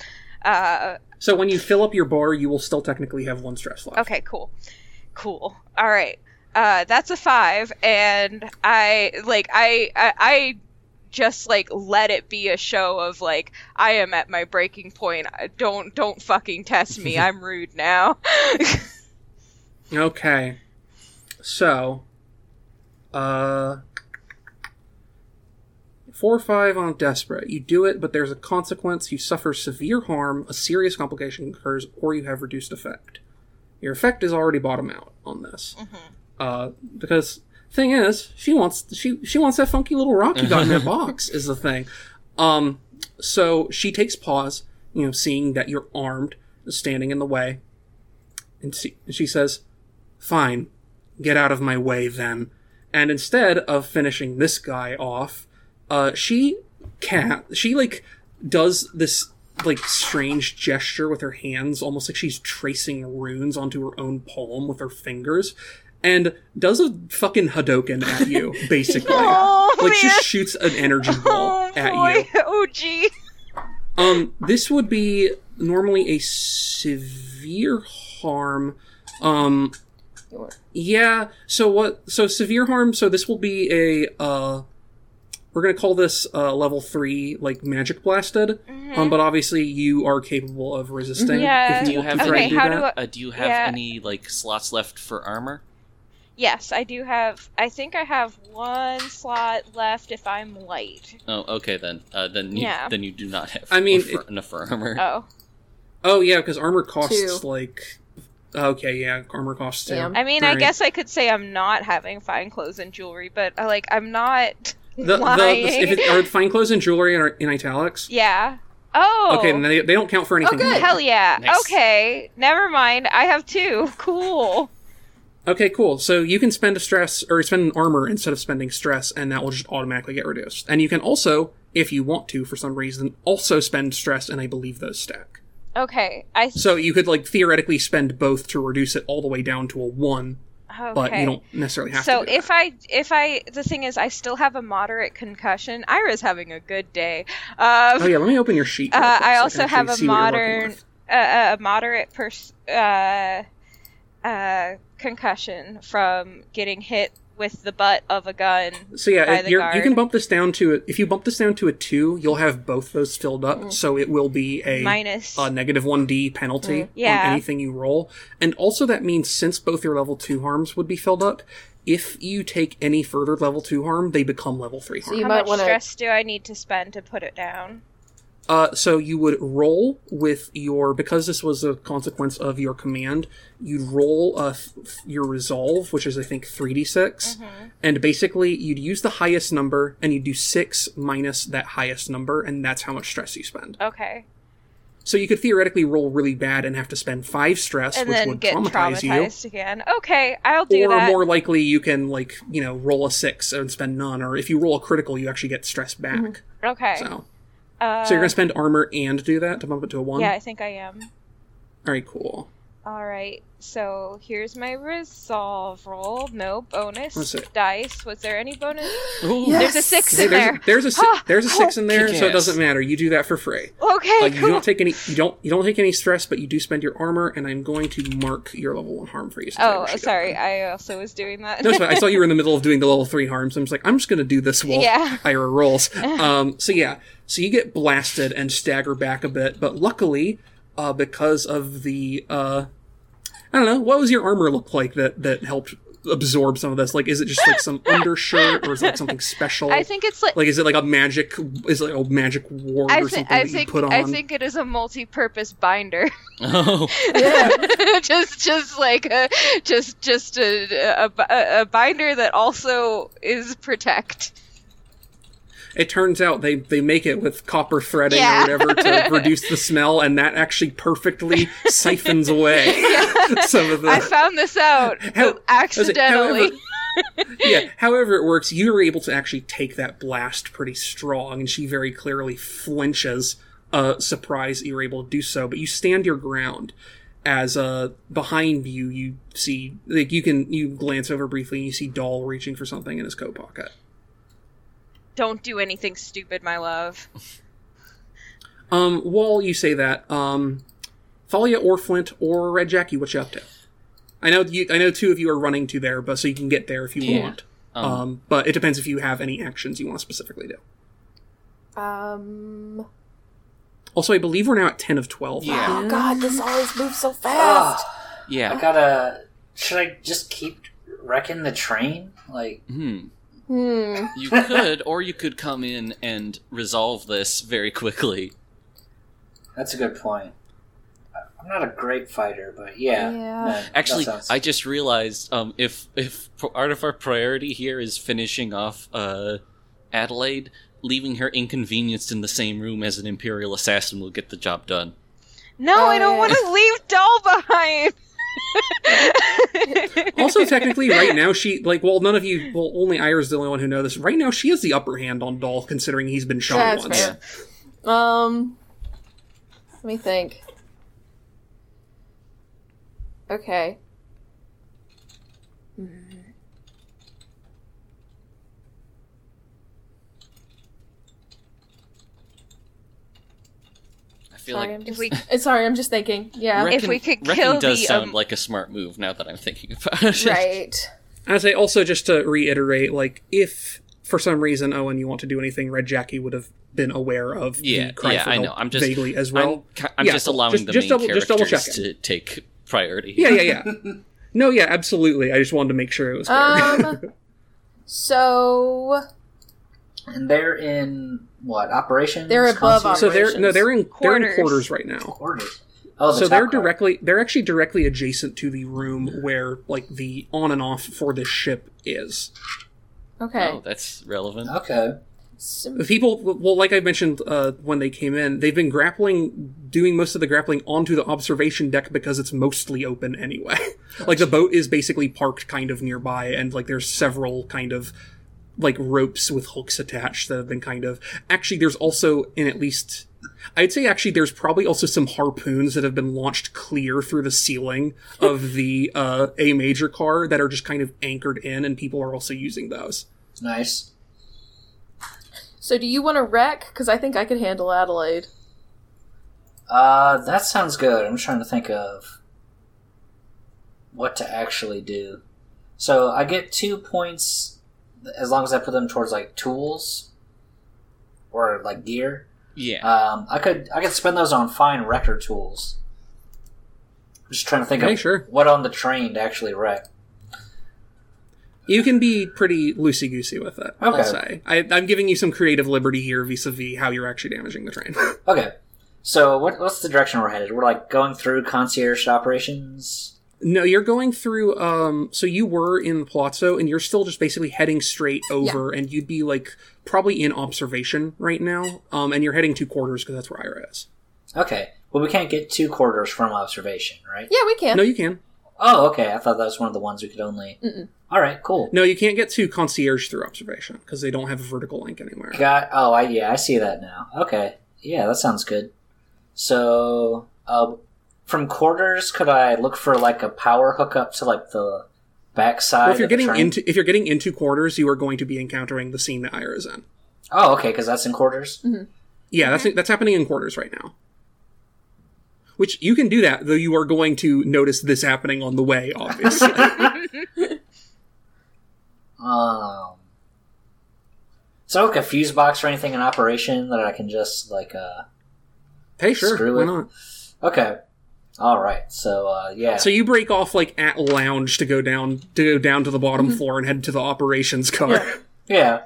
Uh, So when you fill up your bar, you will still technically have one stress left. okay, cool, cool. All right. Uh, that's a five, and I like I, I I just like let it be a show of like I am at my breaking point. Don't don't fucking test me. *laughs* I'm rude now. *laughs* Okay. So, uh, four or five on desperate. You do it, but there's a consequence. You suffer severe harm, a serious complication occurs, or you have reduced effect. Your effect is already bottom out on this. Uh, because thing is, she wants she she wants that funky little rock you got in that *laughs* box. Is the thing. Um, so she takes pause, you know, seeing that you're armed, standing in the way, and she, she says, Fine, get out of my way then. And instead of finishing this guy off, uh, she can't. She like does this like strange gesture with her hands, almost like she's tracing runes onto her own palm with her fingers. And does a fucking Hadoken at you, *laughs* basically. Oh, like man. just shoots an energy *laughs* ball Oh at boy. you. *laughs* Oh gee. Um, this would be normally a severe harm. Um, yeah. So what? So severe harm. So this will be a. Uh, we're gonna call this uh, level three, like magic blasted. Um, but obviously you are capable of resisting. Yeah. If Do you you have Okay, and do how that. do I- Uh, do you have Yeah. any like slots left for armor? Yes, I do have. I think I have one slot left if I'm light. Oh, okay then. Uh, then you, Yeah. then you do not have. I mean, enough for, enough for armor. Oh, Oh yeah, because armor costs Two. like. Okay, yeah, armor costs two. Damn. I mean, I Alright. guess I could say I'm not having fine clothes and jewelry, but uh, like I'm not The, the, lying. if it, are *laughs* fine clothes and jewelry in, in italics? yeah. Oh. Okay, then they, they don't count for anything. good. more. Hell yeah. Nice. Okay. Never mind. I have two. *laughs* Cool. Okay, cool. So you can spend a stress or spend an armor instead of spending stress, and that will just automatically get reduced. And you can also, if you want to, for some reason, also spend stress, and I believe those stack. Okay. I. So you could like theoretically spend both to reduce it all the way down to a one, Okay. but you don't necessarily have so to. So if. I if I the thing is I still have a moderate concussion. Ira's having a good day. Um, oh yeah, let me open your sheet. Uh, I so also can have a see what you're working modern, uh, a moderate pers- uh, uh, concussion from getting hit with the butt of a gun. So yeah, by the you're, you can bump this down to if you bump this down to a two, you'll have both those filled up, Mm. so it will be a Minus. a negative one D penalty Mm. Yeah. on anything you roll. And also that means since both your level two harms would be filled up, if you take any further level two harm, they become level three harm. you How might much wanna- stress do I need to spend to put it down? Uh, so you would roll with your because this was a consequence of your command. You'd roll uh, f- your resolve, which is I think three d six, and basically you'd use the highest number and you'd do six minus that highest number, and that's how much stress you spend. Okay, So you could theoretically roll really bad and have to spend five stress, and which then would get traumatize you. traumatized again. Okay, I'll do it. or that. more likely you can like you know roll a six and spend none or if you roll a critical you actually get stress back okay. so uh, so you're gonna spend armor and do that to bump it to a one yeah, I think I am. all right cool All right. So here's my resolve roll. No bonus Let's dice. Was there any bonus? *gasps* Ooh, Yes. There's a six in there's, there. a, there's a si- Ah, *gasps* there's a six in there, so it ass. doesn't matter. You do that for free. Okay, Uh, you cool. don't take any. You don't. You don't take any stress, but you do spend your armor, and I'm going to mark your level one harm for you. since I oh, wish you sorry. got I also was doing that. No, it's fine. I saw you were in the *laughs* middle of doing the level three harm, so I'm just like, I'm just going to do this while Yeah. Ira rolls. *laughs* Um, so yeah, so you get blasted and stagger back a bit, but luckily, uh, because of the, uh, I don't know, what was your armor look like that that helped absorb some of this? Like, is it just like some *laughs* undershirt, or is it like something special? I think it's like. like, is it like a magic? Is it like a magic ward I, or thi- something I that think you put on? I think it is a multi-purpose binder. *laughs* *laughs* Oh, Yeah. just just like a just just a, a, a, a binder that also is protect. It turns out they they make it with copper threading Yeah. or whatever to *laughs* reduce the smell, and that actually perfectly siphons away *laughs* *laughs* some of the. I found this out How- accidentally. however- yeah. However it works, you're able to actually take that blast pretty strong, and she very clearly flinches. Uh, surprised you're able to do so, but you stand your ground. As uh, behind you, you see like you can you glance over briefly, and you see Doll reaching for something in his coat pocket. Don't do anything stupid, my love. *laughs* Um, while you say that, um, Thalia or Flint or Red Jackie, what you up to? I know you. I know two of you are running to there, but so you can get there if you Yeah. want. um, Um, but it depends if you have any actions you want to specifically do. Um. Also, I believe we're now at ten of twelve. Yeah. Oh God, this always moves so fast. I yeah. I gotta. Should I just keep wrecking the train? Like, Hmm. Hmm. You could, or you could come in and resolve this very quickly. that's a good point. I'm not a great fighter, but yeah. Yeah. that- Actually, that sounds- I just realized um, if if part of our priority here is finishing off uh, Adelaide, leaving her inconvenienced in the same room as an Imperial assassin will get the job done. No, Oh, I don't yeah. want to leave Doll behind. *laughs* Also, technically, right now she like well, none of you. Well, only Ira's the only one who know this. Right now, she has the upper hand on Doll, considering he's been shot That's once. fair. Um. Let me think. I feel Sorry, like I'm If just, we *laughs* sorry, I'm just thinking. Yeah, wrecking, If we could wrecking kill does the, sound um, like a smart move now that I'm thinking about it. *laughs* right. I say also just to reiterate, like if for some reason Owen you want to do anything, Red Jackie would have been aware of Yeah, the cry yeah, for I know. I'm just vaguely as well. I'm, I'm Yeah, just allowing Just- the just main double- just double characters checking. to take priority. yeah, yeah, yeah. *laughs* no, yeah, absolutely. I just wanted to make sure it was fair. Um. so And they're in what operations? They're above Concierge? so they're no, they're in they're in Quarters. quarters right now. quarters. Oh, the so top they're part. directly they're actually directly adjacent to the room where like the on and off for this ship is. okay. Oh, that's relevant. Okay. So- The people well like I mentioned uh, when they came in, they've been grappling doing most of the grappling onto the observation deck because it's mostly open anyway. *laughs* like the boat is basically parked kind of nearby and like there's several kind of like ropes with hooks attached that have been kind of actually there's also in at least I'd say actually there's probably also some harpoons that have been launched clear through the ceiling of the uh, A major car that are just kind of anchored in and people are also using those. Nice. So do you want to wreck? Because I think I could handle Adelaide. Uh, that sounds good. I'm trying to think of what to actually do. So I get two points as long as I put them towards like tools or like gear. Yeah. Um, I could I could spend those on fine wrecker tools. I'm just trying to think Okay, of sure. what on the train to actually wreck. You can be pretty loosey goosey with it. I'll Okay. say I, I'm giving you some creative liberty here vis-a-vis how you're actually damaging the train. *laughs* Okay. So what, what's the direction we're headed? We're like going through concierge operations. No, you're going through. Um, so you were in Palazzo, and you're still just basically heading straight over, and you'd be like probably in observation right now. Um, and you're heading to quarters because that's where Ira is. Okay. Well, we can't get to quarters from observation, right? Yeah, we can. No, you can. Oh, okay. I thought that was one of the ones we could only. Mm-mm. All right, cool. No, you can't get to concierge through observation because they don't have a vertical link anywhere. Got. Oh, I yeah, I see that now. Okay. Yeah, that sounds good. So, uh, from quarters, could I look for like a power hookup to like the backside? Well, if you're getting into if you're getting into quarters, you are going to be encountering the scene that Ira is in. Oh, okay, because that's in quarters. Yeah, that's that's happening in quarters right now. Which you can do that, though you are going to notice this happening on the way, obviously. *laughs* Um. So, like a fuse box or anything in operation that I can just like uh. hey, sure, Screw why it. not? Okay. All right. So uh, yeah. So you break off like at lounge to go down to go down to the bottom floor and head to the operations car. Yeah. *laughs* yeah.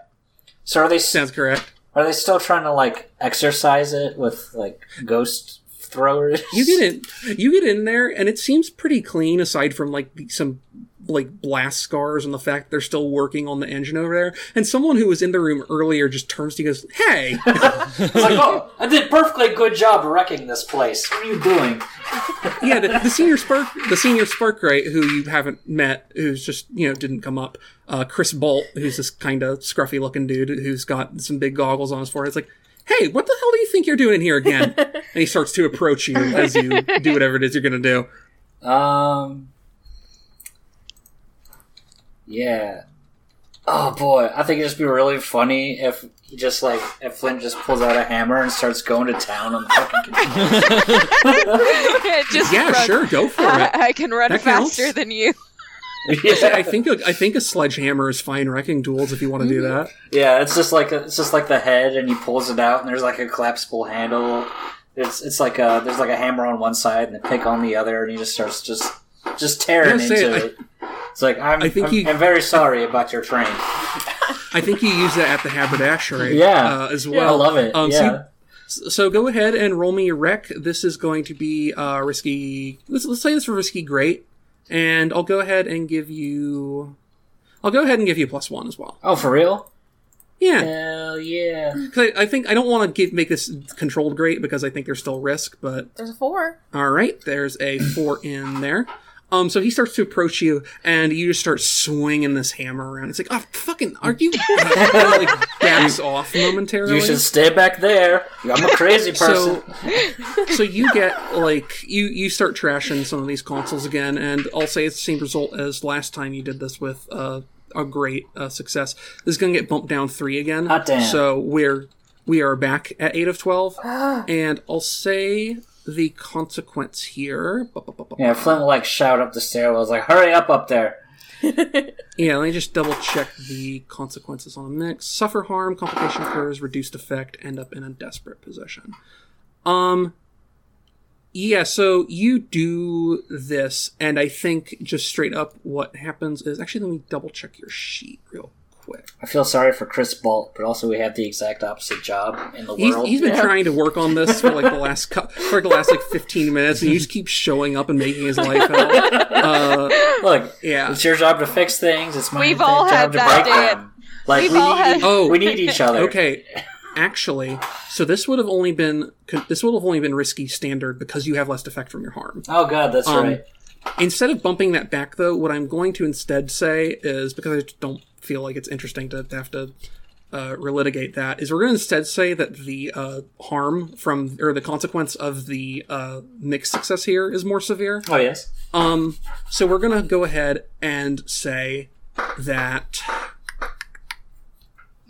So are they s- Sounds correct. are they still trying to like exercise it with like ghost throwers? You get in, *laughs* you get in there, and it seems pretty clean aside from like some like blast scars and the fact they're still working on the engine over there. And someone who was in the room earlier just turns to you and goes, "Hey." *laughs* It's like, oh, I did perfectly good job wrecking this place. What are you doing? *laughs* yeah, the, the senior spark, the senior spark right, who you haven't met, who's just you know didn't come up. Uh, Chris Bolt, who's this kind of scruffy looking dude who's got some big goggles on his forehead. It's like, hey, what the hell do you think you're doing in here again? and he starts to approach you as you do whatever it is you're gonna do. Um. Yeah. Oh boy, I think it'd just be really funny if he just like if Flint just pulls out a hammer and starts going to town on the fucking controller. *laughs* Just Yeah, run. sure, go for I, it. *laughs* I can run That counts. faster than you. *laughs* yeah. I think a, I think a sledgehammer is fine wrecking tools if you want to do that. Mm-hmm. yeah, it's just like a, it's just like the head, and he pulls it out, and there's like a collapsible handle. It's it's like a there's like a hammer on one side and a pick on the other, and he just starts just just tearing Yeah, say into it. it. It's like I'm I think I'm, he- I'm very sorry about your train. I think you use that at the haberdashery, Yeah. uh, as I well. love it. Um, so you- yeah. So go ahead and roll me your wreck. This is going to be uh, risky. Let's let's say this for risky great, and I'll go ahead and give you. I'll go ahead and give you plus one as well. oh, for real? Yeah, Hell yeah! 'Cause I, I think I don't want to make this controlled great because I think there's still risk. But There's a four. all right, there's a four in there. Um, so he starts to approach you, and you just start swinging this hammer around. It's like, oh, fucking, are you? *laughs* and, like backs off momentarily. You should stay back there. I'm a crazy *laughs* person. So, so you get like you you start trashing some of these consoles again, and I'll say it's the same result as last time you did this with uh, a great uh, success. This is gonna get bumped down three again. Hot damn. So we're we are back at eight of twelve, *gasps* and I'll say the consequence here. yeah, Flint will like shout up the stairwells, like, "Hurry up up there!" *laughs* Yeah, let me just double check the consequences on the mix. Suffer harm, complication occurs, reduced effect, end up in a desperate position. Um yeah, so you do this, and I think just straight up what happens is actually let me double check your sheet real quick. I feel sorry for Chris Bolt, but also we have the exact opposite job in the He's, world. he's been trying to work on this for like the last cou- for like the last like fifteen minutes, and you just keep showing up and making his life hell. *laughs* Uh, Look, yeah. it's your job to fix things. It's my We've th- all job had to that break day them. Like We've we all need, had- each- Oh. we need each other. Okay, actually, so this would have only been this would have only been risky standard because you have less effect from your harm. Oh god, that's Um, right. Instead of bumping that back, though, what I'm going to instead say is because I don't feel like it's interesting to, to have to uh, relitigate that, is we're going to instead say that the uh, harm from or the consequence of the uh, mixed success here is more severe. Oh yes. Um, so we're gonna go ahead and say that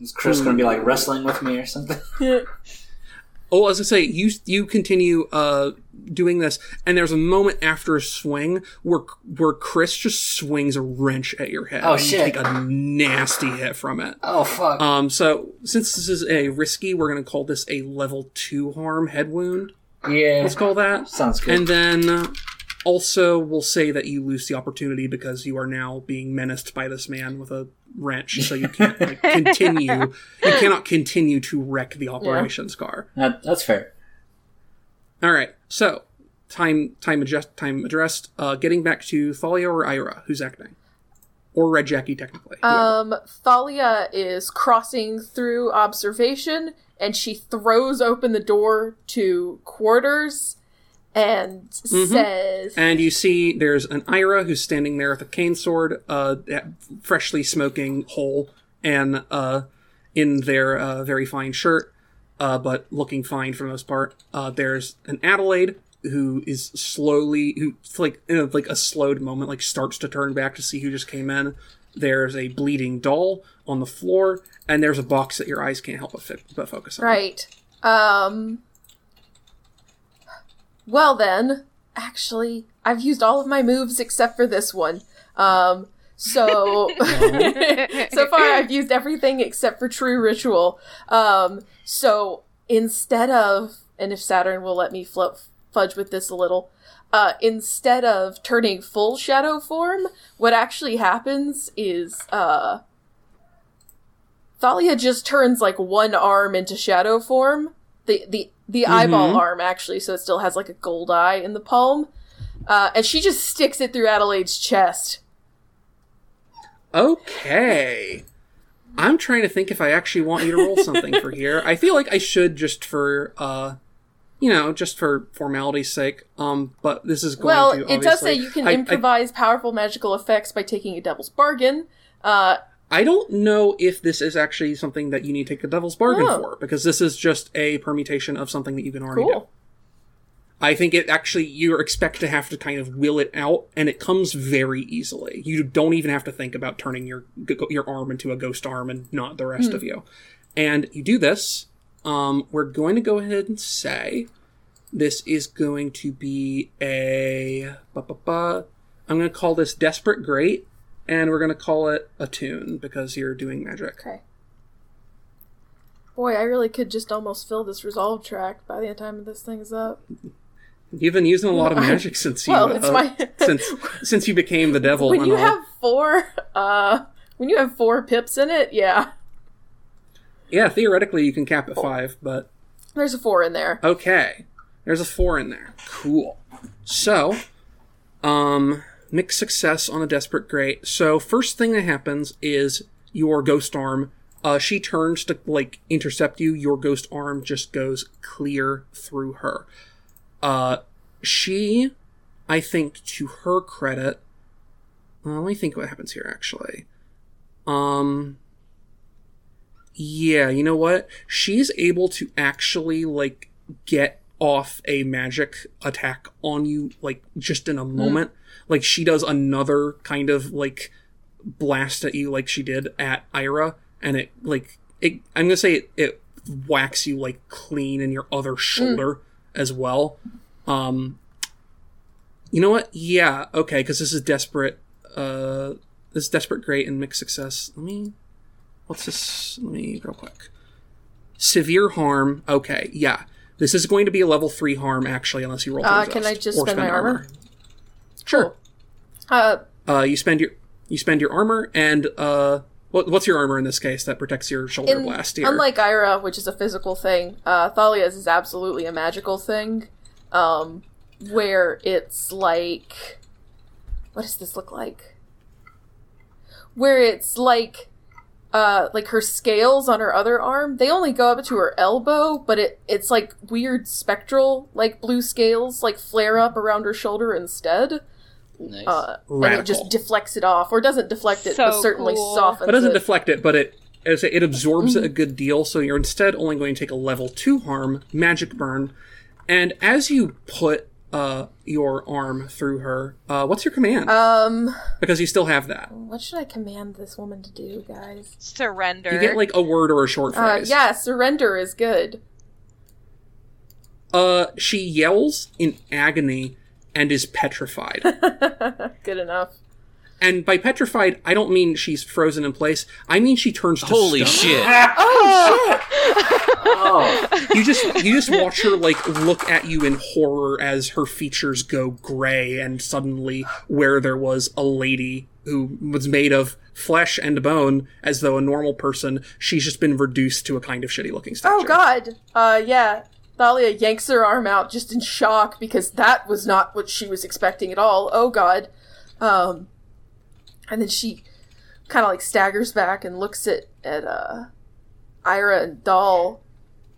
Is Chris going to be like wrestling with me or something? Oh, as I say, you you continue uh, doing this, and there's a moment after a swing where where Chris just swings a wrench at your head. Oh, and you shit. take a nasty hit from it. Oh fuck. Um, so since this is a risky, we're gonna call this a level two harm head wound. yeah. Let's call that. Sounds good. And then uh, also we'll say that you lose the opportunity because you are now being menaced by this man with a wrench, so you can't like, *laughs* continue. You cannot continue to wreck the operations car. That- that's fair. All right. So time time adjust time addressed. Uh, getting back to Thalia or Ira, who's acting, or Red Jackie technically. whoever. Um, Thalia is crossing through observation, and she throws open the door to quarters and says, and you see there's an Ira who's standing there with a cane sword, uh, freshly smoking hole, and uh, in their uh, very fine shirt, uh, but looking fine for the most part. Uh, there's an Adelaide who is slowly, who like in a, like a slowed moment, like starts to turn back to see who just came in. There's a bleeding doll on the floor, and there's a box that your eyes can't help but, but focus on. "Right, um, well then, actually, I've used all of my moves except for this one. Um, so *laughs* so far I've used everything except for true ritual. Um, so instead of, and if Saturn will let me fudge with this a little, uh, instead of turning full shadow form, what actually happens is, uh, Thalia just turns like one arm into shadow form. The, the, the eyeball arm actually, so it still has like a gold eye in the palm. Uh, and she just sticks it through Adelaide's chest. Okay. I'm trying to think if I actually want you to roll something for here. I feel like I should just for uh you know, just for formality's sake. Um, but this is going Well, to it does say you can I- I- improvise powerful magical effects by taking a devil's bargain. Uh, I don't know if this is actually something that you need to take a devil's bargain Oh. for, because this is just a permutation of something that you can already do. I think it actually you expect to have to kind of will it out, and it comes very easily. You don't even have to think about turning your your arm into a ghost arm and not the rest of you. And you do this. Um, we're going to go ahead and say this is going to be a. Ba, ba, ba. I'm going to call this desperate great, and we're going to call it attune because you're doing magic. Okay. Boy, I really could just almost fill this resolve track by the time this thing's up. You've been using a lot of magic since you Well, uh, my- *laughs* since *laughs* since you became the devil. when you all. have four, uh, when you have four pips in it, yeah, yeah, theoretically you can cap at five, but there's a four in there. Okay. There's a four in there. Cool. So, um, mixed success on a desperate great. So, first thing that happens is your ghost arm, uh, she turns to, like, intercept you. Your ghost arm just goes clear through her. Uh, she I think to her credit, well, let me think what happens here actually. Um, yeah, you know what? She's able to actually like get off a magic attack on you like just in a moment. Like she does another kind of like blast at you like she did at Ira and it like it I'm going to say it, it whacks you like clean in your other shoulder as well. Um you know what? Yeah, okay, because this is desperate. Uh, this is desperate, great, and mixed success. Let me. What's this? Let me real quick. Severe harm. Okay, yeah. This is going to be a level three harm, actually, unless you roll. Uh, can I just or spend my armor? Sure. Uh, Uh, you spend your you spend your armor, and uh, what, what's your armor in this case that protects your shoulder in, blast here? unlike Ira, which is a physical thing, uh, Thalia's is absolutely a magical thing. Um, where it's like, what does this look like? Where it's like, uh, like her scales on her other arm, they only go up to her elbow, but it it's like weird spectral, like blue scales, like flare up around her shoulder instead. Nice. Uh, and it just deflects it off, or doesn't deflect it, So but certainly cool. softens It It doesn't it. deflect it, but it as it absorbs Mm-hmm. it a good deal. So you're instead only going to take a level two harm, magic burn, and as you put uh, your arm through her, uh, what's your command? um, because you still have that. what should I command this woman to do, guys? Surrender. You get like a word or a short Uh, phrase. yeah, surrender is good. Uh, she yells in agony and is petrified. *laughs* good enough. and by petrified, I don't mean she's frozen in place. I mean she turns to Holy stone. shit! *laughs* Oh, *laughs* you just you just watch her like look at you in horror as her features go gray and suddenly where there was a lady who was made of flesh and bone as though a normal person she's just been reduced to a kind of shitty looking statue Oh god. Uh, yeah. Thalia yanks her arm out just in shock because that was not what she was expecting at all. Oh god. Um, and then she kind of like staggers back and looks at at uh, Ira and Doll.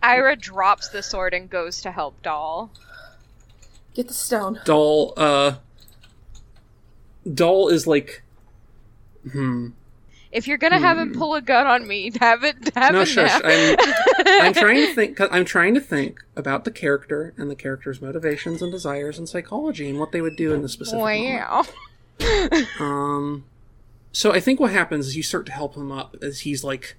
Ira drops the sword and goes to help Doll. Get the stone. doll uh doll is like hmm If you're gonna have him pull a gun on me, *laughs* have it have no it shush i'm *laughs* i'm trying to think i'm trying to think about the character and the character's motivations and desires and psychology and what they would do in this specific wow. *laughs* Um, so I think what happens is you start to help him up as he's like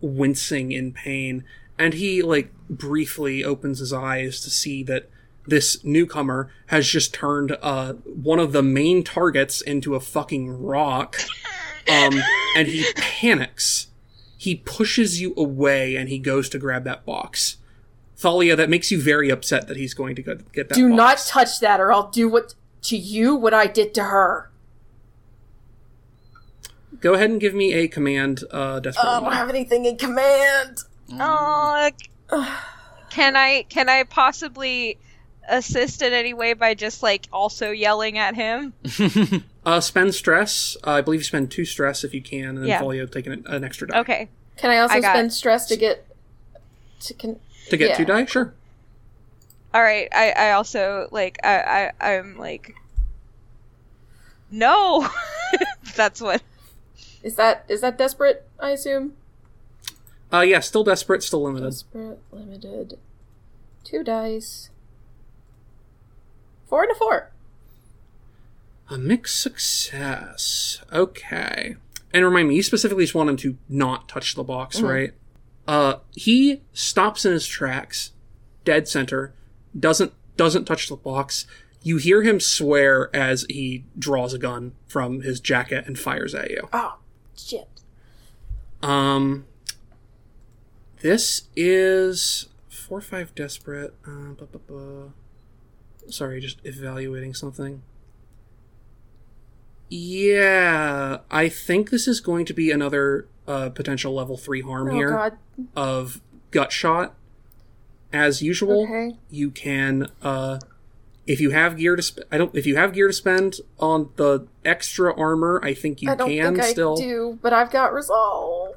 wincing in pain, and he like briefly opens his eyes to see that this newcomer has just turned uh one of the main targets into a fucking rock. Um, *laughs* and he panics. He pushes you away, and he goes to grab that box. Thalia, that makes you very upset that he's going to go get that. Do not touch that, or I'll do what to you what I did to her. Go ahead and give me a command, uh, desperate. I don't have anything in command. Oh, can I can I possibly assist in any way by just like also yelling at him? *laughs* Uh, spend stress. Uh, I believe you spend two stress if you can, and then Yeah. Folio taking an, an extra die. Okay. Can I also I got- spend stress to get to con- To get Yeah. two die? Sure. All right. I I also like I I I'm like no. *laughs* That's what. Is that is that desperate? I assume. Uh, yeah, still desperate, still limited. Desperate limited. Two dice. Four and a four. A mixed success. Okay. And remind me, you specifically just want him to not touch the box, Mm-hmm. right? Uh, he stops in his tracks, dead center, doesn't doesn't touch the box. You hear him swear as he draws a gun from his jacket and fires at you. Oh shit. Um, this is four five desperate. Uh, Sorry, just evaluating something. Yeah, I think this is going to be another uh, potential level three harm Oh here god. of gut shot. As usual, Okay. you can uh, if you have gear to sp- I don't if you have gear to spend on the extra armor, I think you I can still. I do, but I've got resolve.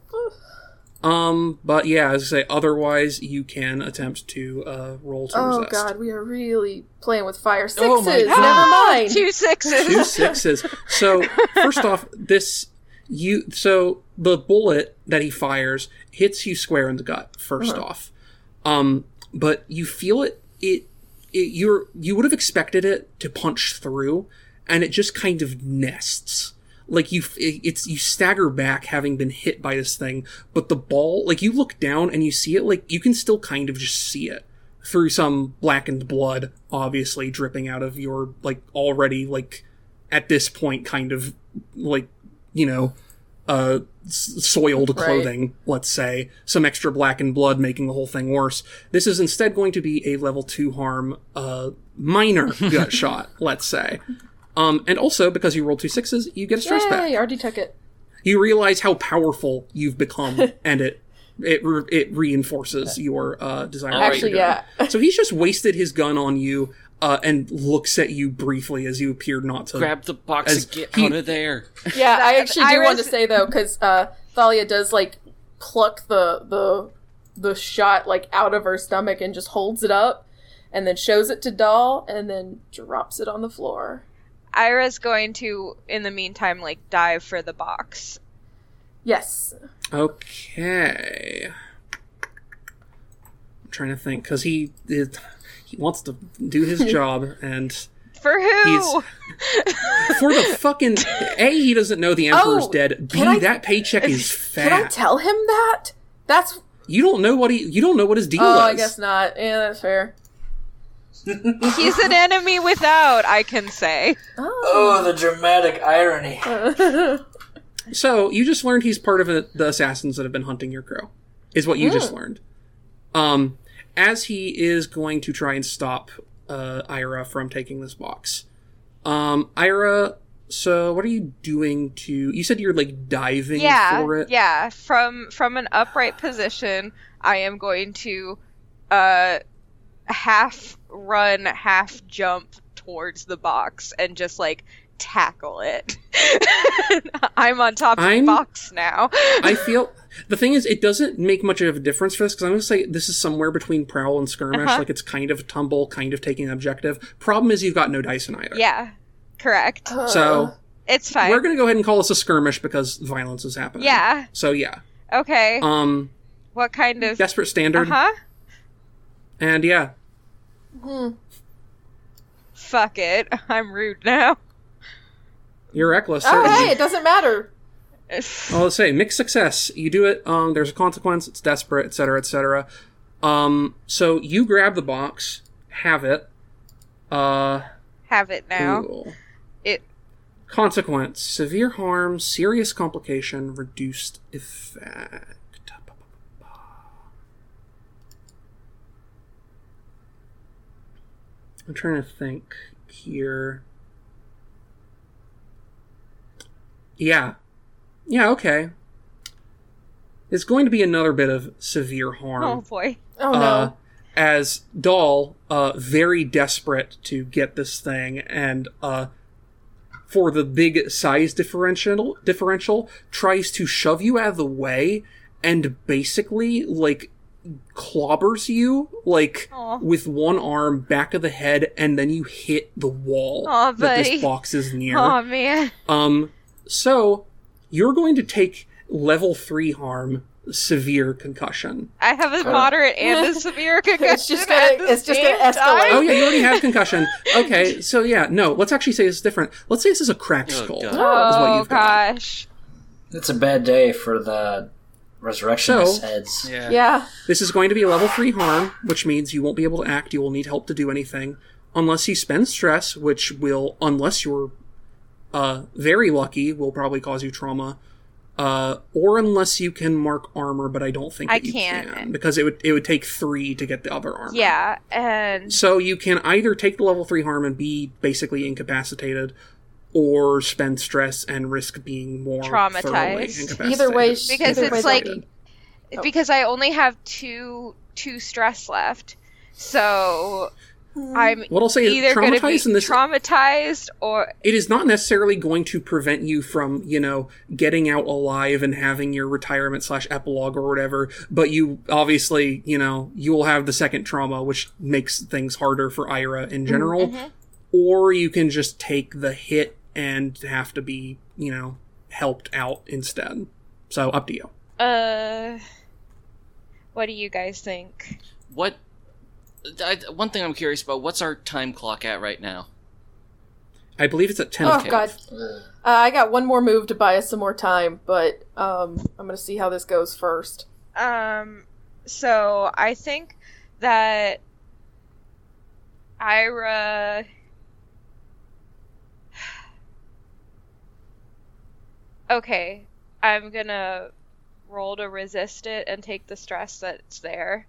Um, but yeah, as I say, otherwise you can attempt to uh, roll to Oh resist. god, we are really playing with fire. Sixes. Oh my Never Ah, *laughs* mind. Two sixes. Two sixes. So first off, this you so the bullet that he fires hits you square in the gut 1st off, um, but you feel it. It, it you're you would have expected it to punch through, and it just kind of nests. Like you, it's you stagger back, having been hit by this thing, but the ball, like you look down and you see it, like you can still kind of just see it through some blackened blood, obviously dripping out of your like already like at this point kind of like you know uh soiled Right. clothing let's say. Some extra blackened blood making the whole thing worse. This is instead going to be a level 2 harm uh minor *laughs* gut shot let's say um and also because you rolled two sixes you get a stress back Yay, already took it. you realize how powerful you've become *laughs* and it it re- it reinforces your uh desire to Actually, do yeah. it. so he's just wasted his gun on you uh and looks at you briefly as you appear not to Grab the box As and get he- out of there. *laughs* Yeah, I actually do want to say though, because uh, Thalia does like pluck the the the shot like out of her stomach and just holds it up, and then shows it to Doll, and then drops it on the floor. Ira's going to, in the meantime, like dive for the box. Yes. Okay. I'm trying to think because he it, he wants to do his *laughs* job, and For who? He's- *laughs* for the fucking a he doesn't know the oh, emperor's Oh, dead. B that paycheck is fat. *laughs* Can I tell him that? That's. you don't know what he you don't know what his deal is. Oh, is. I guess not. Yeah, that's fair. He's an enemy without, I can say. Oh, the dramatic irony. *laughs* So you just learned he's part of a, the assassins that have been hunting your crew, is what you just learned. Um, as he is going to try and stop uh, Ira from taking this box. Um, Ira, so what are you doing to? You said you're like diving Yeah, for it. yeah. From from an upright position, I am going to uh half run, half jump towards the box and just like tackle it. *laughs* I'm on top of I'm- the box now. I feel the thing is, it doesn't make much of a difference for this because I'm going to say this is somewhere between prowl and skirmish. Uh-huh. Like it's kind of tumble, kind of taking objective. Problem is, you've got no dice in either. yeah, correct. So It's fine. we're going to go ahead and call this a skirmish because violence is happening. yeah. So yeah. Okay. Um, what kind of? desperate Uh standard, huh. and yeah, Fuck it. *laughs* I'm rude now. you're reckless. Oh, certainly. hey, it doesn't matter. *laughs* Well, let's say mixed success. You do it. Um, there's a consequence. It's desperate, etc., etc. Um, so you grab the box, have it. Uh, Have it now. ooh. It. Consequence: severe harm, serious complication, reduced effect. I'm trying to think here. Yeah. Yeah, okay. It's going to be another bit of severe harm Oh boy. Oh no. uh, as Doll, uh, very desperate to get this thing, and uh, for the big size differential, differential, tries to shove you out of the way, and basically like clobbers you like Aw. with one arm back of the head, and then you hit the wall Aw, that this box is near. Oh man. Um, so you're going to take level three harm, severe concussion. I have a moderate and a *laughs* severe concussion. It's just gonna- at the it's just gonna escalate. time. Oh yeah, you already have concussion. Okay, so yeah, no. Let's actually say it's different. Let's say this is a cracked Oh, skull. God. Is what Oh you've got. gosh. It's a bad day for the resurrectionist So- heads. Yeah. yeah. This is going to be a level three harm, which means you won't be able to act. You will need help to do anything, unless you spend stress, which will, unless you're uh, very lucky, will probably cause you trauma. Uh, or unless you can mark armor, but I don't think I you can't. can because it would it would take three to get the other armor. Yeah, and So you can either take the level three harm and be basically incapacitated, or spend stress and risk being more Traumatized. Either way, Because either it's way, like- be- Oh. because I only have two two stress left, so hmm. I'm What I'll say either going to be traumatized this traumatized or it is not necessarily going to prevent you from you know getting out alive and having your retirement slash epilogue or whatever but you obviously you know you will have the second trauma which makes things harder for ira in mm-hmm. general. Mm-hmm. Or you can just take the hit and have to be you know helped out instead so up to you uh what do you guys think? What? I, one thing I'm curious about: what's our time clock at right now? i believe it's at 10 Oh god. Uh, I got one more move to buy us some more time, but um, I'm gonna see how this goes first. Um so I think that Ira Okay, I'm gonna roll to resist it and take the stress that's there.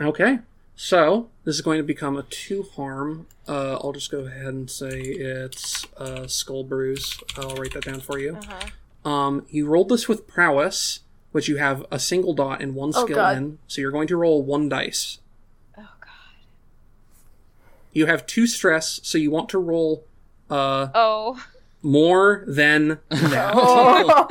Okay. So this is going to become a two harm. Uh, I'll just go ahead and say it's a skull bruise. I'll write that down for you. Uh-huh. Um, you rolled this with prowess, which you have a single dot and one Oh, skill God. in. So you're going to roll one dice. Oh god. You have two stress, so you want to roll uh Oh. *laughs* more than that. *laughs*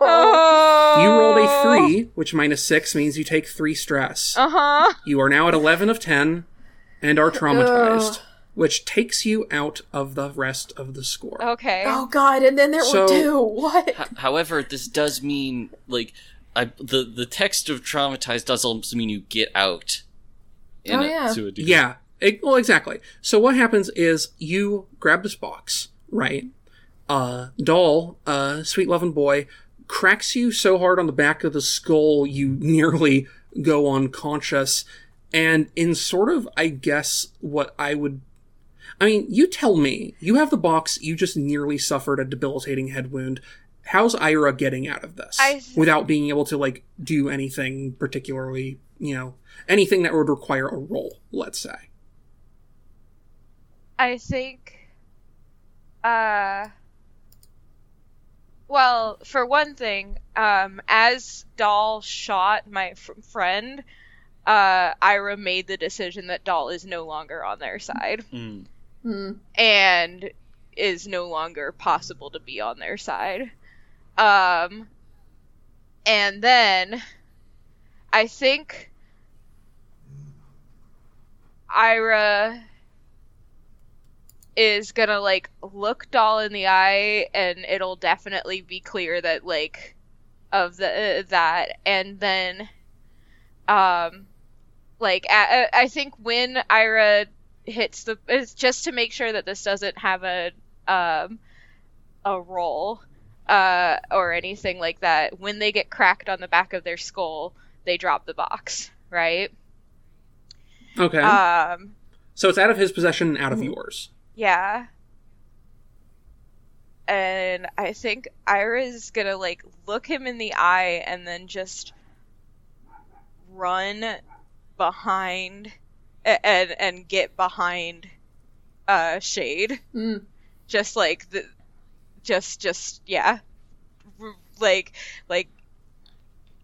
Oh. You rolled a three, which minus six means you take three stress. Uh-huh. You are now at 11 of 10 and are traumatized, which takes you out of the rest of the score. Okay. oh god, and then there So- were two. What? H- however, this does mean like I, the the text of traumatized does also mean you get out. In Oh, a- yeah. to a. Yeah, it- well, exactly. So what happens is you grab this box, right? Uh, doll, uh, sweet loving boy, cracks you so hard on the back of the skull you *laughs* nearly go unconscious. And in sort of, I guess, what I would. I mean, you tell me. You have the box, you just nearly suffered a debilitating head wound. How's Ira getting out of this? I- Without being able to, like, do anything particularly, you know, anything that would require a roll, let's say. I think, uh, well, for one thing, um, as Doll shot my f- friend, uh, Ira made the decision that Doll is no longer on their side Mm. Hmm. and is no longer possible to be on their side. Um, and then I think Ira is gonna like look Doll in the eye, and it'll definitely be clear that like of the uh, that, and then um like I, I think when Ira hits the it's just to make sure that this doesn't have a um a roll uh or anything like that when they get cracked on the back of their skull they drop the box right Okay. um so it's out of his possession and out of yours. Yeah. And i think ira's gonna like look him in the eye and then just run behind and and get behind uh shade. Hmm. just like the just just yeah. Like like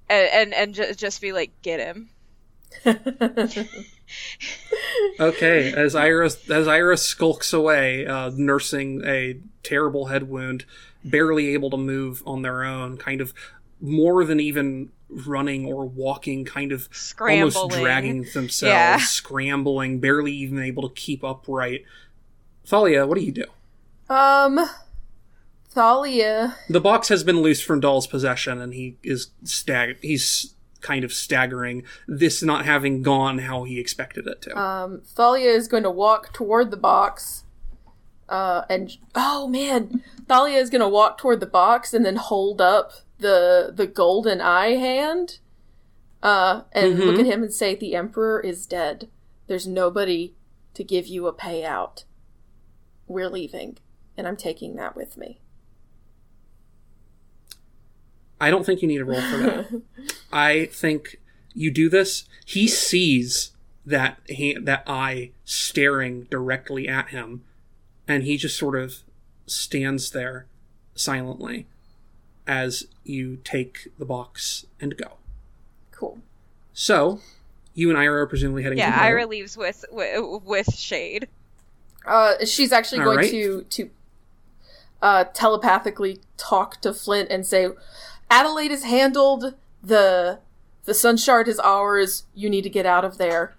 and and, and ju- just be like get him Okay, as Ira as Ira skulks away, uh, nursing a terrible head wound, barely able to move on their own, kind of more than even running or walking, kind of scrambling almost dragging themselves, Yeah. scrambling, barely even able to keep upright. Thalia, what do you do? um, Thalia. The box has been loosed from Doll's possession, and he is stag. He's kind of staggering. This not having gone how he expected it to. Um, Thalia is going to walk toward the box. Uh, and oh man, Thalia is going to walk toward the box and then hold up the the golden eye hand. Uh, and Mhm. look at him and say, "The Emperor is dead. There's nobody to give you a payout. We're leaving, and I'm taking that with me." I don't think you need a roll for that. *laughs* I think you do this. He sees that he, that eye staring directly at him, and he just sort of stands there silently as you take the box and go. Cool. So, you and Ira are presumably heading. Yeah, to the Ira leaves with with, with Shade. Uh, she's actually All going right. to to uh, telepathically talk to Flint and say, "Adelaide has handled the the sun shard is ours. You need to get out of there."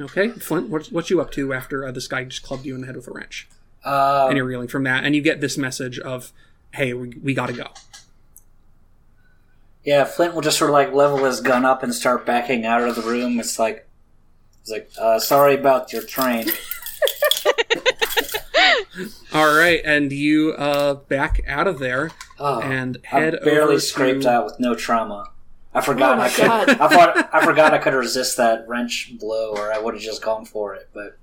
Okay, Flint, what's what you up to after uh, this guy just clubbed you in the head with a wrench? Uh, and you're reeling from that, and you get this message of, "Hey, we, we got to go." yeah, Flint will just sort of like level his gun up and start backing out of the room. It's like, it's like, uh, sorry about your train. *laughs* All right, and you uh, back out of there Oh, and head I barely over scraped to, out with no trauma. I forgot Oh I could. God. I thought I forgot I could resist that wrench blow, or I would have just gone for it. But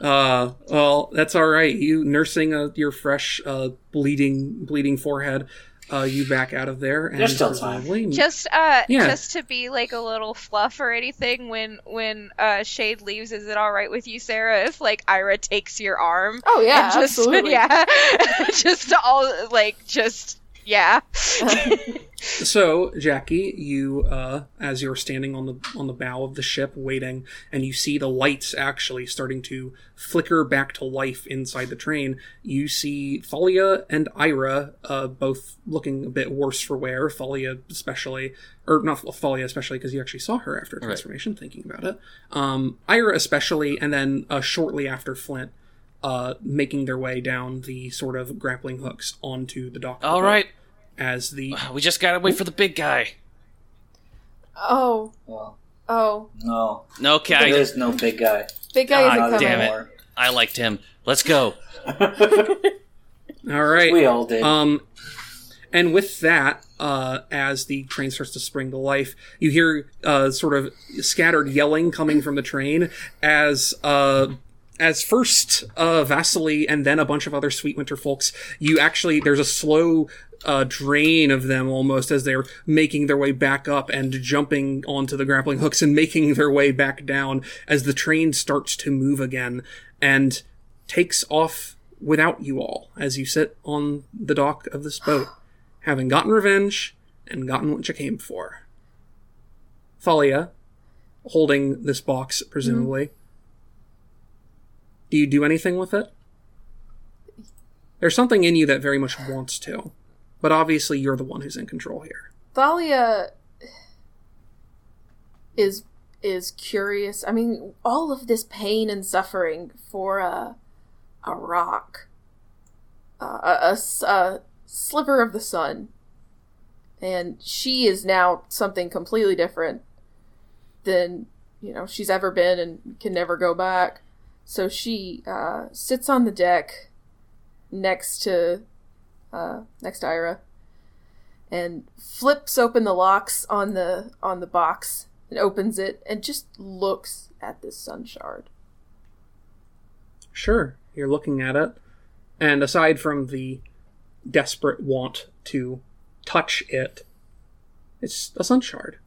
Uh, well, that's all right. You nursing uh, your fresh, uh, bleeding, bleeding forehead. Uh, you back out of there, and There's still time. Just uh Yeah. just to be like a little fluff or anything when when uh Shade leaves, is it all right with you, Sarah, if like Ira takes your arm? Oh yeah, just, *laughs* absolutely. Yeah. *laughs* just all like just yeah. *laughs* So, Jackie, you, uh, as you're standing on the on the bow of the ship waiting, and you see the lights actually starting to flicker back to life inside the train, you see Thalia and Ira, uh, both looking a bit worse for wear. Thalia, especially, or not Thalia, especially because you actually saw her after Right. transformation. Thinking about it, um, Ira especially, and then uh, shortly after Flint. Uh, making their way down the sort of grappling hooks onto the dock. of the All boat right, as the we just gotta wait for the big guy. Oh, well, oh, no, No, there okay, is no big guy. big guy God isn't Not coming. damn it. anymore. I liked him. Let's go. *laughs* all right. We all did. Um, and with that, uh, as the train starts to spring to life, you hear uh, sort of scattered yelling coming from the train as uh, as first uh, Vasily and then a bunch of other Sweet Winter folks. You actually there's a slow uh, drain of them almost as they're making their way back up and jumping onto the grappling hooks and making their way back down as the train starts to move again and takes off without you all as you sit on the dock of this boat, *sighs* having gotten revenge and gotten what you came for. Thalia, holding this box, presumably. Do you do anything with it? There's something in you that very much wants to, but obviously you're the one who's in control here. Thalia is is curious. I mean, all of this pain and suffering for a a rock, a a, a sliver of the sun, and she is now something completely different than you know she's ever been and can never go back. So she uh, sits on the deck next to uh, next to Ira and flips open the locks on the on the box and opens it and just looks at this sun shard. Sure, you're looking at it, and aside from the desperate want to touch it, it's a sun shard.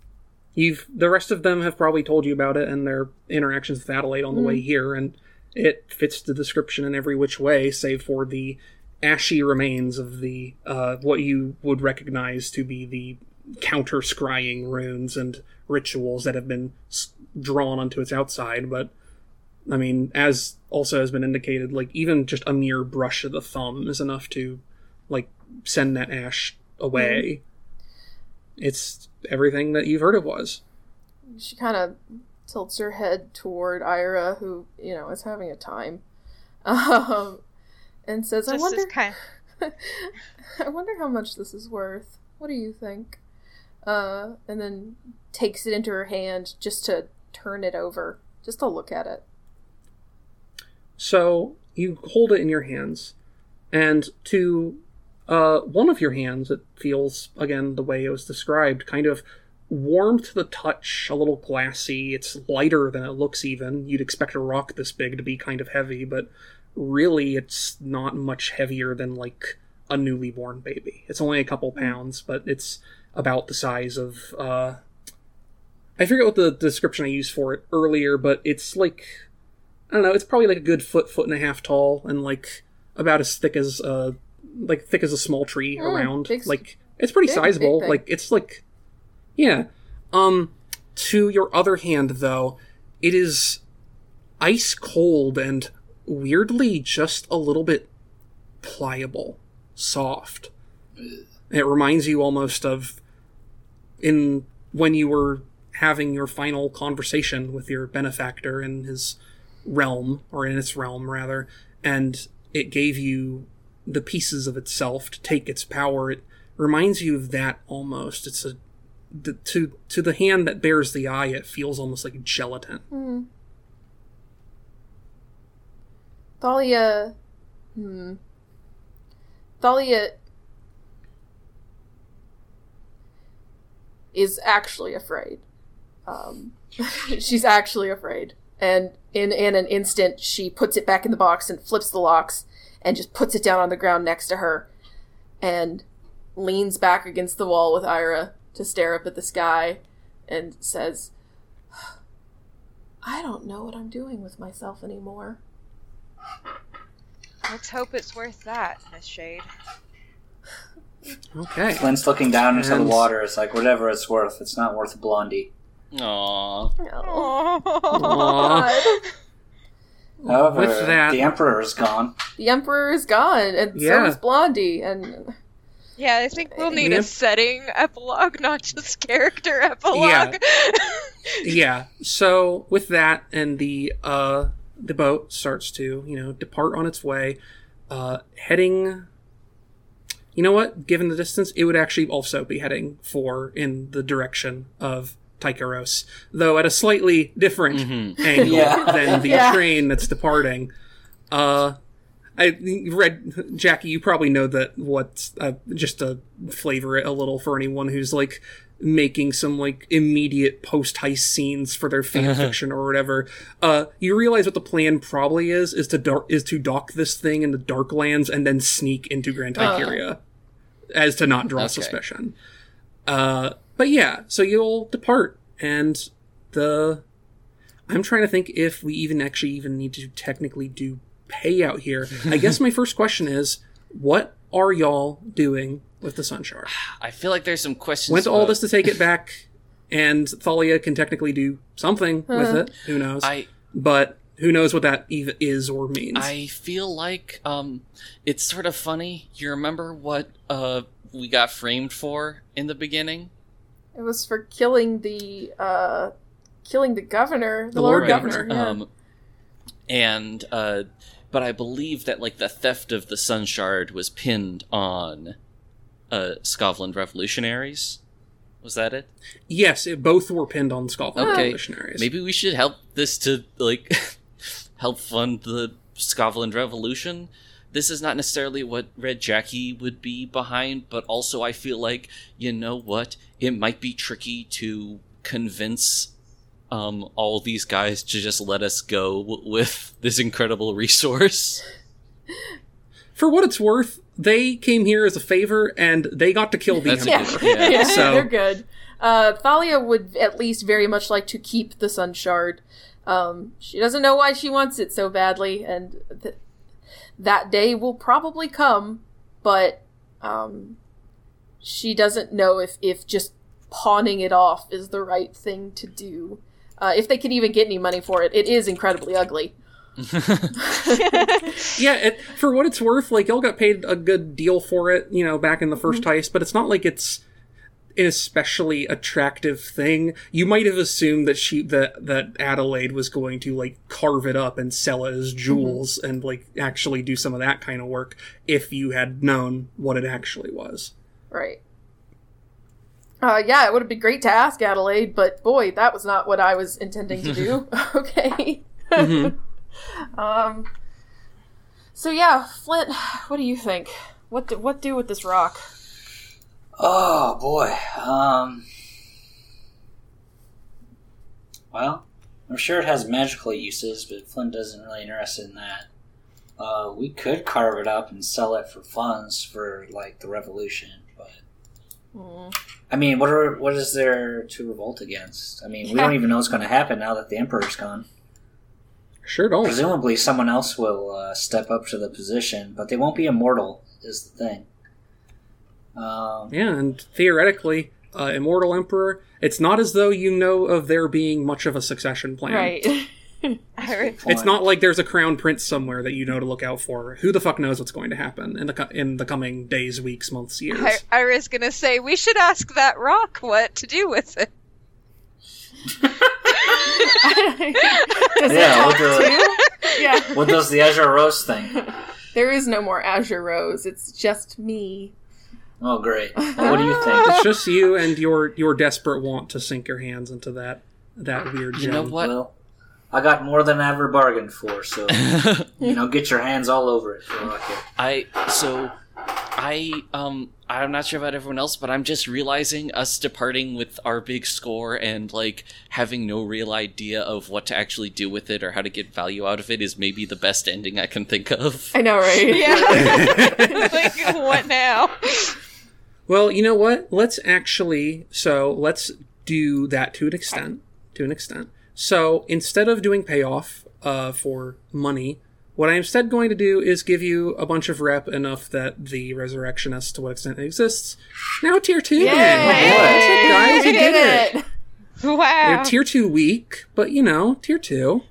You've the rest of them have probably told you about it and their interactions with Adelaide on the way here, and it fits the description in every which way, save for the ashy remains of the uh, what you would recognize to be the counter scrying runes and rituals that have been s- drawn onto its outside, but I mean, as also has been indicated, like even just a mere brush of the thumb is enough to like send that ash away. It's everything that you've heard it was. She kind of tilts her head toward Ira, who you know is having a time, um, and says, "I wonder, as kind *laughs* I wonder how much this is worth. What do you think?" Uh, and then takes it into her hand just to turn it over, just to look at it. So you hold it in your hands, and to uh, one of your hands, it feels again the way it was described, kind of warm to the touch, a little glassy. It's lighter than it looks. Even you'd expect a rock this big to be kind of heavy, but really, it's not much heavier than like a newly born baby. It's only a couple pounds, but it's about the size of. Uh, I forget what the description I used for it earlier, but it's like I don't know. It's probably like a good foot, foot and a half tall, and like about as thick as uh, like thick as a small tree Mm, around. big like it's pretty big- sizable. big like it's like, yeah. Um, to your other hand, though, it is ice cold and weirdly just a little bit pliable, soft. It reminds you almost of in when you were having your final conversation with your benefactor in his realm, or in its realm rather, and it gave you the pieces of itself to take its power. It reminds you of that almost. It's a the, to to the hand that bears the eye, it feels almost like gelatin. Hmm. Thalia. Hmm. Thalia is actually afraid. Um, *laughs* she's actually afraid. And in, in an instant, she puts it back in the box and flips the locks and just puts it down on the ground next to her and leans back against the wall with Ira to stare up at the sky and says, I don't know what I'm doing with myself anymore. Let's hope it's worth that, Miss Shade. Okay. Flint's looking down into the water. It's like, whatever it's worth, it's not worth Blondie. Aww. Oh, Aw. God. However, With that- the Emperor is gone. The Emperor is gone, and so is Blondie, and yeah, I think we'll need Yep. a setting epilogue, not just character epilogue. yeah. yeah. So with that, and the uh, the boat starts to you know depart on its way, uh, heading. You know what? Given the distance, it would actually also be heading for in the direction of Tycheros, though at a slightly different Mhm. angle *laughs* Yeah. than the Yeah. train that's departing. Uh, I read Jackie. You probably know that. What's uh, just to flavor it a little for anyone who's like making some like immediate post heist scenes for their fan *laughs* fiction or whatever. Uh, you realize what the plan probably is is to dar- is to dock this thing in the Darklands and then sneak into Grand. Tycheria, as to not draw Okay. suspicion. Uh, but yeah, so you'll depart, and the I'm trying to think if we even actually even need to technically do payout here. I guess my first question is, what are y'all doing with the Sun Shard? I feel like there's some questions. Went to all this to take it back, and Thalia can technically do something with it. Who knows? I but who knows what that even is or means? I feel like um, it's sort of funny. You remember what uh we got framed for in the beginning? it was for killing the uh, killing the governor, the, The Lord, Lord Governor. Governor, yeah. Um, and uh, but I believe that like the theft of the Sun Shard was pinned on uh Skovlan revolutionaries. Was that it? yes, it, both were pinned on Skovlan Okay. revolutionaries. Maybe we should help this to like *laughs* help fund the Skovlan Revolution. This is not necessarily what Red Jackie would be behind, but also I feel like you know what, it might be tricky to convince um, all these guys to just let us go w- with *laughs* this incredible resource. For what it's worth, they came here as a favor, and they got to kill the That's Emperor. good- yeah, yeah. *laughs* So- they're good. Uh, Thalia would at least very much like to keep the Sun Shard. Um, she doesn't know why she wants it so badly, and th- that day will probably come, but um, she doesn't know if, if just pawning it off is the right thing to do. Uh, if they can even get any money for it, it is incredibly ugly. *laughs* Yeah, it, for what it's worth, like y'all got paid a good deal for it, you know, back in the 1st heist, but it's not like it's an especially attractive thing. You might have assumed that she that that Adelaide was going to like carve it up and sell it as jewels and like actually do some of that kind of work if you had known what it actually was. Right. Uh, yeah, it would have been great to ask Adelaide, but boy, that was not what I was intending to do. *laughs* *laughs* okay. Mhm. *laughs* Um. So yeah, Flint, what do you think? What do, what do with this rock? Oh boy. Um. Well, I'm sure it has magical uses, but Flint isn't really interested in that. Uh, we could carve it up and sell it for funds for like the revolution, but Hmm. I mean, what are what is there to revolt against? I mean, we don't even know what's going to happen now that the emperor's gone. Sure don't. Presumably, someone else will uh, step up to the position, but they won't be immortal. Is the thing. Um, Yeah, and theoretically, uh, immortal emperor, it's not as though you know of there being much of a succession plan. Right. *laughs* *laughs* Iris, It's not like there's a crown prince somewhere that you know to look out for. Who the fuck knows what's going to happen in the co- in the coming days, weeks, months, years? I- was gonna say we should ask that rock what to do with it. *laughs* Does Yeah, it what talk the- too? Yeah. *laughs* What does the Azure Rose think? There is no more Azure Rose. It's just me. Oh, great. Well, what do you think? It's just you and your your desperate want to sink your hands into that that weird gem. You know what? Well, I got more than I ever bargained for, so *laughs* you know, get your hands all over it. Feel like it. I so I um I'm not sure about everyone else, but I'm just realizing us departing with our big score and like having no real idea of what to actually do with it or how to get value out of it is maybe the best ending I can think of. I know, right? *laughs* Yeah. *laughs* like what now? Well, you know what? Let's actually so let's do that to an extent. To an extent. So instead of doing payoff uh, for money, what I'm instead going to do is give you a bunch of rep enough that the resurrectionist, to what extent it exists, now tier two. Yay! That's it, guys. You did did it. it. *laughs* Wow. They're tier two weak, but you know, tier two.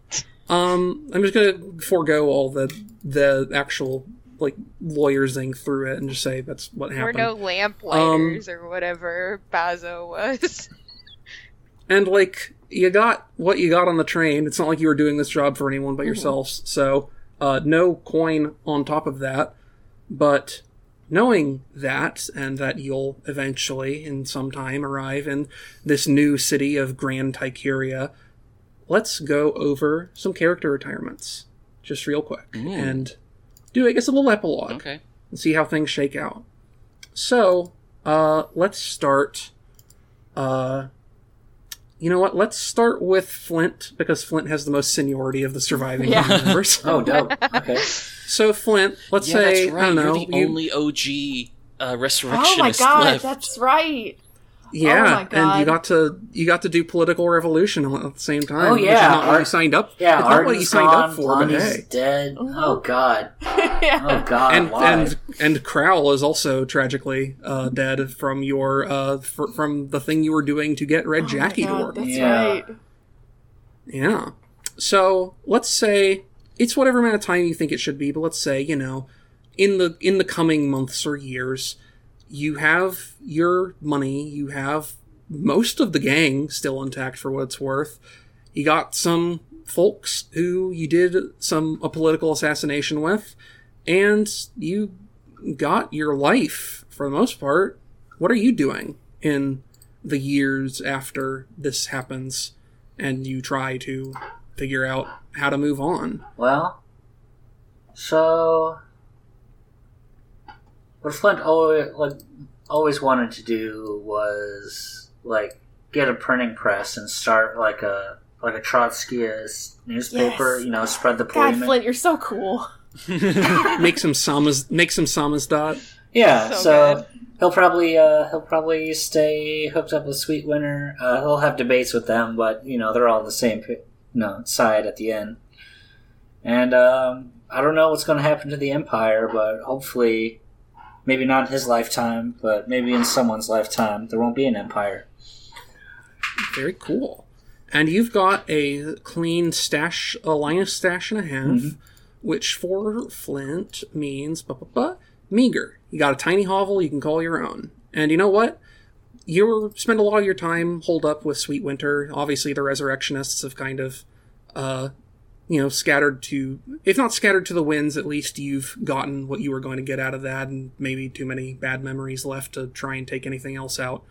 Um, I'm just gonna forego all the the actual like lawyersing through it and just say that's what happened. Or happened. no lamplighers or whatever Bazso was. And like you got what you got on the train. It's not like you were doing this job for anyone but yourselves. So uh, no coin on top of that. But knowing that and that you'll eventually in some time arrive in this new city of Grand Tycuria, let's go over some character retirements just real quick and do I guess a little epilogue Okay. and see how things shake out. So, uh, let's start. Uh, you know what? Let's start with Flint because Flint has the most seniority of the surviving Yeah. members. *laughs* Oh, dope. Okay. So, Flint, let's yeah, say that's right. I don't know. You're the you- only OG uh, resurrectionist Oh my god, left. that's right. yeah, oh my and you got to you got to do political revolution at the same time. Oh, which is yeah, not what you signed up. Yeah, it's not what you signed gone, up for. But hey, dead. Oh God. *laughs* *laughs* yeah. Oh God. and why? and and Crowl is also tragically uh, dead from your uh, fr- from the thing you were doing to get Red Oh my Jackie to work. That's Yeah. right. Yeah. So let's say it's whatever amount of time you think it should be, but let's say you know, in the in the coming months or years, you have your money, you have most of the gang still intact for what it's worth. You got some folks who you did some a political assassination with, and you got your life for the most part. What are you doing in the years after this happens? and you try to figure out how to move on. Well, so what Flint always like always wanted to do was like get a printing press and start like a like a Trotskyist newspaper. Yes. You know, spread the God. Flint, you're so cool. *laughs* make some samas, make some samizdat. Yeah, So so, he'll probably uh, he'll probably stay hooked up with Sweet Winter. Uh, he'll have debates with them, but you know they're all on the same pi- you know, side at the end. And um, I don't know what's going to happen to the Empire, but hopefully, maybe not in his lifetime, but maybe in someone's lifetime, there won't be an Empire. Very cool. And you've got a clean stash, a Linus stash and a half, which for Flint means ba ba ba meager. You got a tiny hovel you can call your own. And you know what? You spend a lot of your time holed up with Sweet Winter. Obviously, the Resurrectionists have kind of, uh, you know, scattered to, if not scattered to the winds, at least you've gotten what you were going to get out of that, and maybe too many bad memories left to try and take anything else out.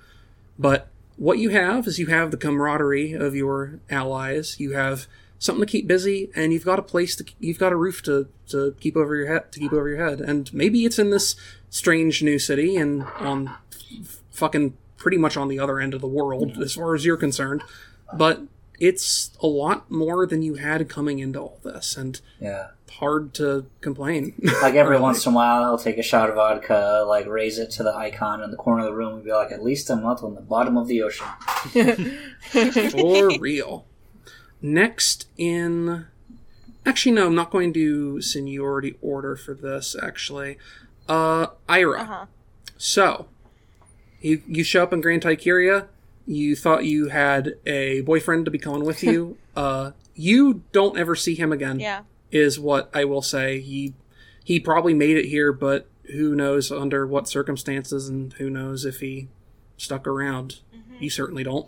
But what you have is you have the camaraderie of your allies. You have something to keep busy, and you've got a place to, you've got a roof to, to keep over your head, to keep over your head. And maybe it's in this strange new city and on f- fucking pretty much on the other end of the world as far as you're concerned. But it's a lot more than you had coming into all this, and Yeah, hard to complain. *laughs* like every *laughs* once in a while, he'll take a shot of vodka, like raise it to the icon in the corner of the room, and be like, "At least I'm not on the bottom of the ocean." *laughs* For real. Next in. Actually, no, I'm not going to seniority order for this, actually. Uh, Ira. Uh-huh. So, you you show up in Grand Tykeria. You thought you had a boyfriend to be coming with you. *laughs* uh, you don't ever see him again. Yeah. is what I will say. He he probably made it here, but who knows under what circumstances, and who knows if he stuck around. You certainly don't.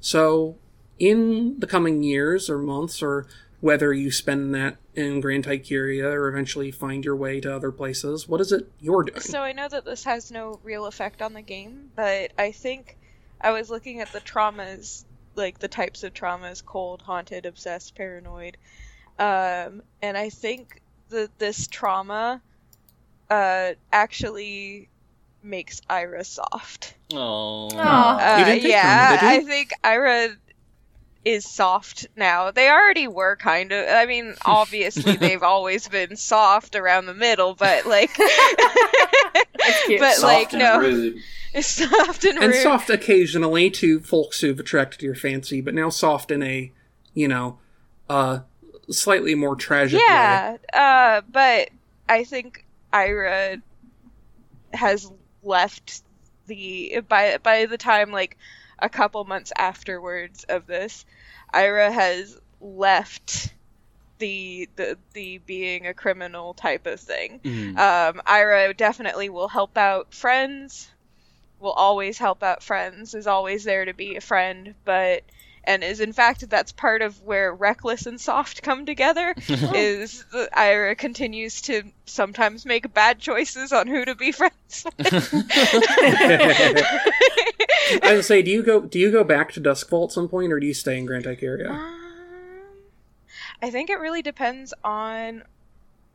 So, in the coming years or months, or whether you spend that in Grand Tykeria or eventually find your way to other places, what is it you're doing? So I know that this has no real effect on the game, but I think I was looking at the traumas, like the types of traumas: cold, haunted, obsessed, paranoid. Um, and I think that this trauma uh, actually makes Ira soft. Oh. Uh, yeah, Trauma. I think Ira is soft now. They already were kind of. I mean, *laughs* obviously they've always been soft around the middle, but like, *laughs* but Soft like and no, rude. *laughs* soft and, and rude. soft occasionally to folks who've attracted your fancy, but now soft in a, you know, uh, slightly more tragic way. Yeah, uh, but I think Ira has left the by by the time like a couple months afterwards of this, Ira has left the the the being a criminal type of thing. Mm. Um, Ira definitely will help out friends. Will always help out friends. Is always there to be a friend, but and is in fact that's part of where reckless and soft come together. *laughs* is that Ira continues to sometimes make bad choices on who to be friends *laughs* with. I would say, do you go do you go back to Doskvol at some point, or do you stay in Grand Icaria? Um, I think it really depends on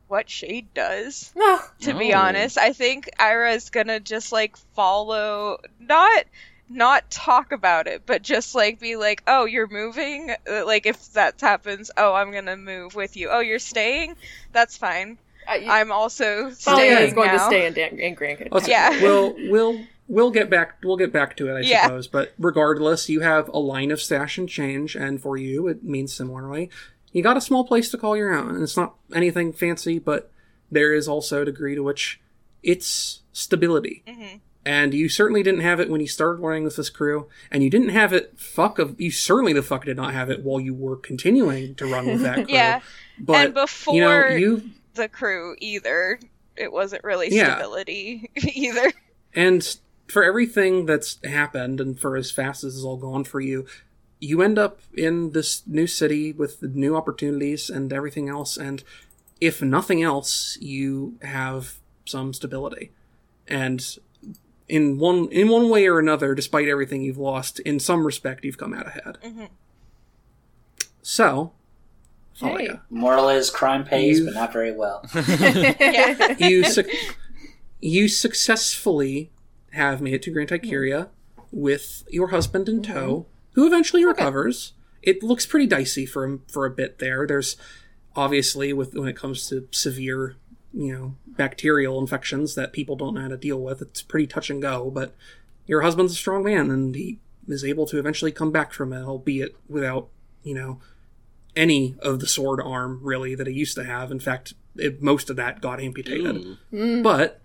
what Shade does. No. to be Oh. honest. I think Ira is gonna just like follow, not not talk about it, but just like be like, "Oh, you're moving." Uh, Like if that happens, "Oh, I'm gonna move with you." "Oh, you're staying." That's fine. I, I'm also Thalia staying is going now. to stay in, Dan- in Grand Canyon. Let's- Yeah. We'll we'll we'll get back we'll get back to it, I Yeah. suppose. But regardless, you have a line of stash and change, and for you, it means similarly. You got a small place to call your own, and it's not anything fancy, but there is also a degree to which it's stability. Mhm. And you certainly didn't have it when you started running with this crew, and you didn't have it. Fuck of you certainly the fuck did not have it while you were continuing to run with that *laughs* crew. Yeah, but and before you know you the crew either, it wasn't really Yeah. stability *laughs* either. And for everything that's happened and for as fast as it's all gone for you, you end up in this new city with the new opportunities and everything else. And if nothing else, you have some stability. And in one in one way or another, despite everything you've lost, in some respect, you've come out ahead. Mhm. So, Hey. Thalia, Moral is crime pays, You- but not very well. *laughs* Yeah. you suc you successfully have made it to Grand Icaria with your husband in tow, who eventually recovers. It looks pretty dicey for him for a bit there. There's obviously with when it comes to severe, you know, bacterial infections that people don't know how to deal with. It's pretty touch and go. But your husband's a strong man, and he is able to eventually come back from it, albeit without you know any of the sword arm really that he used to have. In fact, it, most of that got amputated Ooh. but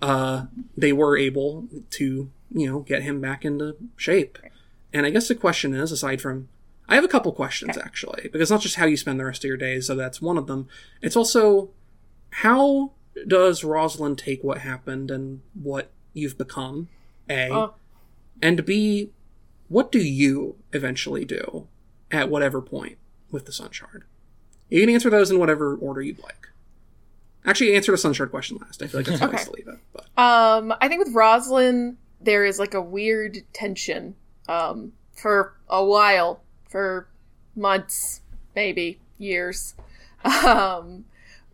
uh, they were able to you know get him back into shape and i guess the question is aside from i have a couple questions actually because it's not just how you spend the rest of your days so that's one of them it's also how does rosalind take what happened and what you've become a Oh. and b what do you eventually do at whatever point with the sun shard you can answer those in whatever order you'd like Actually, answer the Sun Shard question last. I feel like that's the place to leave it. But Um, I think with Roslyn, there is like a weird tension. Um, for a while, for months, maybe years, *laughs* um,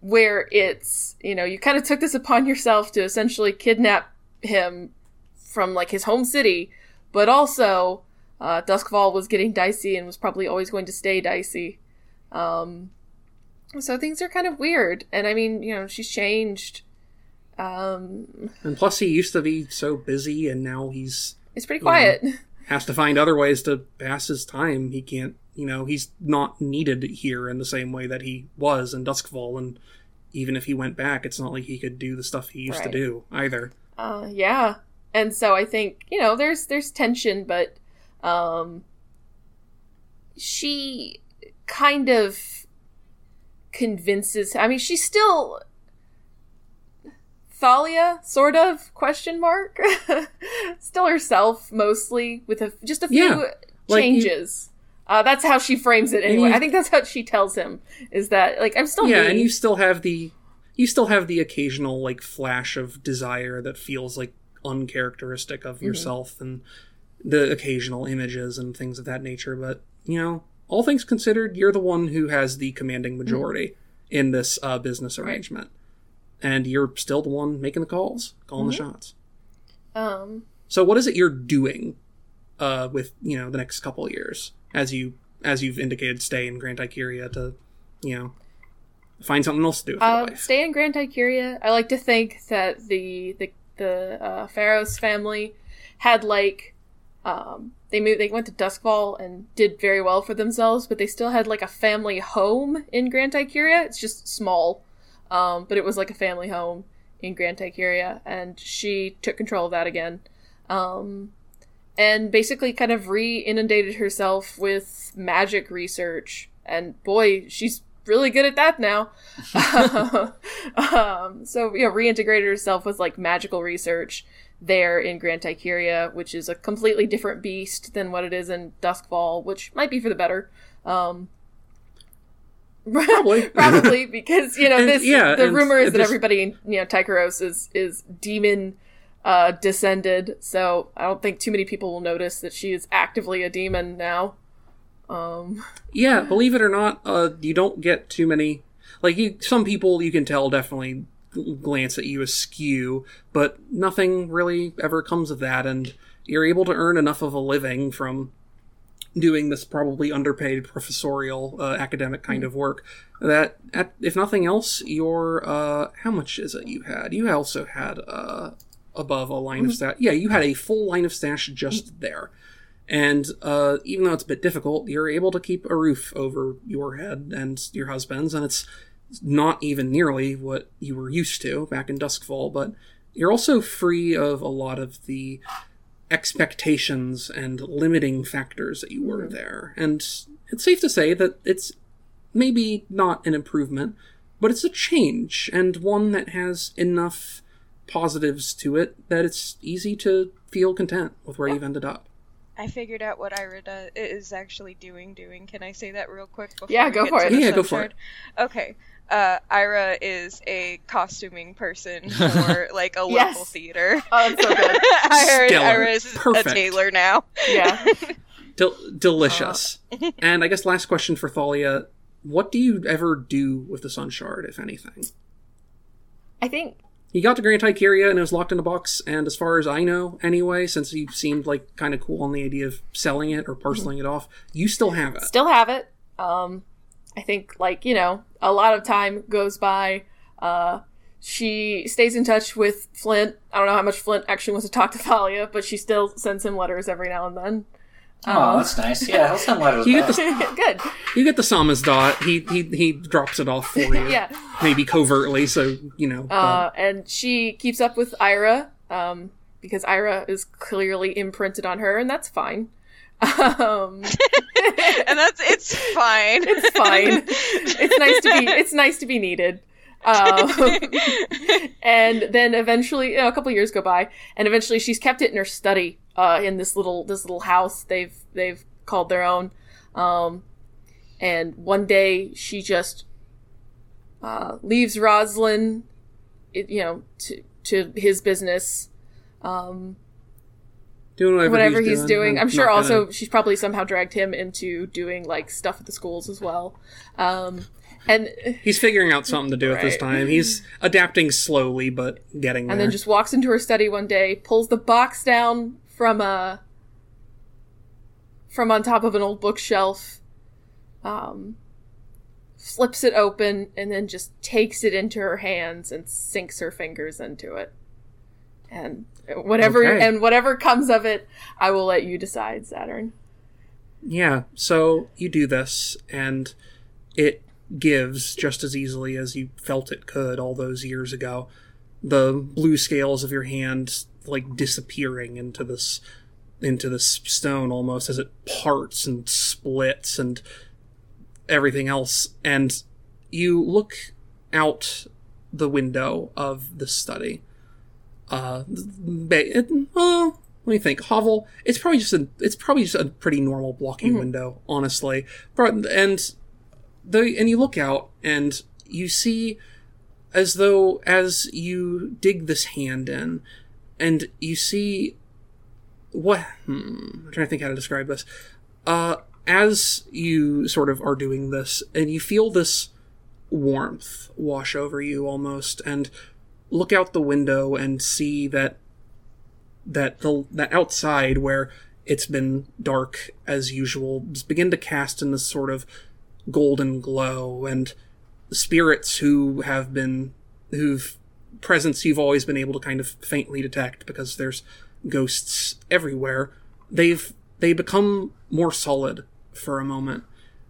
where it's you know you kind of took this upon yourself to essentially kidnap him from like his home city, but also uh, Doskvol was getting dicey and was probably always going to stay dicey. Um, so things are kind of weird, and I mean, you know, she's changed. Um, and plus, he used to be so busy, and now he's it's pretty quiet. *laughs* has to find other ways to pass his time. He can't, you know, he's not needed here in the same way that he was in Doskvol, and even if he went back, it's not like he could do the stuff he used to do either. Uh, yeah, and so I think you know there's there's tension, but um, she kind of convinces. I mean, she's still Thalia, sort of question mark. *laughs* still herself mostly, with a, just a few Yeah, like you- changes. Uh, that's how she frames it anyway. you- I think that's how she tells him is that like I'm still yeah, me. and you still have the you still have the occasional like flash of desire that feels like uncharacteristic of yourself and the occasional images and things of that nature but you know all things considered you're the one who has the commanding majority in this uh, business arrangement. And you're still the one making the calls calling the shots. Um so what is it you're doing uh, with you know the next couple of years as you as you've indicated stay in Grand Icaria to you know find something else to do Uh, life? stay in Grand Icaria. I like to think that the the the uh, Pharaoh's family had like um, they moved. They went to Doskvol and did very well for themselves, but they still had like a family home in Grand Icaria. It's just small, um, but it was like a family home in Grand Icaria, and she took control of that again. Um, and basically kind of re-inundated herself with magic research and boy she's really good at that now *laughs* *laughs* um, so you know reintegrated herself with like magical research there in Grand Icaria, which is a completely different beast than what it is in Doskvol, which might be for the better. Um, *laughs* Probably. probably because you know And, this. yeah, the rumor is that this- everybody you know Tycheros is is demon uh, descended, so I don't think too many people will notice that she is actively a demon now. Um, Yeah, believe it or not, uh, you don't get too many. Like you, some people you can tell definitely glance at you askew, but nothing really ever comes of that, and you're able to earn enough of a living from doing this probably underpaid professorial uh, academic kind of work that at, if nothing else your uh how much is it you had you also had uh above a line of mm-hmm. stash yeah you had a full line of stash just mm-hmm. there. And uh, even though it's a bit difficult, you're able to keep a roof over your head and your husband's, and it's not even nearly what you were used to back in Doskvol, but you're also free of a lot of the expectations and limiting factors that you were mm-hmm. there. And it's safe to say that it's maybe not an improvement, but it's a change, and one that has enough positives to it that it's easy to feel content with where you've ended up. I figured out what Ira does, is actually doing. Doing. Can I say that real quick? Before Yeah, go for it. the Yeah, go for it. Okay. Uh, Ira is a costuming person *laughs* for like a Yes. local theater. oh, it's so good. *laughs* Ira, Stellar. Ira is Perfect. a tailor now. yeah. *laughs* Del- delicious. and I guess last question for Thalia: What do you ever do with the Sun Shard, if anything? I think You got to Grand Icaria and it was locked in a box, and as far as I know, anyway, since he seemed like kind of cool on the idea of selling it or parceling it off, you still have it. still have it. Um, I think like you know a lot of time goes by. Uh, she stays in touch with Flint. I don't know how much Flint actually wants to talk to Thalia, but she still sends him letters every now and then. Oh, that's nice. Yeah, he'll send letters You get back. *laughs* Good. You get the Samizdat. He he he drops it off for *laughs* you, Yeah. maybe covertly, so you know. Uh, and she keeps up with Ira um, because Ira is clearly imprinted on her, and that's fine. Um, *laughs* and that's it's fine. it's fine. It's nice to be. It's nice to be needed. Um, and then eventually, you know, a couple years go by, and eventually she's kept it in her study, uh, in this little this little house they've they've called their own. Um, and one day she just uh, leaves Roslyn, you know, to to his business. Um, doing whatever, whatever he's, doing. I'm sure also gonna- she's probably somehow dragged him into doing like stuff at the schools as well. Um, and he's figuring out something to do at this time. He's adapting slowly, but getting there. and then just walks into her study one day, pulls the box down from a from on top of an old bookshelf, um, flips it open, and then just takes it into her hands and sinks her fingers into it. And whatever Okay. and whatever comes of it, I will let you decide, Saturn. Yeah, so you do this, and it gives just as easily as you felt it could all those years ago. the blue scales of your hand like disappearing into this into this stone almost as it parts and splits and everything else. And you look out the window of the study. Uh it, uh, let me think. Hovel it's probably just a it's probably just a pretty normal blocking window honestly. But- and the and you look out and you see as though as you dig this hand in and you see what hmm, I'm trying to think how to describe this. Uh as you sort of are doing this and you feel this warmth wash over you almost and look out the window and see that that the that outside where it's been dark as usual begin to cast in this sort of golden glow and spirits who have been who've presence you've always been able to kind of faintly detect because there's ghosts everywhere they've they become more solid for a moment.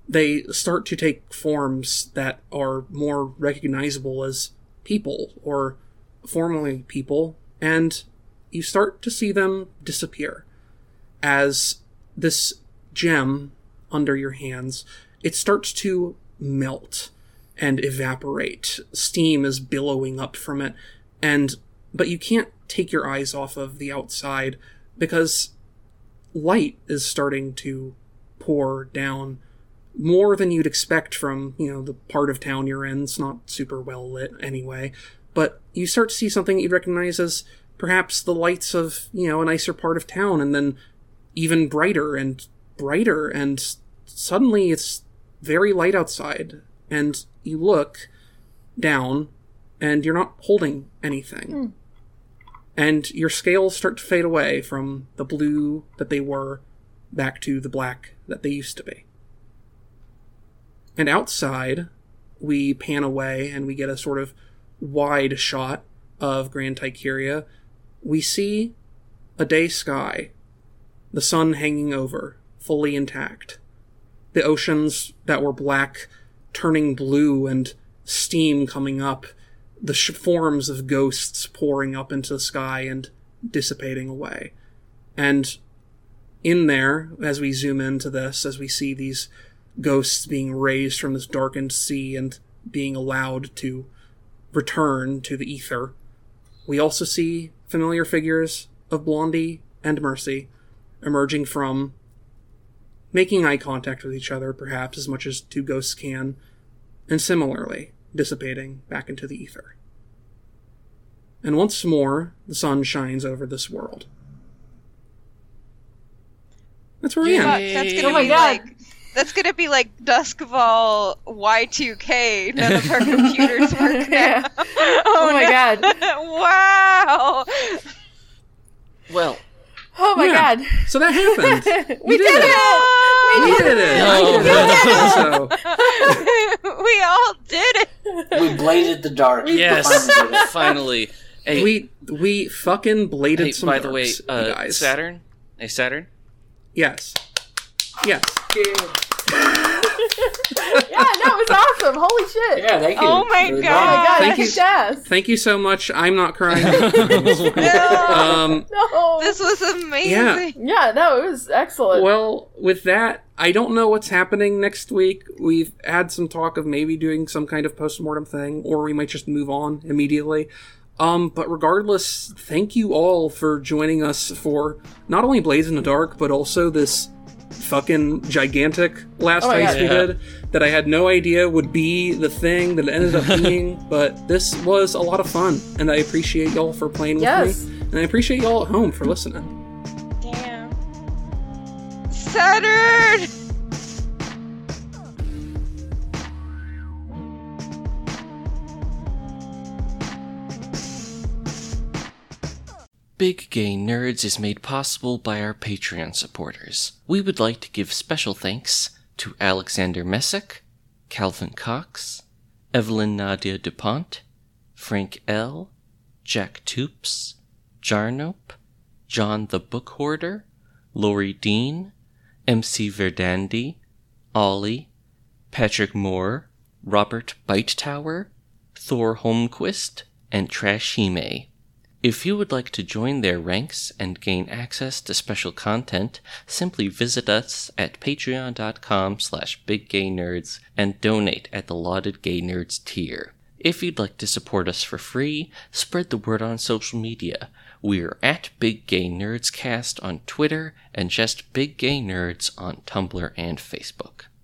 They start to take forms that are more recognizable as people or formerly people and you start to see them disappear. As this gem under your hands it starts to melt and evaporate. Steam is billowing up from it. And but you can't take your eyes off of the outside because light is starting to pour down more than you'd expect from you know the part of town you're in. It's not super well lit anyway. But you start to see something you'd recognize as perhaps the lights of you know a nicer part of town and then even brighter and brighter. And suddenly it's very light outside. And you look down and you're not holding anything. Hmm. And your scales start to fade away from the blue that they were back to the black that they used to be. And outside we pan away and we get a sort of wide shot of grand tycheria we see a day sky the sun hanging over fully intact. The oceans that were black turning blue and steam coming up, the sh- forms of ghosts pouring up into the sky and dissipating away. And in there, as we zoom into this, as we see these ghosts being raised from this darkened sea and being allowed to return to the ether, we also see familiar figures of Blondie and Mercy emerging from making eye contact with each other, perhaps as much as two ghosts can, and similarly dissipating back into the ether. And once more, the sun shines over this world. That's where we end. that's gonna Oh my be God. like that's gonna be like Doskvol Y2K. None of our computers *laughs* work now. Yeah. Oh my *laughs* god. wow. Well, Oh my Yeah. god. So that happened. *laughs* We did did it. it! We did it. I No. did it. *laughs* So we all did it. We bladed the dark. yes, Finally did Hey, we we fucking bladed hey, some by the way, darks, uh, guys. Saturn. Hey, Saturn. Yes. Yes. Yeah, *laughs* that was awesome. Holy shit. Yeah, thank you. Oh my Really Oh my God. god, Thank you. kicked. Thank you so much. I'm not crying. No, *laughs* *laughs* um, No. this was amazing. yeah, no, it was excellent. well, with that, I don't know what's happening next week. We've had some talk of maybe doing some kind of postmortem thing, or we might just move on immediately. Um, but regardless, thank you all for joining us for not only Blades in the Dark, but also this fucking gigantic last Oh heist God. we Yeah. did that I had no idea would be the thing that it ended up *laughs* being. but this was a lot of fun, and I appreciate y'all for playing with Yes. me, and I appreciate y'all at home for listening. Damn. Saturn! Big Gay Nerds is made possible by our Patreon supporters. We would like to give special thanks to Alexander Messick, Calvin Cox, Evelyn Nadia DuPont, Frank L., Jack Toops, Jarnope, John the Book Hoarder, Lori Dean, MC Verdandi, Ollie, Patrick Moore, Robert Bite Tower, Thor Holmquist, and Trashime. If you would like to join their ranks and gain access to special content, simply visit us at patreon.com slash biggaynerds and donate at the Lauded Gay Nerds tier. If you'd like to support us for free, spread the word on social media. We're at Big Gay Nerds Cast on Twitter and just Big Gay Nerds on Tumblr and Facebook.